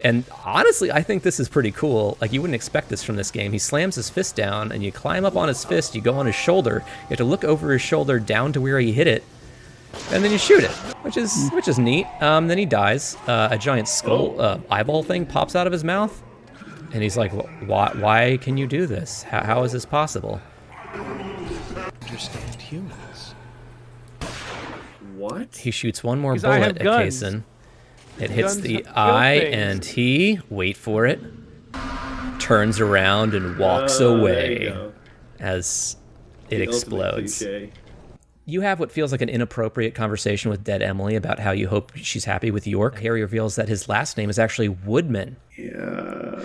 And honestly, I think this is pretty cool. Like you wouldn't expect this from this game. He slams his fist down, and you climb up on his fist. You go on his shoulder. You have to look over his shoulder down to where he hit it, and then you shoot it, which is which is neat. Um, then he dies. Uh, a giant skull uh, eyeball thing pops out of his mouth, and he's like, "Why? Why can you do this? How, how is this possible?" Understand humans. What? He shoots one more bullet at guns. It hits the eye, things. and he, wait for it, turns around and walks you away as it The explodes. You have what feels like an inappropriate conversation with dead Emily about how you hope she's happy with York. Harry reveals that his last name is actually Woodman. Yeah.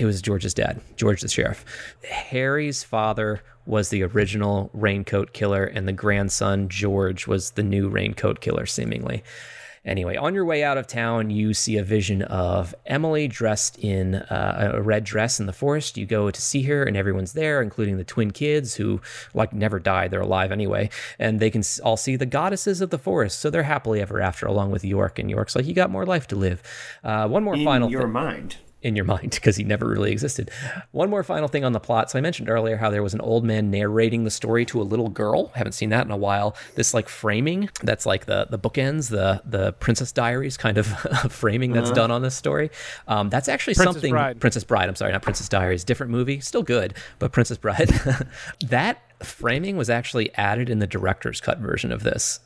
It was George's dad, George the sheriff. Harry's father was the original raincoat killer, and the grandson, George, was the new raincoat killer, seemingly. Anyway, on your way out of town, you see a vision of Emily dressed in uh, a red dress in the forest. You go to see her, and everyone's there, including the twin kids who, like, never died. They're alive anyway. And they can all see the goddesses of the forest. So they're happily ever after, along with York. And York's like, You got more life to live. Uh, one more In final your thi- mind. In your mind because he never really existed. One more final thing on the plot. So I mentioned earlier how there was an old man narrating the story to a little girl. Haven't seen that in a while. This like framing that's like the the bookends, the the Princess Diaries kind of framing that's Uh-huh. done on this story. Um, that's actually Princess something. Bride. Princess Bride. I'm sorry, not Princess Diaries. Different movie, still good, but Princess Bride. that framing was actually added in the director's cut version of this.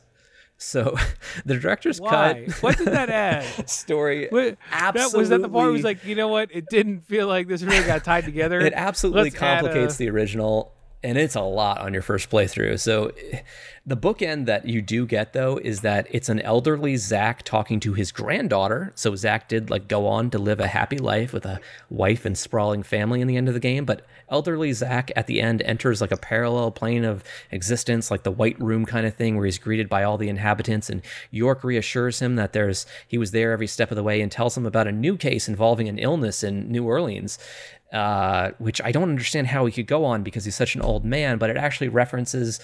So the director's Why? cut. What did that add? story What, that was that the part where was like, you know what? It didn't feel like this really got tied together. It absolutely Let's complicates a- the original, and it's a lot on your first playthrough. So, the bookend that you do get though is that it's an elderly Zach talking to his granddaughter. So Zach did like go on to live a happy life with a wife and sprawling family in the end of the game, but elderly Zach at the end enters like a parallel plane of existence, like the White Room kind of thing, where he's greeted by all the inhabitants, and York reassures him that there's he was there every step of the way and tells him about a new case involving an illness in New Orleans uh, which I don't understand how he could go on because he's such an old man, but it actually references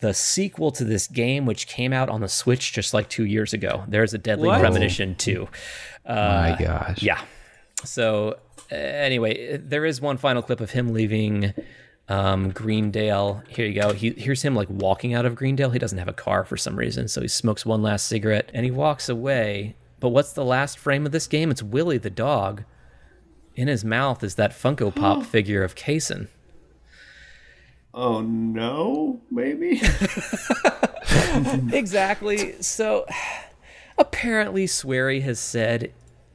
the sequel to this game, which came out on the Switch just like two years ago. There's a Deadly What? Premonition 2. Uh, My gosh. Yeah. So, uh, anyway, there is one final clip of him leaving um, Greenvale. Here you go. He, here's him like walking out of Greenvale. He doesn't have a car for some reason, so he smokes one last cigarette and he walks away. But what's the last frame of this game? It's Willie the dog. In his mouth is that Funko Pop figure of Kaysen. Oh no, maybe. exactly. So apparently Swery has said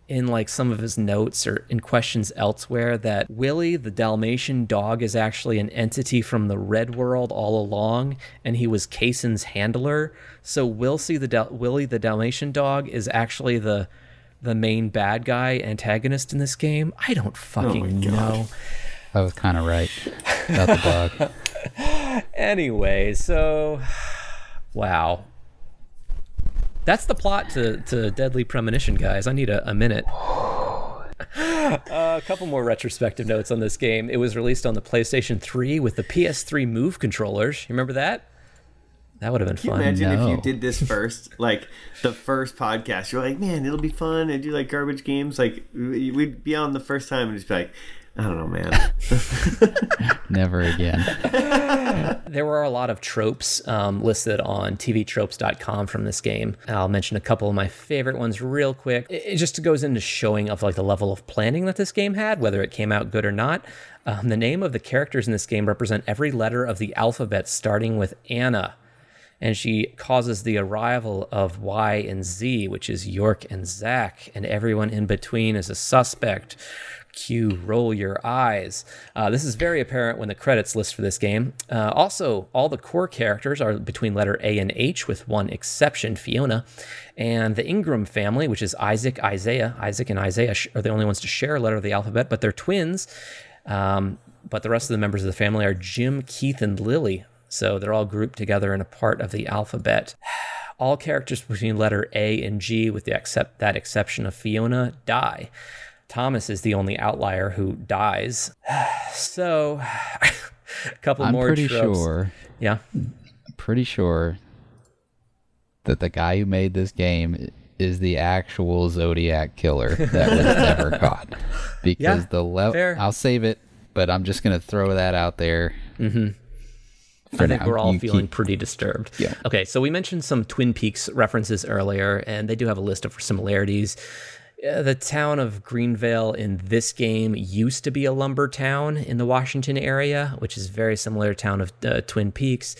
in like some of his notes or in questions elsewhere that Willie the Dalmatian dog is actually an entity from the Red World all along and he was Kaysen's handler. So Wilsey the Dal- Willie the Dalmatian dog is actually the the main bad guy antagonist in this game. I don't fucking know. I was kind of right about the dog. anyway, so wow. That's the plot to, to Deadly Premonition, guys. I need a, a minute. Uh, a couple more retrospective notes on this game. It was released on the PlayStation 3 with the PS3 Move controllers. You remember that? That would have been Can you fun. imagine if you did this first, like the first podcast? You're like, man, it'll be fun. And do like garbage games. Like we- we'd be on the first time and just be like, I don't know, man. Never again. there were a lot of tropes um, listed on tvtropes.com from this game. I'll mention a couple of my favorite ones real quick. It, it just goes into showing of like the level of planning that this game had, whether it came out good or not. Um, the name of the characters in this game represent every letter of the alphabet, starting with Anna. And she causes the arrival of Y and Z, which is York and Zach, and everyone in between is a suspect. Q, roll your eyes. Uh, this is very apparent when the credits list for this game. Uh, also, all the core characters are between letter A and H, with one exception, Fiona. And the Ingram family, which is Isaac, Isaiah, Isaac and Isaiah are the only ones to share a letter of the alphabet, but they're twins. Um, but the rest of the members of the family are Jim, Keith, and Lily. So they're all grouped together in a part of the alphabet. all characters between letter A and G, with the except that exception of Fiona, die. Thomas is the only outlier who dies. so, a couple I'm more pretty tropes. sure. Yeah. Pretty sure that the guy who made this game is the actual Zodiac killer that was never caught. Because Yeah, the level. I'll save it, but I'm just gonna throw that out there. Mm-hmm. I think now. we're all You feeling keep- pretty disturbed. Yeah. Okay, so we mentioned some Twin Peaks references earlier, and they do have a list of similarities. Uh, the town of Greenvale in this game used to be a lumber town in the Washington area, which is very similar to town of uh, Twin Peaks.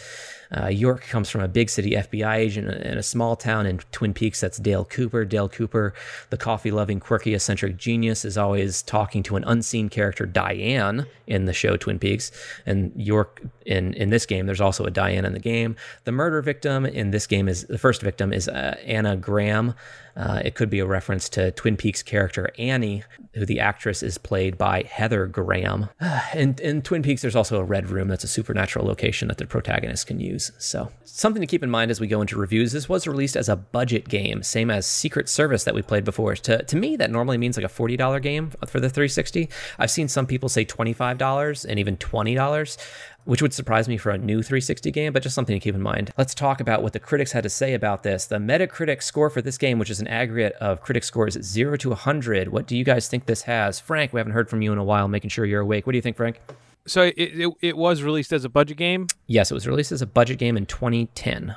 Uh, York comes from a big city FBI agent in a small town in Twin Peaks. That's Dale Cooper. Dale Cooper, the coffee loving, quirky, eccentric genius, is always talking to an unseen character, Diane, in the show Twin Peaks. And York, in, in this game, there's also a Diane in the game. The murder victim in this game is the first victim is uh, Anna Graham. Uh, it could be a reference to Twin Peaks character Annie, who the actress is played by Heather Graham. In, in Twin Peaks, there's also a red room that's a supernatural location that the protagonist can use. So, something to keep in mind as we go into reviews. This was released as a budget game, same as Secret Service that we played before. To, to me, that normally means like a $40 game for the 360. I've seen some people say $25 and even $20 which would surprise me for a new 360 game, but just something to keep in mind. Let's talk about what the critics had to say about this. The Metacritic score for this game, which is an aggregate of critic scores 0 to 100. What do you guys think this has? Frank, we haven't heard from you in a while, making sure you're awake. What do you think, Frank? So it, it, it was released as a budget game. Yes, it was released as a budget game in 2010.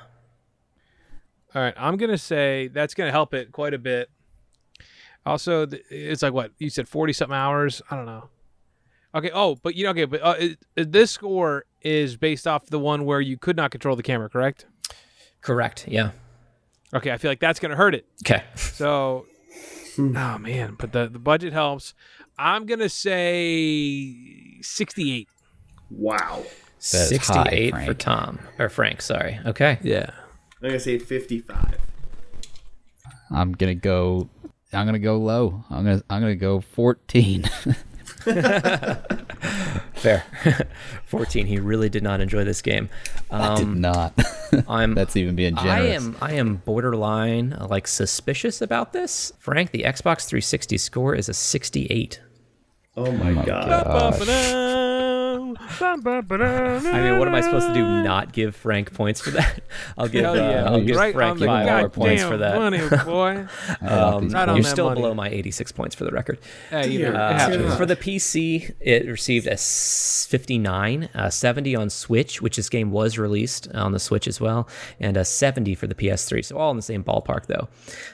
All right, I'm gonna say that's gonna help it quite a bit. Also, it's like what you said, forty something hours. I don't know. Okay. Oh, but you know, okay, but uh, it- this score is based off the one where you could not control the camera, correct? Correct. Yeah. Okay, I feel like that's gonna hurt it. Okay. So, oh man, but the the budget helps. I'm gonna say sixty-eight. Wow. That is high, 68 for Tom. Or Frank, sorry. Okay. Yeah. I'm gonna say 55. I'm gonna go. I'm gonna go low. I'm gonna. I'm gonna go 14. Fair. 14. He really did not enjoy this game. I did Um, not. I'm That's even being generous. I am I am borderline uh, like suspicious about this. Frank, the Xbox 360 score is a 68. Oh my oh I mean, what am I supposed to do? Not give Frank points for that? I'll give Hell uh, yeah. I'll give Right Frank on five more points for that. money, boy. Um, Right you're still money. below my 86 points for the record. Hey, you know, it Uh, for the PC, it received a 59, a 70 on Switch, which this game was released on the Switch as well, and a 70 for the PS3. So all in the same ballpark, though.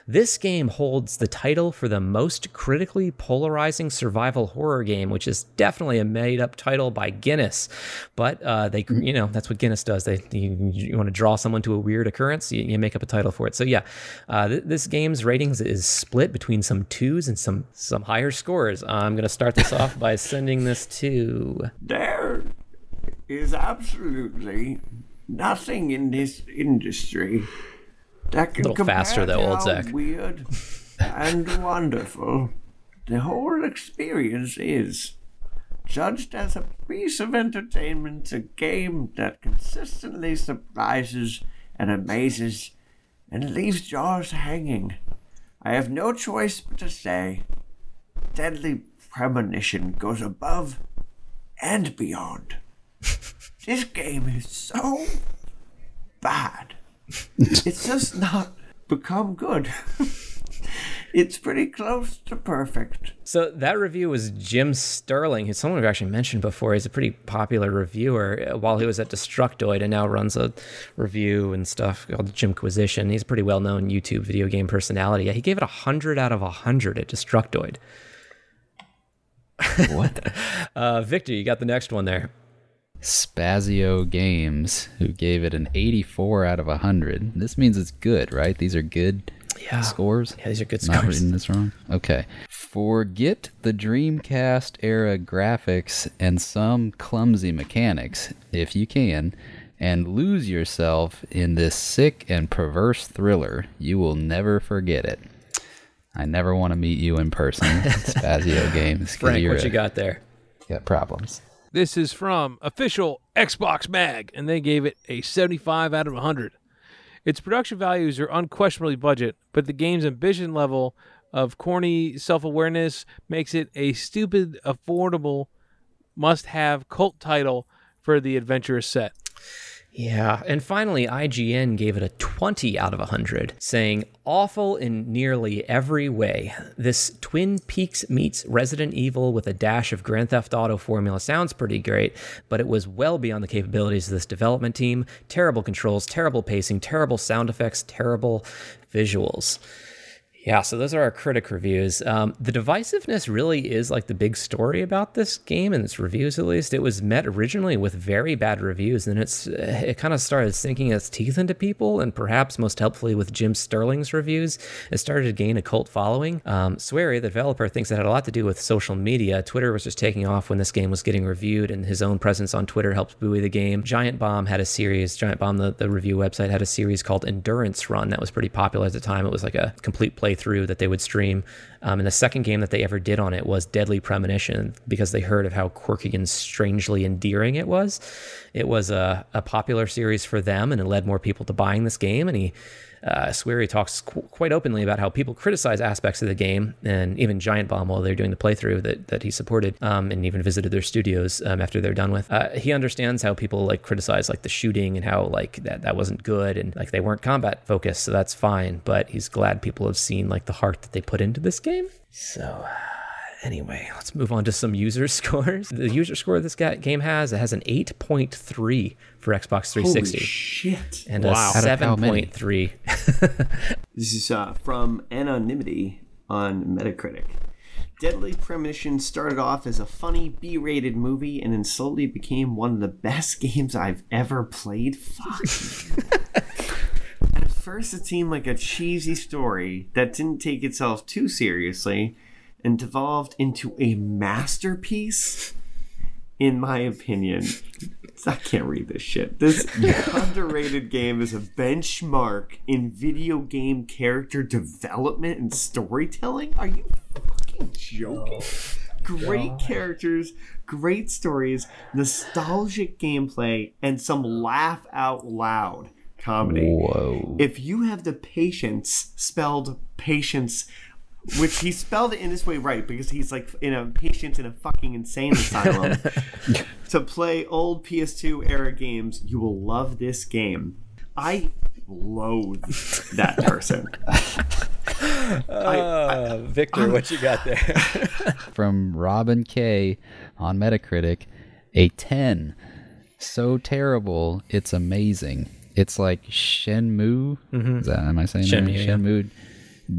This game holds the title for the most critically polarizing survival horror game, which is definitely a made-up title by Guinness. But uh, they, you know, that's what Guinness does. They you, you want to draw someone to a weird occurrence, you, you make up a title for it. So yeah, uh, th- this game's ratings is split between some twos and some some higher scores. I'm gonna start this off by sending this to. There is absolutely nothing in this industry that can Little compare faster though, old how Zach. weird and wonderful the whole experience is. Judged as a piece of entertainment, a game that consistently surprises and amazes and leaves jaws hanging. I have no choice but to say, Deadly Premonition goes above and beyond. this game is so bad. It's just not become good. it's pretty close to perfect. So that review was Jim Sterling, who someone we've actually mentioned before. He's a pretty popular reviewer uh, while he was at Destructoid and now runs a review and stuff called Jimquisition. He's a pretty well-known YouTube video game personality. Yeah, he gave it 100 out of 100 at Destructoid. what? uh, Victor, you got the next one there. Spazio Games, who gave it an 84 out of 100. This means it's good, right? These are good Yeah. scores? Yeah, these are good Not scores. reading this wrong? Okay. Forget the Dreamcast era graphics and some clumsy mechanics, if you can, and lose yourself in this sick and perverse thriller. You will never forget it. I never want to meet you in person, Spazio Games. Frank, you're what a- you got there? Got problems. This is from official Xbox Mag, and they gave it a 75 out of 100. Its production values are unquestionably budget, but the game's ambition level of corny self awareness makes it a stupid, affordable, must have cult title for the adventurous set. Yeah, and finally, IGN gave it a 20 out of 100, saying, awful in nearly every way. This Twin Peaks meets Resident Evil with a dash of Grand Theft Auto formula sounds pretty great, but it was well beyond the capabilities of this development team. Terrible controls, terrible pacing, terrible sound effects, terrible visuals. Yeah, so those are our critic reviews. Um, the divisiveness really is like the big story about this game, and its reviews at least. It was met originally with very bad reviews, and it's it kind of started sinking its teeth into people, and perhaps most helpfully with Jim Sterling's reviews, it started to gain a cult following. Um, Swery, the developer, thinks it had a lot to do with social media. Twitter was just taking off when this game was getting reviewed, and his own presence on Twitter helped buoy the game. Giant Bomb had a series. Giant Bomb, the, the review website, had a series called Endurance Run that was pretty popular at the time. It was like a complete playthrough that they would stream. Um, and the second game that they ever did on it was Deadly Premonition because they heard of how quirky and strangely endearing it was. It was a, a popular series for them and it led more people to buying this game. And he uh, Swery talks qu- quite openly about how people criticize aspects of the game, and even Giant Bomb while they're doing the playthrough that, that he supported, um, and even visited their studios um, after they're done with. Uh, he understands how people like criticize like the shooting and how like that that wasn't good and like they weren't combat focused, so that's fine. But he's glad people have seen like the heart that they put into this game. So. Anyway, let's move on to some user scores. The user score this game has it has an 8.3 for Xbox 360. Holy shit. And Wow. a Out of how many? 7.3 This is uh, from Anonymity on Metacritic. Deadly Premonition started off as a funny B-rated movie and then slowly became one of the best games I've ever played. Fuck. At first, it seemed like a cheesy story that didn't take itself too seriously and devolved into a masterpiece. In my opinion, I can't read this shit. This underrated game is a benchmark in video game character development and storytelling. Are you fucking joking? Oh, great characters, great stories, nostalgic gameplay, and some laugh out loud comedy. Whoa. If you have the patience, spelled patience, which he spelled it in this way right because he's like in a patient in a fucking insane asylum to play old PS2 era games, you will love this game. I loathe that person. Uh, Victor, what you got there? From Robin K on Metacritic, a 10. So terrible, it's amazing. It's like Shenmue. Is that am I saying that? Shenmue, yeah. Shenmue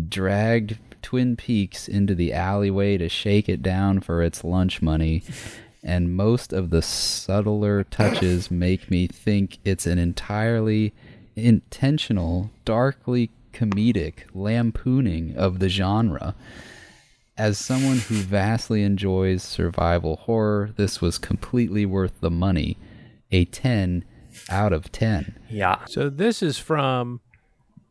dragged Twin Peaks into the alleyway to shake it down for its lunch money. And most of the subtler touches make me think it's an entirely intentional, darkly comedic lampooning of the genre. As someone who vastly enjoys survival horror, this was completely worth the money. A 10 out of 10. Yeah. So this is from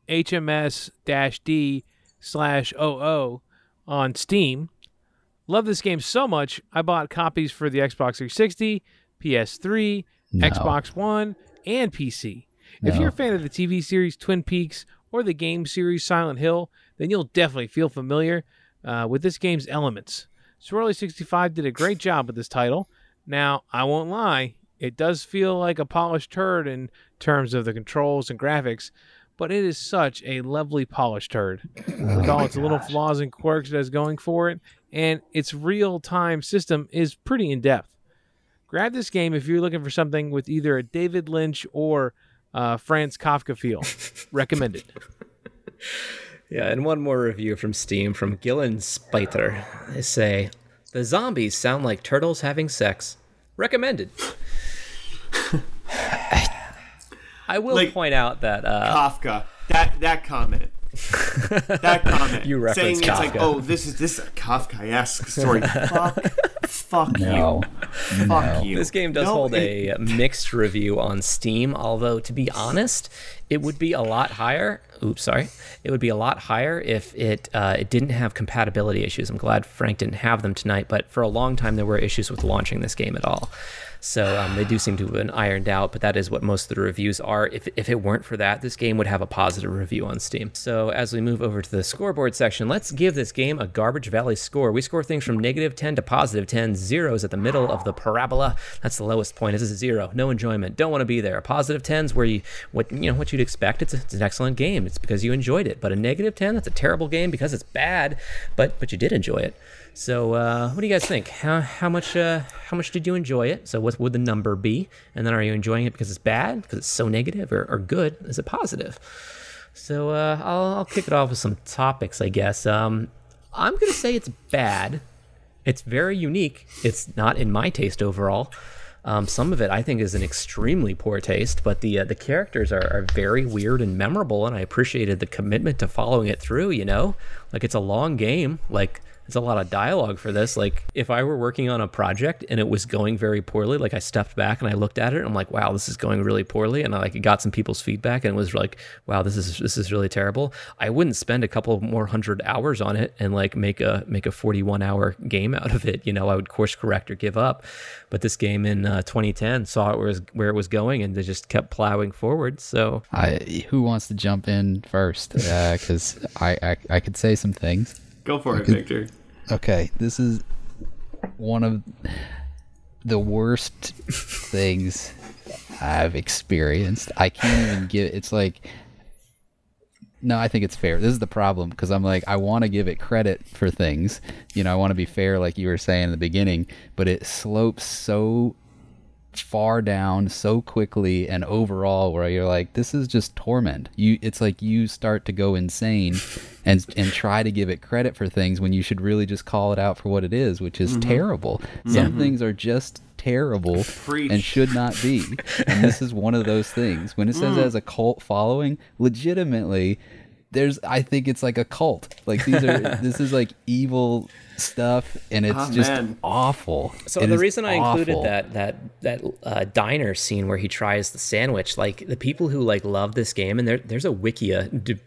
HMS-D slash OO on Steam. Love this game so much, I bought copies for the Xbox 360, PS3, No. Xbox One, and PC. If you're a fan of the TV series Twin Peaks or the game series Silent Hill, then you'll definitely feel familiar uh, with this game's elements. Swery65 did a great job with this title. Now, I won't lie, it does feel like a polished turd in terms of the controls and graphics, but it is such a lovely polished turd with all its little flaws and quirks it has going for it, and its real time system is pretty in depth. Grab this game if you're looking for something with either a David Lynch or uh, Franz Kafka feel. Recommended. Yeah, and one more review from Steam from Gillen Spiter. They say the zombies sound like turtles having sex. Recommended. I will Like, point out that uh, Kafka. That that comment. that comment. You reference saying referenced it's like, oh, this is this is a Kafkaesque story. fuck, fuck No. you. Fuck you. This game does No, hold it- a mixed review on Steam, although to be honest, it would be a lot higher. Oops, sorry. It would be a lot higher if it uh, it didn't have compatibility issues. I'm glad Frank didn't have them tonight, but for a long time there were issues with launching this game at all. So um, they do seem to have been ironed out, but that is what most of the reviews are. If, if it weren't for that, this game would have a positive review on Steam. So as we move over to the scoreboard section, let's give this game a Garbage Valley score. We score things from negative 10 to positive 10. Zeros at the middle of the parabola. That's the lowest point. This is a zero. No enjoyment. Don't want to be there. A positive 10's where you what you know what you'd expect. It's, a, it's an excellent game. It's because you enjoyed it. But a negative 10, that's a terrible game because it's bad, but but you did enjoy it. So, uh, what do you guys think? How, how much uh, how much did you enjoy it? So, what would the number be? And then, are you enjoying it because it's bad, because it's so negative, or, or good? Is it positive? So, uh, I'll, I'll kick it off with some topics, I guess. Um, I'm gonna say it's bad. It's very unique. It's not in my taste overall. Um, some of it I think is an extremely poor taste, but the uh, the characters are, are very weird and memorable, and I appreciated the commitment to following it through. You know, like it's a long game. Like it's a lot of dialogue for this. Like if I were working on a project and it was going very poorly, like I stepped back and I looked at it and I'm like, wow, this is going really poorly. And I like got some people's feedback and it was like, wow, this is this is really terrible. I wouldn't spend a couple more hundred hours on it and like make a make a 41 hour game out of it. You know, I would course correct or give up. But this game in uh, 2010 saw it was where it was going and they just kept plowing forward. So I who wants to jump in first? Because uh, I, I I could say some things. Go for I it, could, Victor. Okay, this is one of the worst things I've experienced. I can't even give it's like no, I think it's fair. This is the problem because I'm like I want to give it credit for things. You know, I want to be fair like you were saying in the beginning, but it slopes so far down so quickly and overall where you're like this is just torment you it's like you start to go insane and and try to give it credit for things when you should really just call it out for what it is which is Mhm. terrible some Mhm. things are just terrible Preach. and should not be and this is one of those things when it says Mm. has a cult following legitimately there's i think it's like a cult like these are this is like evil stuff and it's Ah, just man. awful So It the reason I included awful. that that that uh, diner scene where he tries the sandwich, like the people who like love this game, and there there's a wikia de-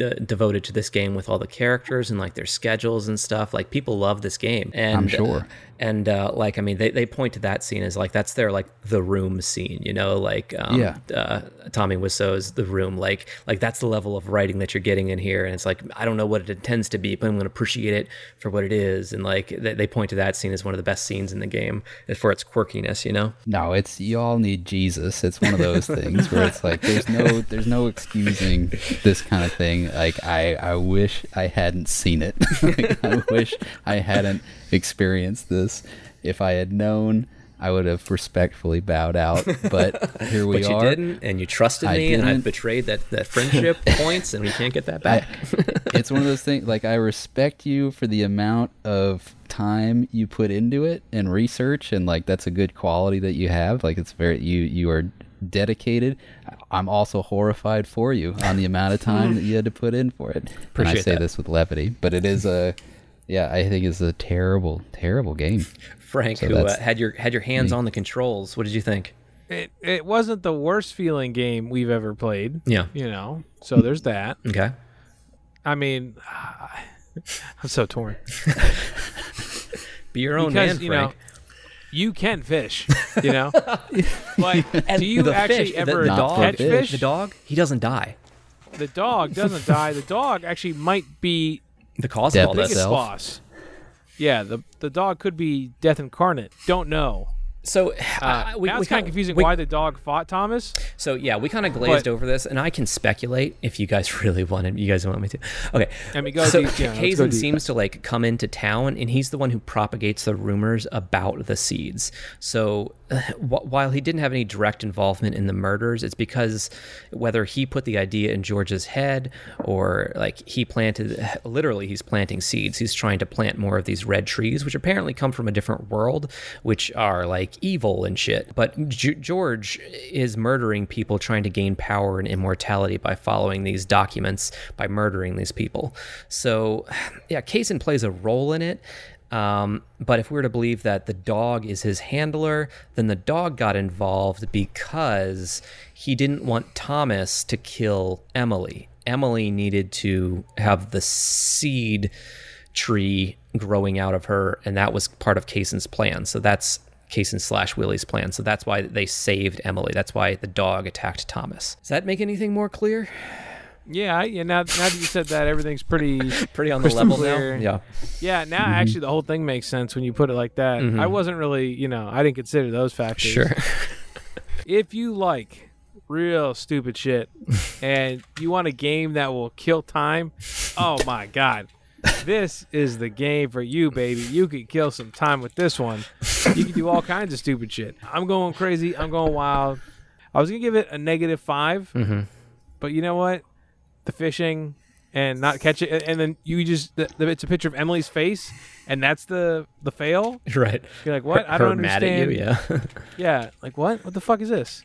de- devoted to this game with all the characters and like their schedules and stuff. Like people love this game, and I'm sure. and uh, like I mean, they, they point to that scene as like that's their like the room scene, you know, like um, Yeah. uh, Tommy Wiseau's The Room, like like that's the level of writing that you're getting in here, and it's like I don't know what it intends to be, but I'm going to appreciate it for what it is, and like they, they point to that scene as one of the best scenes in the game for its quirkiness, you know. No, it's you all need Jesus. It's one of those things where it's like there's no there's no excusing this kind of thing. Like I I wish I hadn't seen it. Like, I wish I hadn't experienced this. If I had known, I would have respectfully bowed out. But here we but you are. didn't, and you trusted I me, and I've betrayed that that friendship points, and we can't get that back. it's one of those things like I respect you for the amount of time you put into it and research and like that's a good quality that you have like it's very you you are dedicated i'm also horrified for you on the amount of time that you had to put in for it and i Appreciate say that. this with levity but it is a yeah i think it's a terrible terrible game Frank, So who uh, had your had your hands me. on the controls, what did you think? It it wasn't the worst feeling game we've ever played. Yeah. You know. So there's that. Okay. I mean, I'm so torn. Be your own because, man, you know, Frank. You can fish, you know. but do you the actually fish, ever the, dog, catch fish? The dog, he doesn't die. The dog doesn't die. The dog actually might be The cause Death of all this. biggest boss. Yeah, the the dog could be death incarnate. Don't know. So Uh, we, kind kinda- confusing we- why the dog fought Thomas. So yeah, we kind of glazed But- over this, and I can speculate if you guys really wanted. You guys want me to? Okay. I mean, go so deep, yeah, go seems to like come into town, and he's the one who propagates the rumors about the seeds. So uh, wh- while he didn't have any direct involvement in the murders, it's because whether he put the idea in George's head or like he planted, literally, he's planting seeds. He's trying to plant more of these red trees, which apparently come from a different world, which are like evil and shit. But G- George is murdering people trying to gain power and immortality by following these documents, by murdering these people. So, yeah, Kaysen plays a role in it. Um, but if we were to believe that the dog is his handler, then the dog got involved because he didn't want Thomas to kill Emily. Emily needed to have the seed tree growing out of her, and that was part of Kaysen's plan. So that's Kaysen slash Willie's plan. So that's why they saved Emily. That's why the dog attacked Thomas. Does that make anything more clear? Yeah, yeah. Now, now that you said that, everything's pretty Pretty on the level now? Yeah. Yeah. Now, actually, the whole thing makes sense when you put it like that. Mhm. I wasn't really, you know, I didn't consider those factors. Sure. if you like real stupid shit and you want a game that will kill time, oh my god. This is the game for you, baby. You could kill some time with this one. You can do all kinds of stupid shit. I'm going crazy. I'm going wild. I was gonna give it a negative 5 Mhm. but you know what? The fishing and not catch it, and then you just the, the, it's a picture of Emily's face, and that's the the fail. Right. You're like, what? Her- I don't at you, understand. yeah. Like what? What the fuck is this?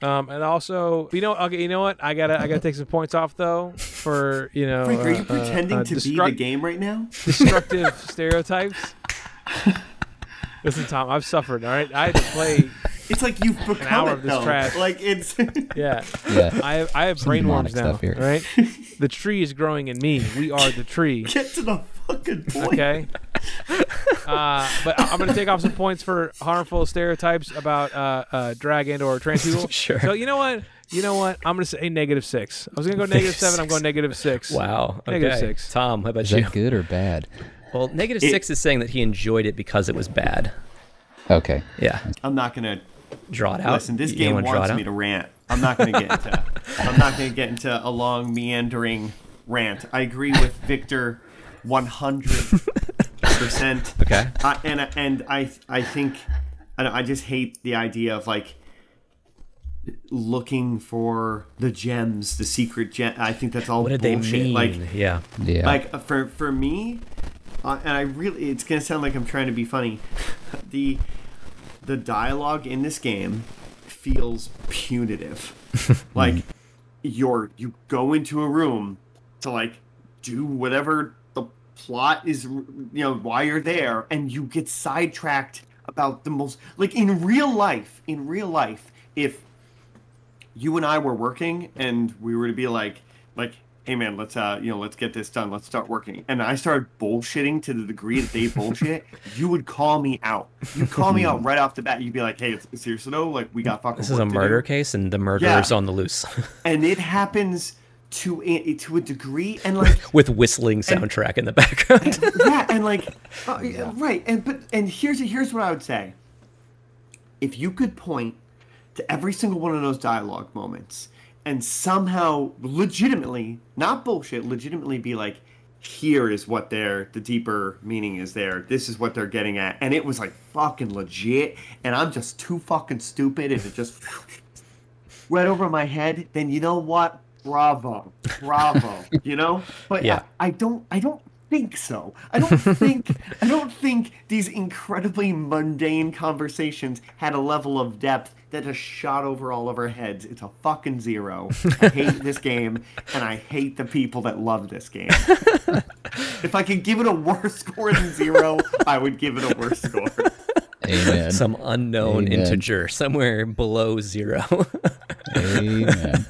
Um, and also, you know, okay, you know what? I gotta, I gotta take some points off though for you know. Frank, are you uh, uh, pretending uh, to be the game right now? Destructive stereotypes. Listen, Tom, I've suffered. All right, I had to play. It's like you've become an become hour it, of this though. trash. Like it's Yeah. Yeah. I have, I have Some brainworms now. stuff here. all Right. The tree is growing in me. We are the tree. Get to the fucking point. Okay. Uh, but I- I'm going to take off some points for harmful stereotypes about uh, uh, drag and or trans people. Sure. So you know what? You know what? I'm going to say negative six. I was going to go negative seven. I'm going negative six. Wow. Negative okay. six. Tom, how about Is you? that good or bad? Well, negative It- six is saying that he enjoyed it because it was bad. Okay. Yeah. I'm not gonna Draw it out. Listen, this You game wanna draw wants it me out? to rant. I'm not gonna get into. I'm not gonna get into a long meandering rant. I agree with Victor, 100 percent. Okay. Uh, and and I I think I, I just hate the idea of like looking for the gems, the secret gem. I think that's all What did they bullshit. mean? Like Yeah. Yeah. like uh, for for me, uh, and I really it's gonna sound like I'm trying to be funny. The the dialogue in this game feels punitive. like you're you go into a room to like do whatever the plot is you know why you're there and you get sidetracked about the most like in real life in real life if you and I were working and we were to be like like hey man let's uh you know let's get this done. Let's start working. And I started bullshitting to the degree that they bullshit you would call me out. You'd call me out right off the bat. You'd be like hey it's, seriously though? Like we got fucking This is a to do." murder case, and the murderer's Yeah. on the loose. And it happens to a, to a degree and like with whistling soundtrack in the background. yeah, and like, uh, right, and but and here's here's what I would say. If you could point to every single one of those dialogue moments and somehow legitimately, not bullshit, legitimately be like, here is what their the deeper meaning is there. This is what they're getting at, and it was like fucking legit, and I'm just too fucking stupid, and it just right over my head. Then you know what? Bravo, bravo. you know, but Yeah. I, I don't, I don't think so. I don't think, I don't think these incredibly mundane conversations had a level of depth that just shot over all of our heads. It's a fucking zero. I hate this game, and I hate the people that love this game. if I could give it a worse score than zero, I would give it a worse score. Amen. Some unknown Amen. integer somewhere below zero. Amen.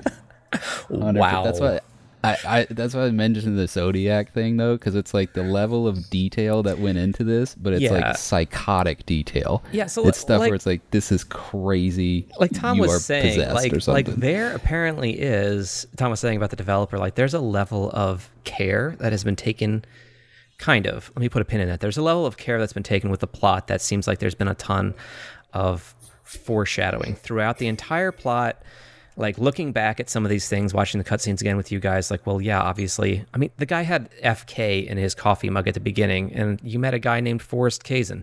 100%. wow. That's why I, I that's why I mentioned the Zodiac thing though, because it's like the level of detail that went into this, but it's Yeah. like psychotic detail. Yeah, so, it's stuff like- where it's like this is crazy. like Tom was saying, like like there apparently is Tom was saying about the developer, like there's a level of care that has been taken kind of. Let me put a pin in that. There's a level of care that's been taken with the plot that seems like there's been a ton of foreshadowing throughout the entire plot. Like looking back at some of these things, watching the cutscenes again with you guys, like, well, yeah, obviously. I mean, the guy had FK in his coffee mug at the beginning, and you met a guy named Forrest Kaysen.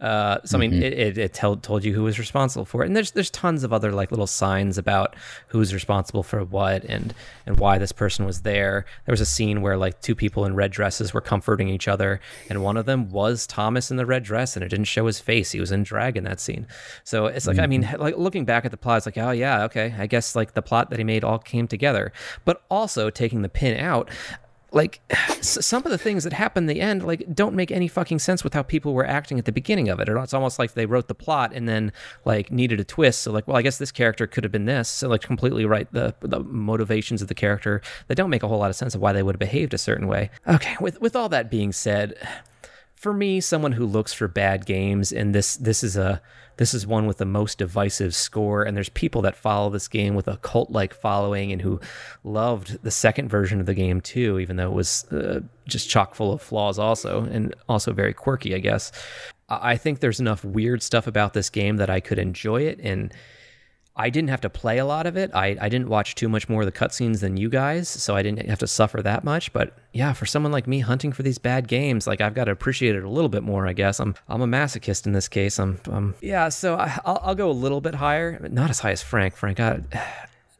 Uh, so I mean, Mhm. it, it, it told told you who was responsible for it, and there's there's tons of other like little signs about who's responsible for what and and why this person was there. There was a scene where like two people in red dresses were comforting each other, and one of them was Thomas in the red dress, and it didn't show his face. He was in drag in that scene. So it's like I mean, like looking back at the plot, it's like oh yeah, okay, I guess like the plot that he made all came together, but also taking the pin out like some of the things that happen in the end like don't make any fucking sense with how people were acting at the beginning of it. It's almost like they wrote the plot and then like needed a twist. So like well i guess this character could have been this. So like completely right the the motivations of the character. That don't make a whole lot of sense of why they would have behaved a certain way. Okay with with all that being said for me, someone who looks for bad games, and this this is a this is one with the most divisive score, and there's people that follow this game with a cult like following and who loved the second version of the game too, even though it was uh, just chock full of flaws, also, and also very quirky, I guess. I think there's enough weird stuff about this game that I could enjoy it and. I didn't have to play a lot of it. I, I didn't watch too much more of the cutscenes than you guys, so I didn't have to suffer that much. But yeah, for someone like me hunting for these bad games, like I've got to appreciate it a little bit more. I guess I'm I'm a masochist in this case. I'm, I'm yeah. So I, I'll I'll go a little bit higher, not as high as Frank. Frank, I,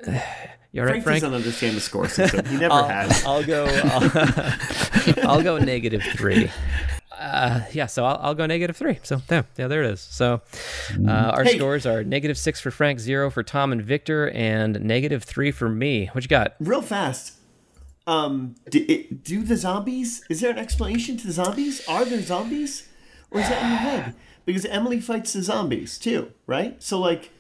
you all right, Frank, Frank? doesn't understand the score system. He never I'll, has. I'll go. I'll, uh, I'll go negative three. Uh, yeah, so I'll, I'll go negative three. So there, yeah, there it is. So uh, our Hey. scores are negative six for Frank, zero for Tom and Victor, and negative three for me. What you got? Real fast. Um, do, it, do the zombies? Is there an explanation to the zombies? Are there zombies, or is that in your head? Because Emily fights the zombies too, right? So like,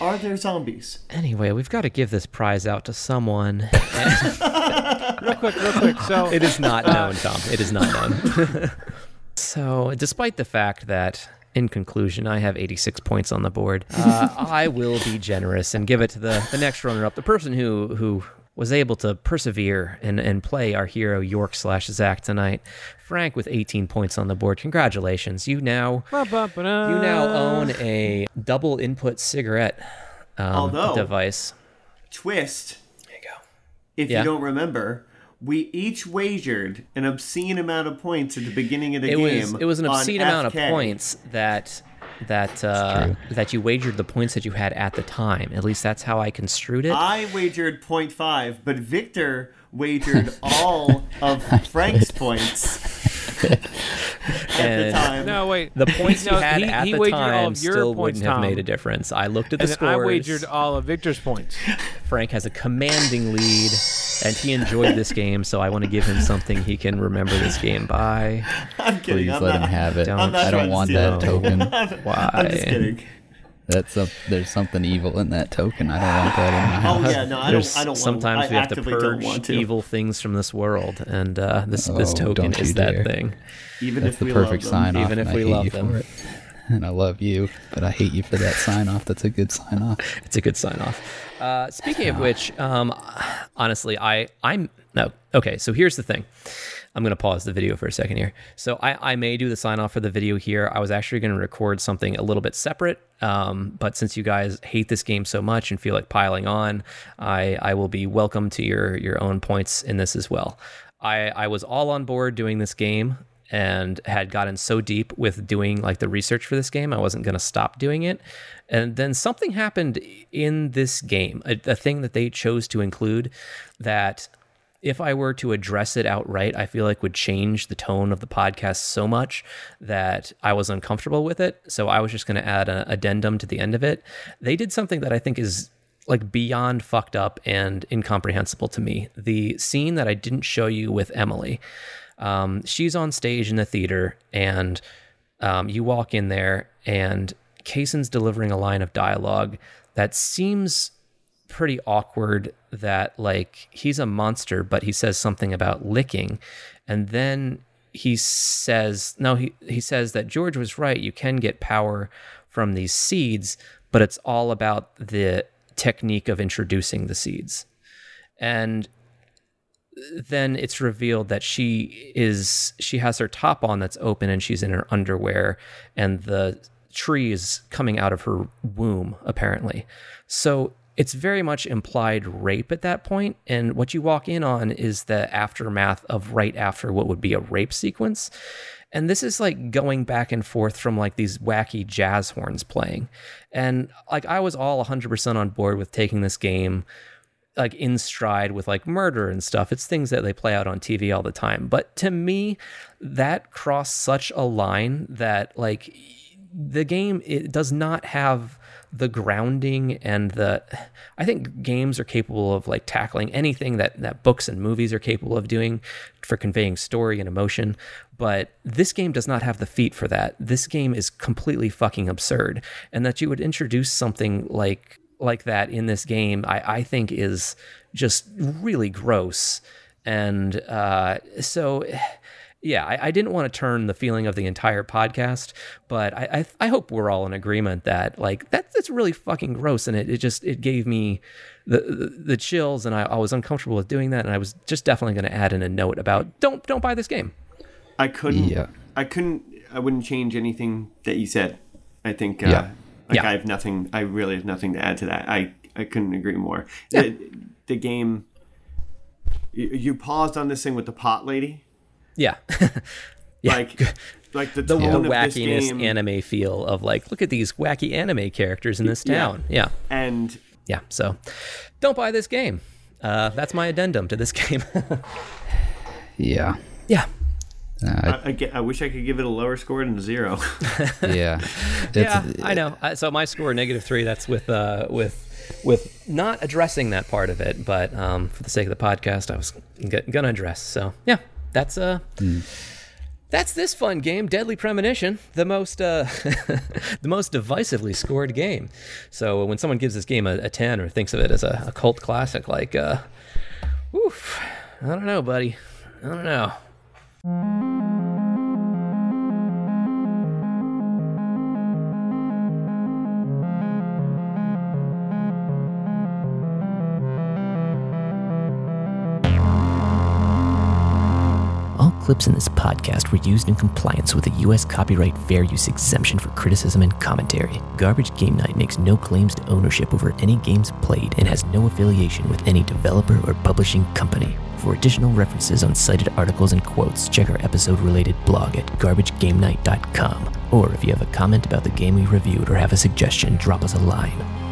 are there zombies? Anyway, we've got to give this prize out to someone. real quick, real quick. So it is not uh, known, Tom. It is not known. so, despite the fact that, in conclusion, I have 86 points on the board, uh, I will be generous and give it to the, the next runner-up, the person who who was able to persevere and, and play our hero York slash Zach tonight. Frank with 18 points on the board. Congratulations. You now you now own a double input cigarette um, Although- device. Twist. There you go. If Yeah. you don't remember, we each wagered an obscene amount of points at the beginning of the it game. was it was an obscene amount of points that that uh, that you wagered the points that you had at the time. At least that's how I construed it. I wagered 0.5, but Victor wagered all of Frank's points at the And time. No, wait. The points No, you had he- at he the wagered all time of your still points, wouldn't have made a difference. I looked at the and then scores. I wagered all of Victor's points. Frank has a commanding lead, and he enjoyed this game, so I want to give him something he can remember this game by. I'm kidding. Please I'm let not- him have it. I'm not I don't to want steal that it. token. Why? I'm just kidding. That's a, there's something evil in that token. I don't want that in my house. Oh yeah, no, I There's- don't. I don't. sometimes want, we I have to purge to. evil things from this world, and uh, this this Oh, token don't you is that thing. Even That's if the we perfect love them. sign off. Even if and I we hate love you them. for it. And I love you, but I hate you for that sign off. That's a good sign off. It's a good sign off. Uh, speaking of which, um, honestly, I I'm no okay. So here's the thing. I'm gonna pause the video for a second here. So I, I may do the sign off for the video here. I was actually gonna record something a little bit separate, um, but since you guys hate this game so much and feel like piling on, I I will be welcome to your your own points in this as well. I I was all on board doing this game and had gotten so deep with doing like the research for this game, I wasn't going to stop doing it. And then something happened in this game, a, a thing that they chose to include that if I were to address it outright, I feel like would change the tone of the podcast so much that I was uncomfortable with it. So I was just going to add an addendum to the end of it. They did something that I think is like beyond fucked up and incomprehensible to me. The scene that I didn't show you with Emily, um, she's on stage in the theater, and um, you walk in there, and Kaysen's delivering a line of dialogue that seems pretty awkward. That like he's a monster, but he says something about licking, and then he says no. He he says that George was right. You can get power from these seeds, but it's all about the technique of introducing the seeds. And then it's revealed that she is she has her top on that's open and she's in her underwear and the tree is coming out of her womb apparently. So it's very much implied rape at that point and what you walk in on is the aftermath of right after what would be a rape sequence. And this is like going back and forth from like these wacky jazz horns playing. And like I was all 100% on board with taking this game like in stride with like murder and stuff. It's things that they play out on TV all the time. But to me, that crossed such a line that like the game it does not have the grounding and the I think games are capable of like tackling anything that that books and movies are capable of doing for conveying story and emotion, but this game does not have the feet for that. This game is completely fucking absurd and that you would introduce something like like that in this game, I, I think is just really gross. And uh, so yeah, I, I, didn't want to turn the feeling of the entire podcast, but I, I, I hope we're all in agreement that like that that's really fucking gross, and it, it just it gave me the, the, the chills, and I, I was uncomfortable with doing that, and I was just definitely going to add in a note about don't don't buy this game. I couldn't. Yeah. I couldn't. I wouldn't change anything that you said. I think. Uh, yeah. Like yeah. I have nothing. I really have nothing to add to that. I I couldn't agree more. Yeah. The, the game. You, you paused on this thing with the pot lady yeah. yeah. Like like the, the tone wackiness anime feel of like look at these wacky anime characters in this town. Yeah. yeah. And yeah, so don't buy this game. Uh, that's my addendum to this game. yeah. Yeah. Uh, I, I, I, wish I could give it a lower score than zero. yeah, yeah, I know. So my score negative three. That's with uh, with with not addressing that part of it, but um, for the sake of the podcast, I was g- gonna address. So yeah, that's uh mm. that's this fun game, Deadly Premonition, the most uh, the most divisively scored game. So when someone gives this game a, a ten or thinks of it as a, a cult classic, like uh, oof, I don't know, buddy, I don't know. Clips in this podcast were used in compliance with the U.S. copyright fair use exemption for criticism and commentary. Garbage Game Night makes no claims to ownership over any games played and has no affiliation with any developer or publishing company. For additional references on cited articles and quotes, check our episode related blog at garbagegamenight.com. Or if you have a comment about the game we reviewed or have a suggestion, drop us a line.